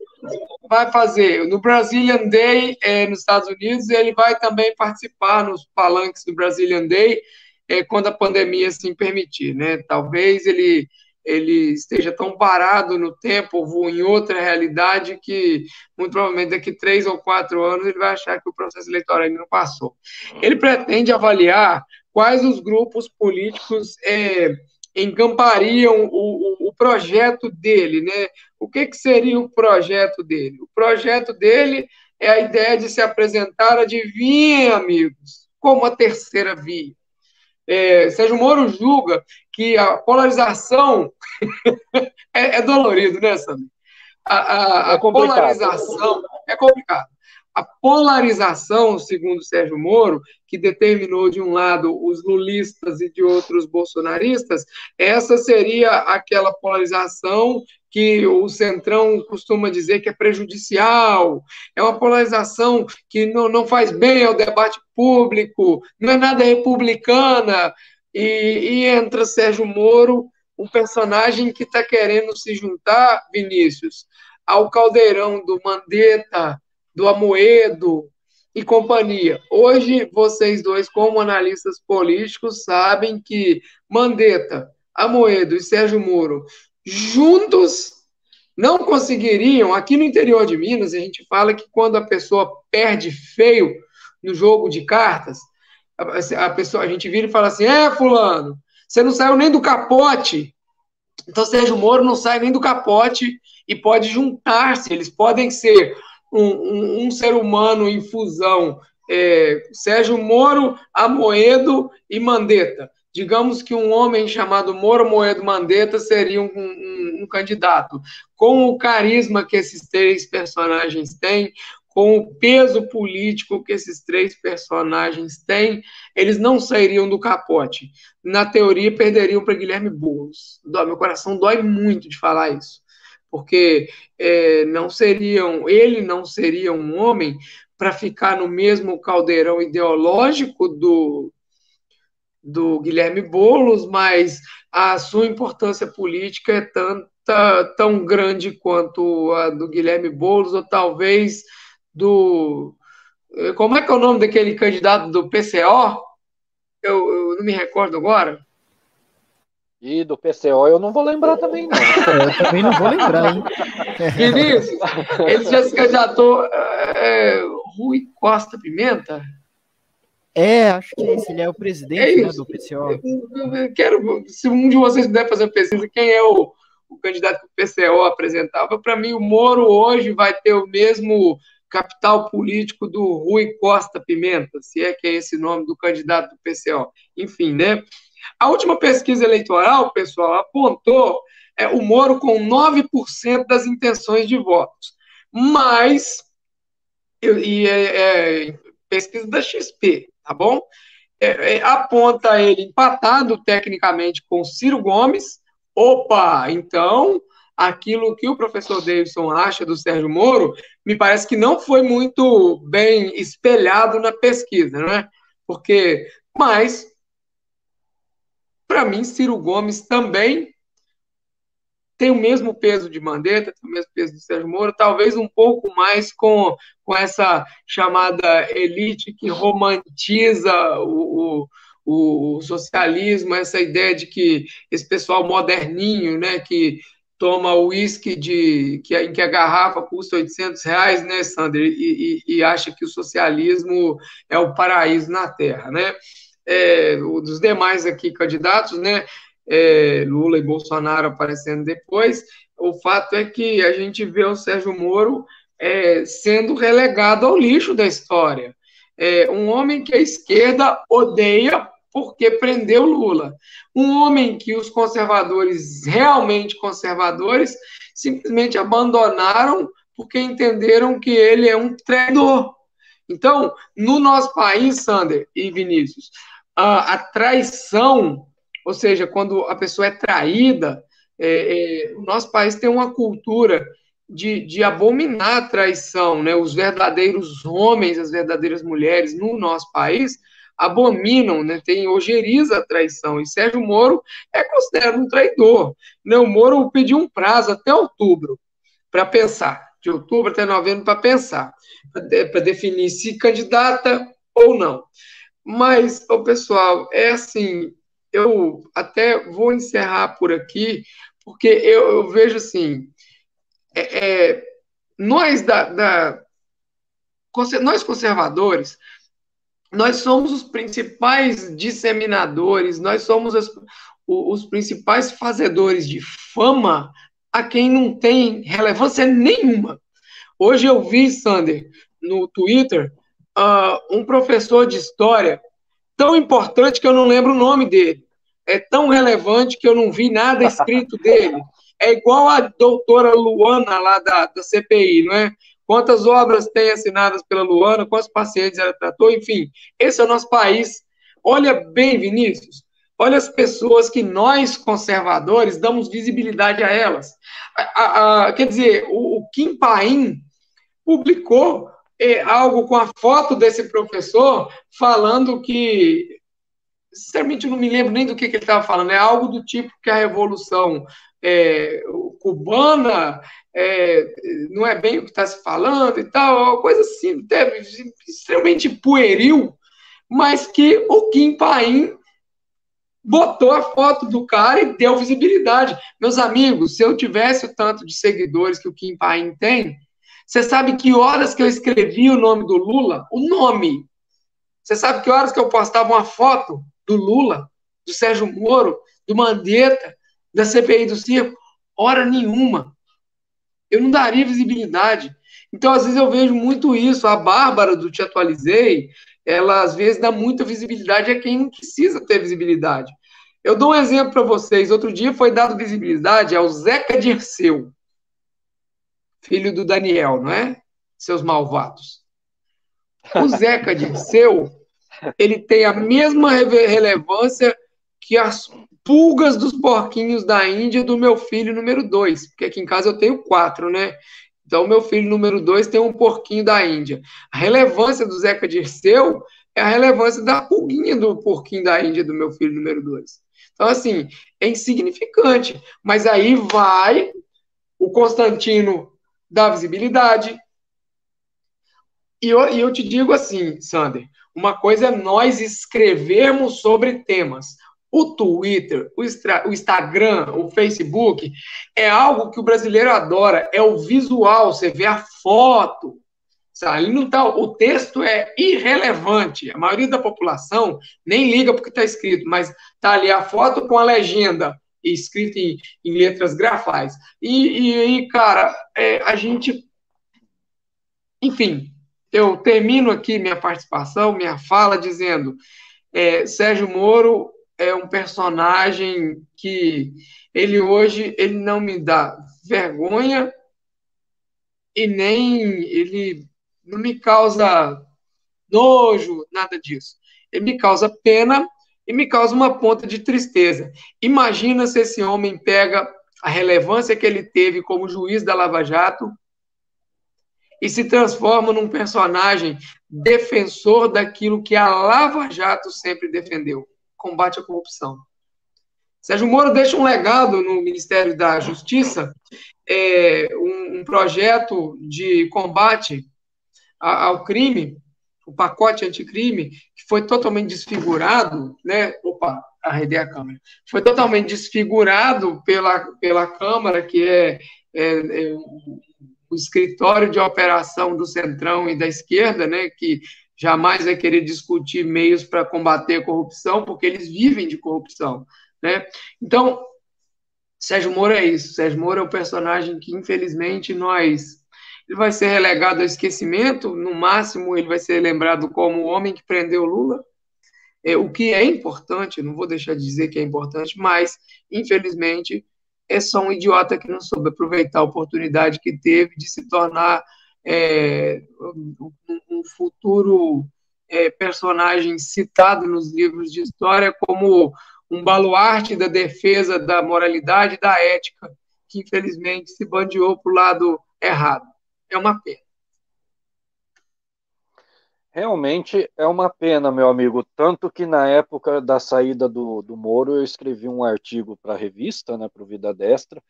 vai fazer no Brazilian Day é, nos Estados Unidos, ele vai também participar nos palanques do Brazilian Day é, quando a pandemia assim permitir, né? Talvez ele ele esteja tão parado no tempo ou em outra realidade que muito provavelmente daqui três ou quatro anos ele vai achar que o processo eleitoral ainda não passou. Ele pretende avaliar quais os grupos políticos é, encampariam o, o, o, projeto dele, né? O que, que seria o projeto dele? O projeto dele é a ideia de se apresentar, adivinhem, amigos, como a terceira via. É, Sérgio Moro julga que a polarização [laughs] é, é, dolorido, né, Sandro? A, a, a é polarização é complicado. A polarização, segundo Sérgio Moro, que determinou de um lado os lulistas e de outros bolsonaristas, essa seria aquela polarização que o Centrão costuma dizer que é prejudicial, é uma polarização que não, não faz bem ao debate público, não é nada republicana, e, e entra Sérgio Moro, um personagem que está querendo se juntar, Vinícius, ao caldeirão do Mandetta, do Amoedo e companhia. Hoje, vocês dois, como analistas políticos, sabem que Mandetta, Amoedo e Sérgio Moro, juntos, não conseguiriam. Aqui no interior de Minas, a gente fala que quando a pessoa perde feio no jogo de cartas, a, pessoa, a gente vira e fala assim: é, Fulano, você não saiu nem do capote. Então, Sérgio Moro não sai nem do capote e pode juntar-se. Eles podem ser um, um, um ser humano em fusão, é, Sérgio Moro, Amoedo e Mandetta. Digamos que um homem chamado Moro Moedo Mandetta seria um, um, um candidato. Com o carisma que esses três personagens têm, com o peso político que esses três personagens têm, eles não sairiam do capote. Na teoria, perderiam para Guilherme Boulos. Meu coração dói muito de falar isso porque é, não seriam, ele não seria um homem para ficar no mesmo caldeirão ideológico do, do Guilherme Boulos, mas a sua importância política é tanta, tão grande quanto a do Guilherme Boulos, ou talvez do. Como é que é o nome daquele candidato do PCO? Eu, eu não me recordo agora. E do PCO eu não vou lembrar também, não. [laughs] É, eu também não vou lembrar, hein? [laughs] Vinícius, ele já se candidatou é, Rui Costa Pimenta? É, acho que é esse, ele é o presidente é né, do PCO. Eu, eu quero, se um de vocês puder fazer uma pesquisa, quem é o, o candidato que o PCO apresentava, para mim o Moro hoje vai ter o mesmo capital político do Rui Costa Pimenta, se é que é esse nome do candidato do PCO. Enfim, né? A última pesquisa eleitoral, pessoal, apontou é, o Moro com 9% das intenções de votos. Mas, e é, é, pesquisa da XP, tá bom? É, é, aponta ele empatado tecnicamente com Ciro Gomes. Opa, então aquilo que o professor Davidson acha do Sérgio Moro, me parece que não foi muito bem espelhado na pesquisa, não é? Porque, mas, para mim, Ciro Gomes também tem o mesmo peso de Mandetta, tem o mesmo peso de Sérgio Moro, talvez um pouco mais com, com essa chamada elite que romantiza o, o, o socialismo, essa ideia de que esse pessoal moderninho, né, que toma uísque de que, em que a garrafa custa 800 reais, né, Sander, e, e, e, acha que o socialismo é o paraíso na Terra, né? É, dos demais aqui candidatos, né, é, Lula e Bolsonaro aparecendo depois, o fato é que a gente vê o Sérgio Moro é, sendo relegado ao lixo da história. É, um homem que a esquerda odeia porque prendeu Lula. Um homem que os conservadores, realmente conservadores, simplesmente abandonaram porque entenderam que ele é um traidor. Então, no nosso país, Sander e Vinícius, a, a traição, ou seja, quando a pessoa é traída, é, é, o nosso país tem uma cultura de, de abominar a traição, né? Os verdadeiros homens, as verdadeiras mulheres no nosso país abominam, né, tem ojeriza a traição, e Sérgio Moro é considerado um traidor. Né? O Moro pediu um prazo até outubro para pensar, de outubro até novembro para pensar, para definir se candidata ou não. Mas, o pessoal, é assim, eu até vou encerrar por aqui, porque eu, eu vejo assim, é, é, nós da, da nós conservadores, nós somos os principais disseminadores, nós somos as, os principais fazedores de fama a quem não tem relevância nenhuma. Hoje eu vi, Sander, no Twitter, uh, um professor de história tão importante que eu não lembro o nome dele. É tão relevante que eu não vi nada escrito dele. É igual a doutora Luana lá da, da CPI, não é? quantas obras tem assinadas pela Luana, quantos pacientes ela tratou, enfim, esse é o nosso país. Olha bem, Vinícius, olha as pessoas que nós, conservadores, damos visibilidade a elas. A, a, a, quer dizer, o, o Kim Paim publicou é, algo com a foto desse professor falando que sinceramente eu não me lembro nem do que, que ele estava falando, é algo do tipo que a revolução é, cubana é, não é bem o que está se falando e tal, uma coisa assim, extremamente pueril, mas que o Kim Paim botou a foto do cara e deu visibilidade. Meus amigos, se eu tivesse o tanto de seguidores que o Kim Paim tem, você sabe que horas que eu escrevi o nome do Lula? O nome. Você sabe que horas que eu postava uma foto do Lula, do Sérgio Moro, do Mandetta, da CPI do Circo? Hora nenhuma eu não daria visibilidade. Então, às vezes, eu vejo muito isso. A Bárbara do Te Atualizei, ela às vezes dá muita visibilidade a quem não precisa ter visibilidade. Eu dou um exemplo para vocês. Outro dia foi dado visibilidade ao Zeca Dirceu, filho do Daniel, não é? Seus malvados. O Zeca Dirceu, ele tem a mesma relevância que as pulgas dos porquinhos da Índia do meu filho número dois, porque aqui em casa eu tenho quatro, né? Então, meu filho número dois tem um porquinho da Índia. A relevância do Zeca Dirceu é a relevância da pulguinha do porquinho da Índia do meu filho número dois. Então, assim, é insignificante. Mas aí vai o Constantino da visibilidade. E eu, e eu te digo assim, Sander, uma coisa é nós escrevermos sobre temas. O Twitter, o, o Instagram, o Facebook é algo que o brasileiro adora, é o visual, você vê a foto. Sabe? Não tá, o texto é irrelevante. A maioria da população nem liga porque está escrito, mas tá ali a foto com a legenda escrita em, em letras grafais. E cara, é, a gente. Enfim, eu termino aqui minha participação, minha fala, dizendo: é, Sérgio Moro é um personagem que ele hoje ele não me dá vergonha e nem ele não me causa nojo, nada disso. Ele me causa pena e me causa uma ponta de tristeza. Imagina se esse homem pega a relevância que ele teve como juiz da Lava Jato e se transforma num personagem defensor daquilo que a Lava Jato sempre defendeu: combate à corrupção. Sérgio Moro deixa um legado no Ministério da Justiça, é, um, um, projeto de combate ao crime, o pacote anticrime, que foi totalmente desfigurado, né? Opa, arredei a câmera. Foi totalmente desfigurado pela, pela Câmara, que é, é, é o escritório de operação do Centrão e da esquerda, né? Que jamais vai querer discutir meios para combater a corrupção, porque eles vivem de corrupção. Né? Então, Sérgio Moro é isso. Sérgio Moro é o personagem que, infelizmente, nós. Ele vai ser relegado ao esquecimento, no máximo, ele vai ser lembrado como o homem que prendeu Lula. É, o que é importante, não vou deixar de dizer que é importante, mas, infelizmente, é só um idiota que não soube aproveitar a oportunidade que teve de se tornar é, um, futuro é, personagem citado nos livros de história como um baluarte da defesa da moralidade e da ética, que infelizmente se bandeou para o lado errado. É uma pena. Realmente é uma pena, meu amigo. Tanto que na época da saída do, do Moro, eu escrevi um artigo para a revista, né, para o Vida Destra,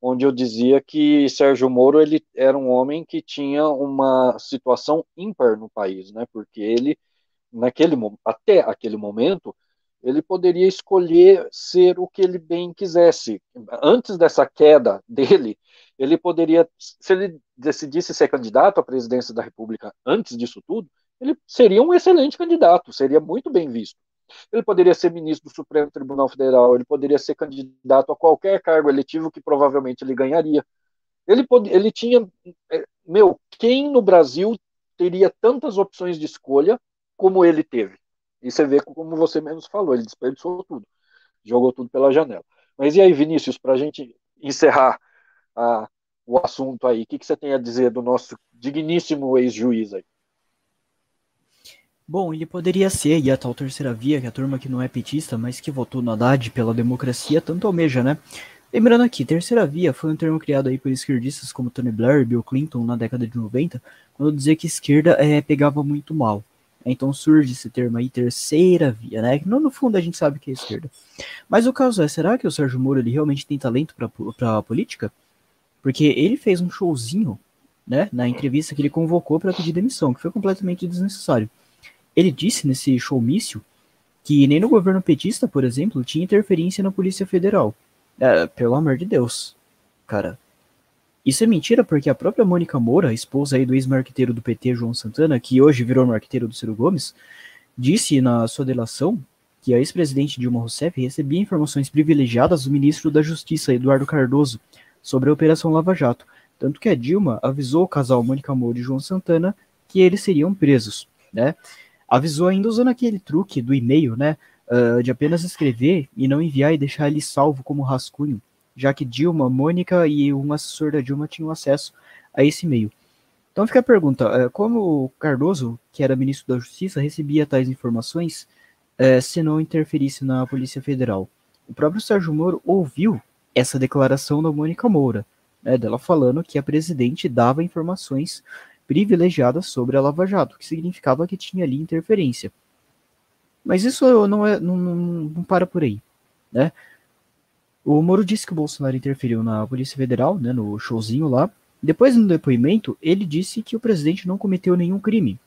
onde eu dizia que Sérgio Moro ele era um homem que tinha uma situação ímpar no país, né, porque ele, naquele, até aquele momento, ele poderia escolher ser o que ele bem quisesse. Antes dessa queda dele, ele poderia, se ele decidisse ser candidato à presidência da República antes disso tudo, ele seria um excelente candidato, seria muito bem visto. Ele poderia ser ministro do Supremo Tribunal Federal, ele poderia ser candidato a qualquer cargo eletivo que provavelmente ele ganharia. Ele, pod ele tinha. É, meu, quem no Brasil teria tantas opções de escolha como ele teve? E você vê como você mesmo falou, ele desperdiçou tudo, jogou tudo pela janela. Mas e aí, Vinícius, para a gente encerrar a, o assunto aí, o que, que você tem a dizer do nosso digníssimo ex-juiz aí? Bom, ele poderia ser, e a tal terceira via, que é a turma que não é petista, mas que votou no Haddad pela democracia, tanto almeja, né? Lembrando aqui, terceira via foi um termo criado aí por esquerdistas como Tony Blair e Bill Clinton na década de 90, quando dizia que esquerda é, pegava muito mal. Então surge esse termo aí, terceira via, né? No, no fundo a gente sabe que é esquerda. Mas o caso é, será que o Sérgio Moro ele realmente tem talento para a política? Porque ele fez um showzinho, né, na entrevista que ele convocou para pedir demissão, que foi completamente desnecessário. Ele disse nesse showmício que nem no governo petista, por exemplo, tinha interferência na Polícia Federal. É, pelo amor de Deus, cara, isso é mentira porque a própria Mônica Moura, esposa aí do ex-marqueteiro do PT, João Santana, que hoje virou marqueteiro do Ciro Gomes, disse na sua delação que a ex-presidente Dilma Rousseff recebia informações privilegiadas do ministro da Justiça, Eduardo Cardoso, sobre a Operação Lava Jato, tanto que a Dilma avisou o casal Mônica Moura e João Santana que eles seriam presos, né? Avisou ainda usando aquele truque do e-mail, né, uh, de apenas escrever e não enviar e deixar ele salvo como rascunho, já que Dilma, Mônica e um assessor da Dilma tinham acesso a esse e-mail. Então fica a pergunta: é, como Cardoso, que era ministro da Justiça, recebia tais informações é, se não interferisse na Polícia Federal? O próprio Sérgio Moro ouviu essa declaração da Mônica Moura, né, dela falando que a presidente dava informações privilegiadas sobre a Lava Jato, que significava que tinha ali interferência. Mas isso não, é, não, não, não para por aí. Né? O Moro disse que o Bolsonaro interferiu na Polícia Federal, né, no showzinho lá. Depois, no depoimento, ele disse que o presidente não cometeu nenhum crime.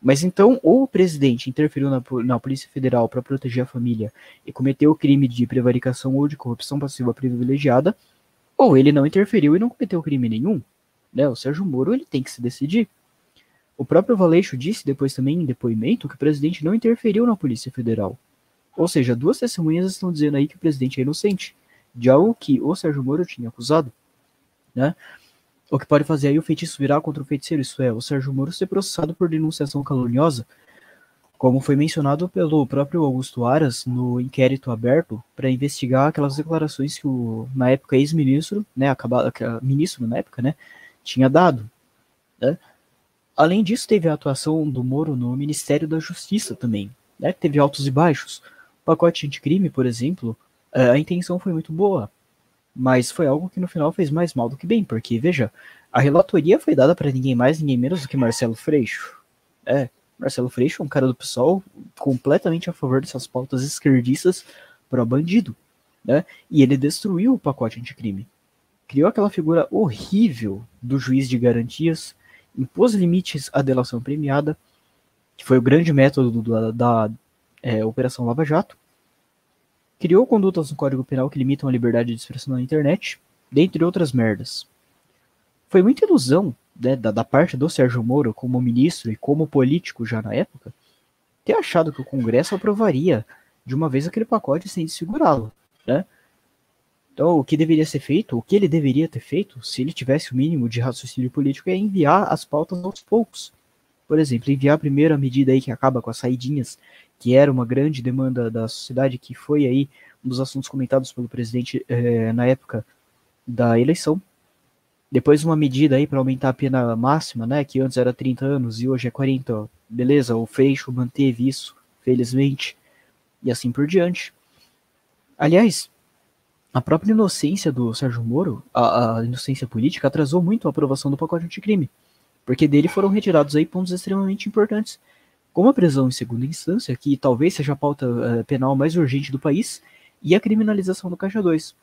Mas então, ou o presidente interferiu na, na Polícia Federal para proteger a família e cometeu o crime de prevaricação ou de corrupção passiva privilegiada, ou ele não interferiu e não cometeu crime nenhum. Né? O Sérgio Moro ele tem que se decidir. O próprio Valeixo disse depois também em depoimento que o presidente não interferiu na Polícia Federal. Ou seja, duas testemunhas estão dizendo aí que o presidente é inocente de algo que o Sérgio Moro tinha acusado, né? O que pode fazer aí o feitiço virar contra o feiticeiro, isso é, o Sérgio Moro ser processado por denunciação caluniosa, como foi mencionado pelo próprio Augusto Aras no inquérito aberto para investigar aquelas declarações que o, na época, ex-ministro, né, acabado, ministro na época, né, tinha dado. Né? Além disso, teve a atuação do Moro no Ministério da Justiça também, né, teve altos e baixos. O pacote anticrime, por exemplo, é, a intenção foi muito boa, mas foi algo que no final fez mais mal do que bem, porque, veja, a relatoria foi dada para ninguém mais, ninguém menos do que Marcelo Freixo. É, Marcelo Freixo, um cara do PSOL, completamente a favor dessas pautas esquerdistas para bandido, né? E ele destruiu o pacote anticrime. Criou aquela figura horrível do juiz de garantias, impôs limites à delação premiada, que foi o grande método da, da é, Operação Lava Jato, criou condutas no Código Penal que limitam a liberdade de expressão na internet, dentre outras merdas. Foi muita ilusão né, da, da, parte do Sérgio Moro como ministro e como político já na época, ter achado que o Congresso aprovaria de uma vez aquele pacote sem segurá-lo, né? Então, o que deveria ser feito, o que ele deveria ter feito, se ele tivesse o mínimo de raciocínio político, é enviar as pautas aos poucos. Por exemplo, enviar a medida aí que acaba com as saidinhas, que era uma grande demanda da sociedade, que foi aí um dos assuntos comentados pelo presidente eh, na época da eleição. Depois uma medida aí para aumentar a pena máxima, né, que antes era 30 anos e hoje é 40, beleza, o Freixo manteve isso, felizmente, e assim por diante. Aliás, a própria inocência do Sérgio Moro, a, a inocência política, atrasou muito a aprovação do pacote anticrime, porque dele foram retirados aí pontos extremamente importantes, como a prisão em segunda instância, que talvez seja a pauta uh, penal mais urgente do país, e a criminalização do Caixa 2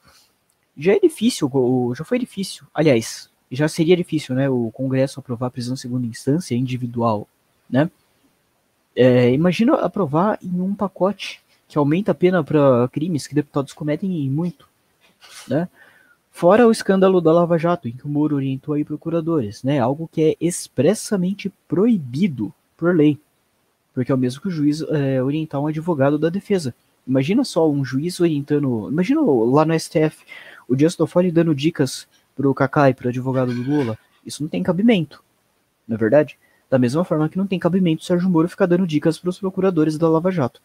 já é difícil, já foi difícil, aliás, já seria difícil, né, o Congresso aprovar a prisão em segunda instância individual, né? É, imagina aprovar em um pacote que aumenta a pena para crimes que deputados cometem muito, né? Fora o escândalo da Lava Jato, em que o Moro orientou aí procuradores, né? Algo que é expressamente proibido por lei, porque é o mesmo que o juiz é, orientar um advogado da defesa. Imagina só um juiz orientando, imagina lá no STF o Dias Toffoli dando dicas pro Kaká e pro advogado do Lula, isso não tem cabimento, não é verdade? Da mesma forma que não tem cabimento o Sérgio Moro ficar dando dicas para os procuradores da Lava Jato.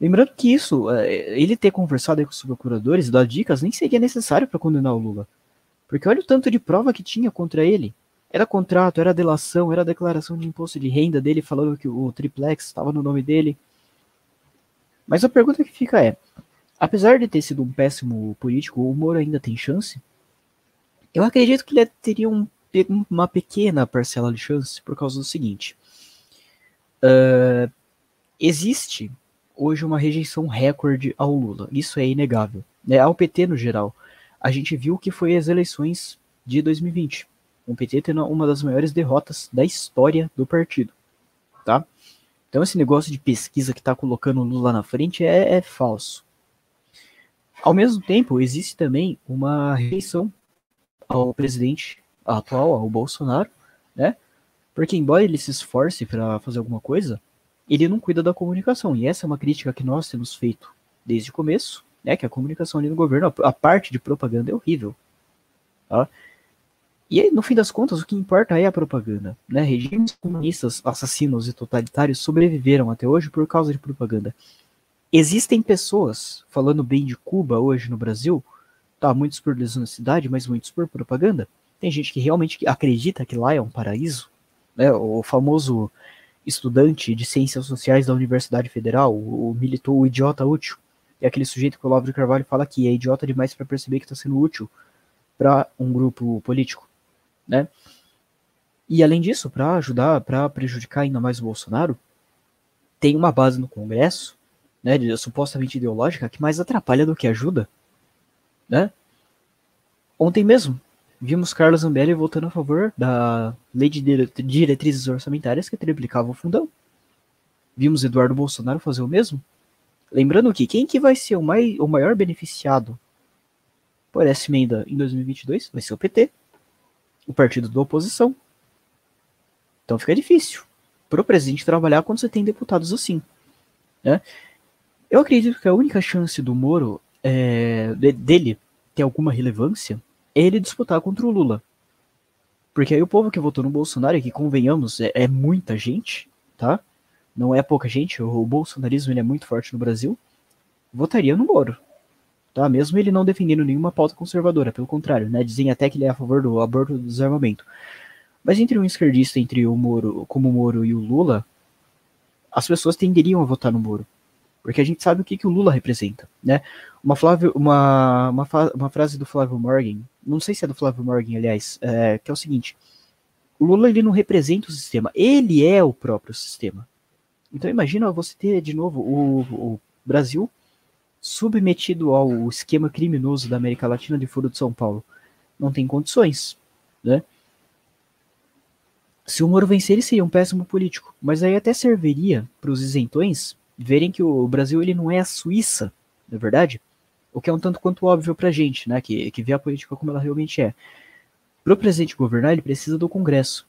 Lembrando que isso, é, ele ter conversado com os procuradores dar dicas nem seria necessário para condenar o Lula. Porque olha o tanto de prova que tinha contra ele. Era contrato, era delação, era declaração de imposto de renda dele falando que o triplex estava no nome dele. Mas a pergunta que fica é: Apesar de ter sido um péssimo político, o Moro ainda tem chance? Eu acredito que ele teria um, uma pequena parcela de chance por causa do seguinte. Uh, existe hoje uma rejeição recorde ao Lula, isso é inegável. Né? Ao PT no geral. A gente viu que foi as eleições de 2020. O PT tendo uma das maiores derrotas da história do partido. Tá? Então esse negócio de pesquisa que está colocando o Lula na frente é, é falso. Ao mesmo tempo, existe também uma rejeição ao presidente atual, ao Bolsonaro, né? Porque embora ele se esforce para fazer alguma coisa, ele não cuida da comunicação. E essa é uma crítica que nós temos feito desde o começo, né? Que a comunicação ali no governo, a parte de propaganda é horrível. Tá? E aí, no fim das contas, o que importa é a propaganda. Né? Regimes comunistas, assassinos e totalitários sobreviveram até hoje por causa de propaganda. Existem pessoas falando bem de Cuba hoje no Brasil, tá, muitos por desonestidade, mas muitos por propaganda. Tem gente que realmente acredita que lá é um paraíso, né? O famoso estudante de ciências sociais da Universidade Federal, o, o militou o idiota útil. É aquele sujeito que o Olavo de Carvalho fala que é idiota demais para perceber que está sendo útil para um grupo político, né? E além disso, para ajudar, para prejudicar ainda mais o Bolsonaro, tem uma base no Congresso né, de, supostamente ideológica, que mais atrapalha do que ajuda, né? Ontem mesmo, vimos Carlos Zambelli votando a favor da lei de diretrizes orçamentárias que triplicava o fundão. Vimos Eduardo Bolsonaro fazer o mesmo. Lembrando que quem que vai ser o, mai, o maior beneficiado por essa emenda em 2022 vai ser o PT, o partido da oposição. Então fica difícil para o presidente trabalhar quando você tem deputados assim. Né? Eu acredito que a única chance do Moro, é, dele ter alguma relevância, ele disputar contra o Lula. Porque aí o povo que votou no Bolsonaro, que convenhamos, é, é muita gente, tá? não é pouca gente, o bolsonarismo ele é muito forte no Brasil, votaria no Moro. Tá? Mesmo ele não defendendo nenhuma pauta conservadora, pelo contrário, né? Dizem até que ele é a favor do aborto do desarmamento. Mas entre um esquerdista entre o Moro, como o Moro e o Lula, as pessoas tenderiam a votar no Moro. Porque a gente sabe o que, que o Lula representa, né? Uma, Flávio, uma, uma, uma frase do Flávio Morgan, não sei se é do Flávio Morgan, aliás, é, que é o seguinte: o Lula ele não representa o sistema, ele é o próprio sistema. Então imagina você ter de novo o, o Brasil submetido ao esquema criminoso da América Latina de Foro de São Paulo. Não tem condições, né? Se o Moro vencer, ele seria um péssimo político, mas aí até serviria para os isentões verem que o Brasil ele não é a Suíça, na é verdade, o que é um tanto quanto óbvio para a gente, né, que, que vê a política como ela realmente é. Para o presidente governar, ele precisa do Congresso,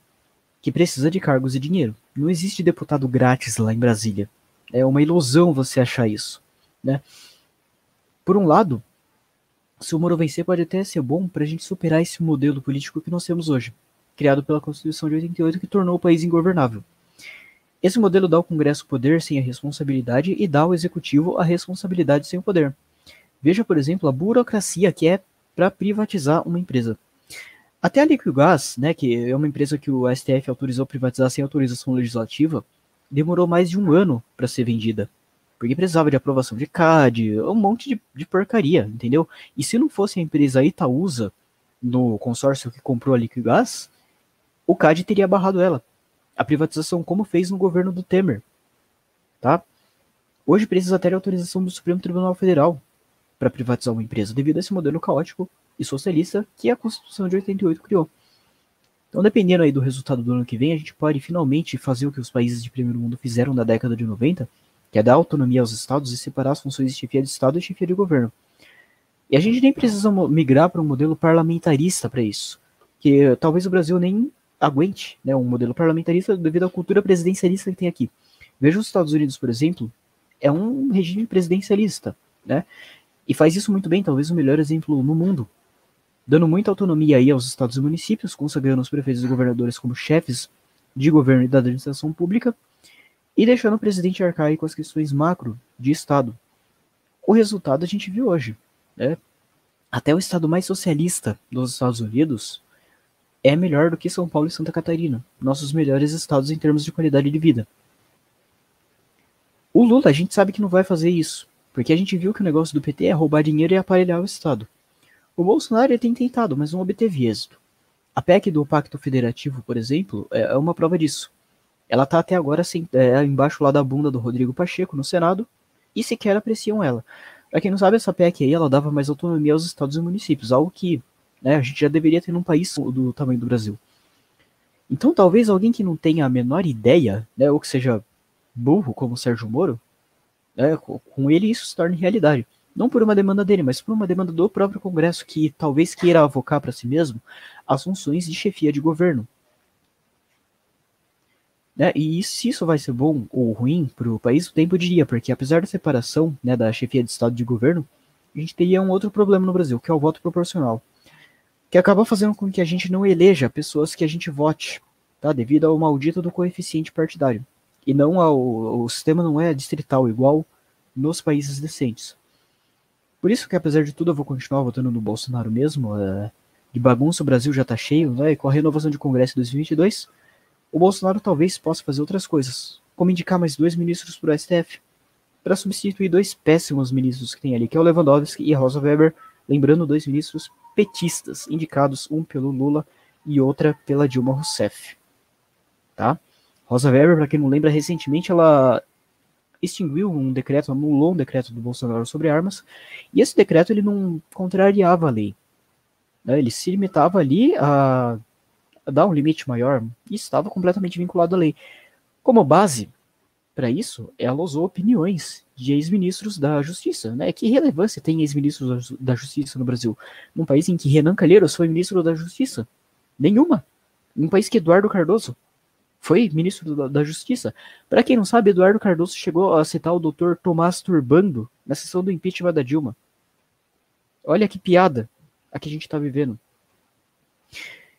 que precisa de cargos e dinheiro. Não existe deputado grátis lá em Brasília. É uma ilusão você achar isso, né? Por um lado, se o Moro vencer, pode até ser bom para a gente superar esse modelo político que nós temos hoje, criado pela Constituição de 88, que tornou o país ingovernável. Esse modelo dá ao Congresso poder sem a responsabilidade e dá ao Executivo a responsabilidade sem o poder. Veja, por exemplo, a burocracia que é para privatizar uma empresa. Até a Liquigás, né, que é uma empresa que o STF autorizou privatizar sem autorização legislativa, demorou mais de um ano para ser vendida porque precisava de aprovação de CAD, um monte de, de porcaria, entendeu? E se não fosse a empresa Itaúsa, no consórcio que comprou a Liquigás, o CAD teria barrado ela. A privatização, como fez no governo do Temer. Tá? Hoje precisa ter autorização do Supremo Tribunal Federal para privatizar uma empresa, devido a esse modelo caótico e socialista que a Constituição de 88 criou. Então, dependendo aí do resultado do ano que vem, a gente pode finalmente fazer o que os países de primeiro mundo fizeram na década de 90, que é dar autonomia aos estados e separar as funções de chefia de estado e chefia de governo. E a gente nem precisa migrar para um modelo parlamentarista para isso, que talvez o Brasil nem aguente né, um modelo parlamentarista devido à cultura presidencialista que tem aqui. Veja os Estados Unidos, por exemplo, é um regime presidencialista, né? E faz isso muito bem, talvez o melhor exemplo no mundo, dando muita autonomia aí aos estados e municípios, consagrando os prefeitos e governadores como chefes de governo e da administração pública, e deixando o presidente arcar com as questões macro de Estado. O resultado a gente viu hoje. Né? Até o estado mais socialista dos Estados Unidos é melhor do que São Paulo e Santa Catarina, nossos melhores estados em termos de qualidade de vida. O Lula, a gente sabe que não vai fazer isso, porque a gente viu que o negócio do PT é roubar dinheiro e aparelhar o Estado. O Bolsonaro tem tentado, mas não obteve êxito. A PEC do Pacto Federativo, por exemplo, é uma prova disso. Ela está até agora é, embaixo lá da bunda do Rodrigo Pacheco no Senado e sequer apreciam ela. Para quem não sabe, essa PEC aí ela dava mais autonomia aos estados e municípios, algo que né, a gente já deveria ter num país do tamanho do Brasil. Então, talvez alguém que não tenha a menor ideia, né, ou que seja burro, como o Sérgio Moro, né, com ele isso se torne realidade. Não por uma demanda dele, mas por uma demanda do próprio Congresso, que talvez queira avocar para si mesmo as funções de chefia de governo, né? E se isso vai ser bom ou ruim para o país, o tempo diria, porque apesar da separação né, da chefia de Estado de governo, a gente teria um outro problema no Brasil, que é o voto proporcional, que acaba fazendo com que a gente não eleja pessoas que a gente vote, tá? devido ao maldito do coeficiente partidário. E não ao. O sistema não é distrital igual nos países decentes. Por isso que, apesar de tudo, eu vou continuar votando no Bolsonaro mesmo. É, de bagunça, o Brasil já tá cheio, né? E com a renovação de Congresso 2022 o Bolsonaro talvez possa fazer outras coisas, como indicar mais dois ministros para o STF, para substituir dois péssimos ministros que tem ali, que é o Lewandowski e a Rosa Weber, lembrando dois ministros petistas, indicados um pelo Lula e outra pela Dilma Rousseff. Tá? Rosa Weber, para quem não lembra, recentemente ela extinguiu um decreto, anulou um decreto do Bolsonaro sobre armas, e esse decreto ele não contrariava a lei. Né? Ele se limitava ali a dar um limite maior, isso estava completamente vinculado à lei. Como base para isso, ela usou opiniões de ex-ministros da Justiça. Né? Que relevância tem ex-ministros da Justiça no Brasil? Num país em que Renan Calheiros foi ministro da Justiça? Nenhuma. Num país que Eduardo Cardoso foi ministro da, da Justiça. Para quem não sabe, Eduardo Cardoso chegou a citar o doutor Tomás Turbando na sessão do impeachment da Dilma. Olha que piada a que a gente está vivendo.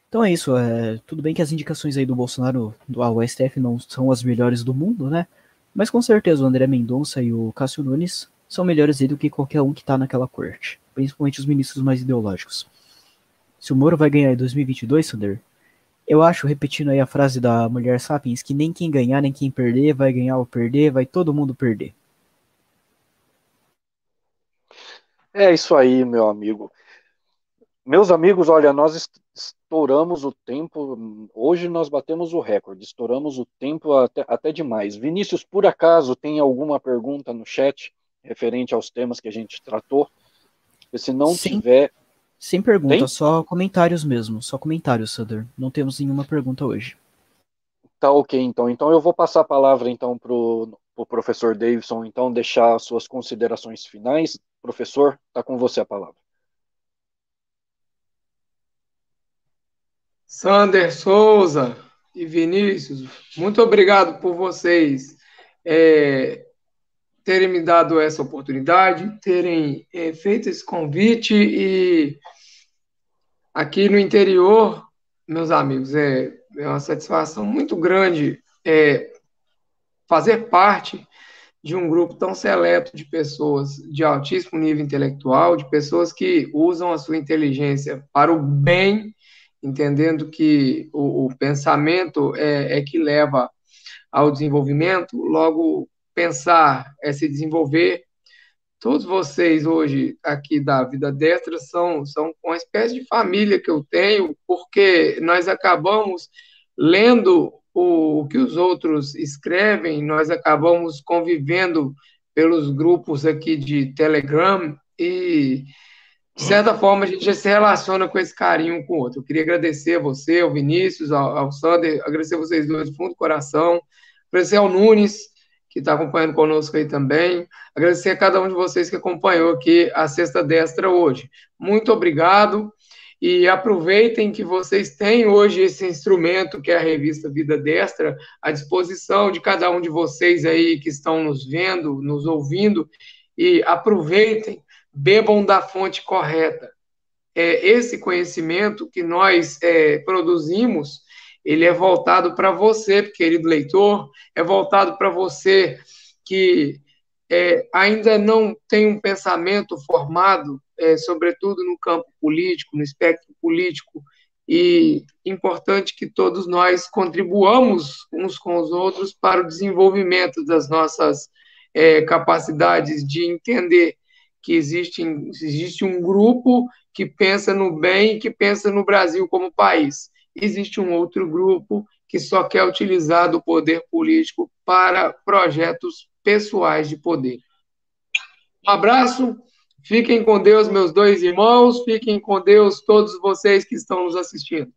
Então é isso. É, tudo bem que as indicações aí do Bolsonaro ao STF não são as melhores do mundo, né? Mas com certeza o André Mendonça e o Cássio Nunes são melhores do que qualquer um que está naquela corte, principalmente os ministros mais ideológicos. Se o Moro vai ganhar em 2022, Sander, eu acho, repetindo aí a frase da mulher Sapiens, que nem quem ganhar nem quem perder vai ganhar ou perder, vai todo mundo perder. É isso aí, meu amigo. Meus amigos, olha, nós estouramos o tempo. Hoje nós batemos o recorde, estouramos o tempo até, até demais. Vinícius, por acaso, tem alguma pergunta no chat referente aos temas que a gente tratou? Se não Sim. tiver. Sem pergunta, tem? só comentários mesmo. Só comentários, Sander. Não temos nenhuma pergunta hoje. Tá ok, então. Então eu vou passar a palavra então para o pro professor Davidson, então, deixar suas considerações finais. Professor, está com você a palavra. Sander Souza e Vinícius, muito obrigado por vocês é, terem me dado essa oportunidade, terem é, feito esse convite e aqui no interior, meus amigos, é, é uma satisfação muito grande é, fazer parte de um grupo tão seleto de pessoas de altíssimo nível intelectual, de pessoas que usam a sua inteligência para o bem entendendo que o, o pensamento é, é, que leva ao desenvolvimento, logo pensar é se desenvolver. Todos vocês hoje aqui da Vida Destra são, são uma espécie de família que eu tenho, porque nós acabamos lendo o, o que os outros escrevem, nós acabamos convivendo pelos grupos aqui de Telegram e de certa forma, a gente já se relaciona com esse carinho um com o outro. Eu queria agradecer a você, ao Vinícius, ao, ao Sander, agradecer a vocês dois do fundo do coração, agradecer ao Nunes, que está acompanhando conosco aí também, agradecer a cada um de vocês que acompanhou aqui a Sexta Destra hoje. Muito obrigado e aproveitem que vocês têm hoje esse instrumento que é a revista Vida Destra à disposição de cada um de vocês aí que estão nos vendo, nos ouvindo e aproveitem bebam da fonte correta. É, esse conhecimento que nós é, produzimos, ele é voltado para você, querido leitor, é voltado para você que é, ainda não tem um pensamento formado, é, sobretudo no campo político, no espectro político, e importante que todos nós contribuamos uns com os outros para o desenvolvimento das nossas é, capacidades de entender que existe, existe um grupo que pensa no bem, que pensa no Brasil como país. Existe um outro grupo que só quer utilizar do poder político para projetos pessoais de poder. Um abraço, fiquem com Deus, meus dois irmãos, fiquem com Deus, todos vocês que estão nos assistindo.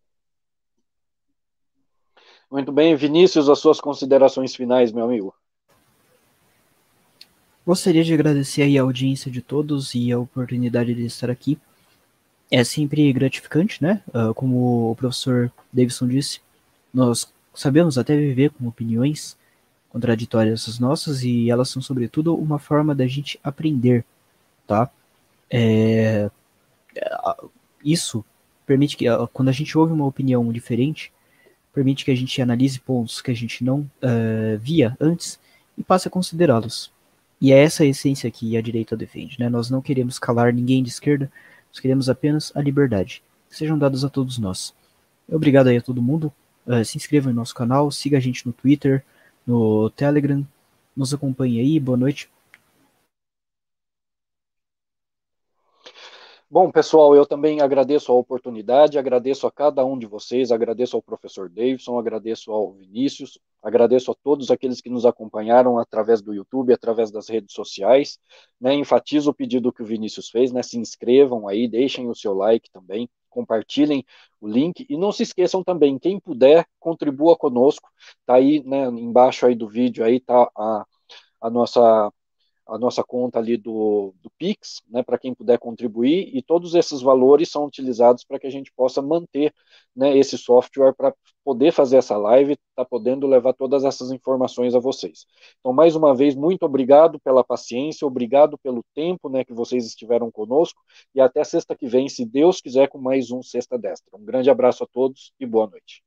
Muito bem, Vinícius, as suas considerações finais, meu amigo. Gostaria de agradecer aí a audiência de todos e a oportunidade de estar aqui. É sempre gratificante, né? Uh, como o professor Davidson disse, nós sabemos até viver com opiniões contraditórias as nossas e elas são, sobretudo, uma forma da gente aprender, tá? É, isso permite que, quando a gente ouve uma opinião diferente, permite que a gente analise pontos que a gente não uh, via antes e passe a considerá-los. E é essa a essência que a direita defende. Né? Nós não queremos calar ninguém de esquerda, nós queremos apenas a liberdade. Que sejam dadas a todos nós. Obrigado aí a todo mundo. Uh, se inscreva no nosso canal, siga a gente no Twitter, no Telegram. Nos acompanhe aí. Boa noite. Bom, pessoal, eu também agradeço a oportunidade, agradeço a cada um de vocês, agradeço ao professor Davidson, agradeço ao Vinícius, agradeço a todos aqueles que nos acompanharam através do YouTube, através das redes sociais. Né, enfatizo o pedido que o Vinícius fez, né, se inscrevam aí, deixem o seu like também, compartilhem o link e não se esqueçam também, quem puder, contribua conosco, tá aí, né, embaixo aí do vídeo aí tá a, a nossa a nossa conta ali do, do Pix, né, para quem puder contribuir, e todos esses valores são utilizados para que a gente possa manter né, esse software para poder fazer essa live, tá podendo levar todas essas informações a vocês. Então, mais uma vez, muito obrigado pela paciência, obrigado pelo tempo né, que vocês estiveram conosco, e até sexta que vem, se Deus quiser, com mais um Sexta Destra. Um grande abraço a todos e boa noite.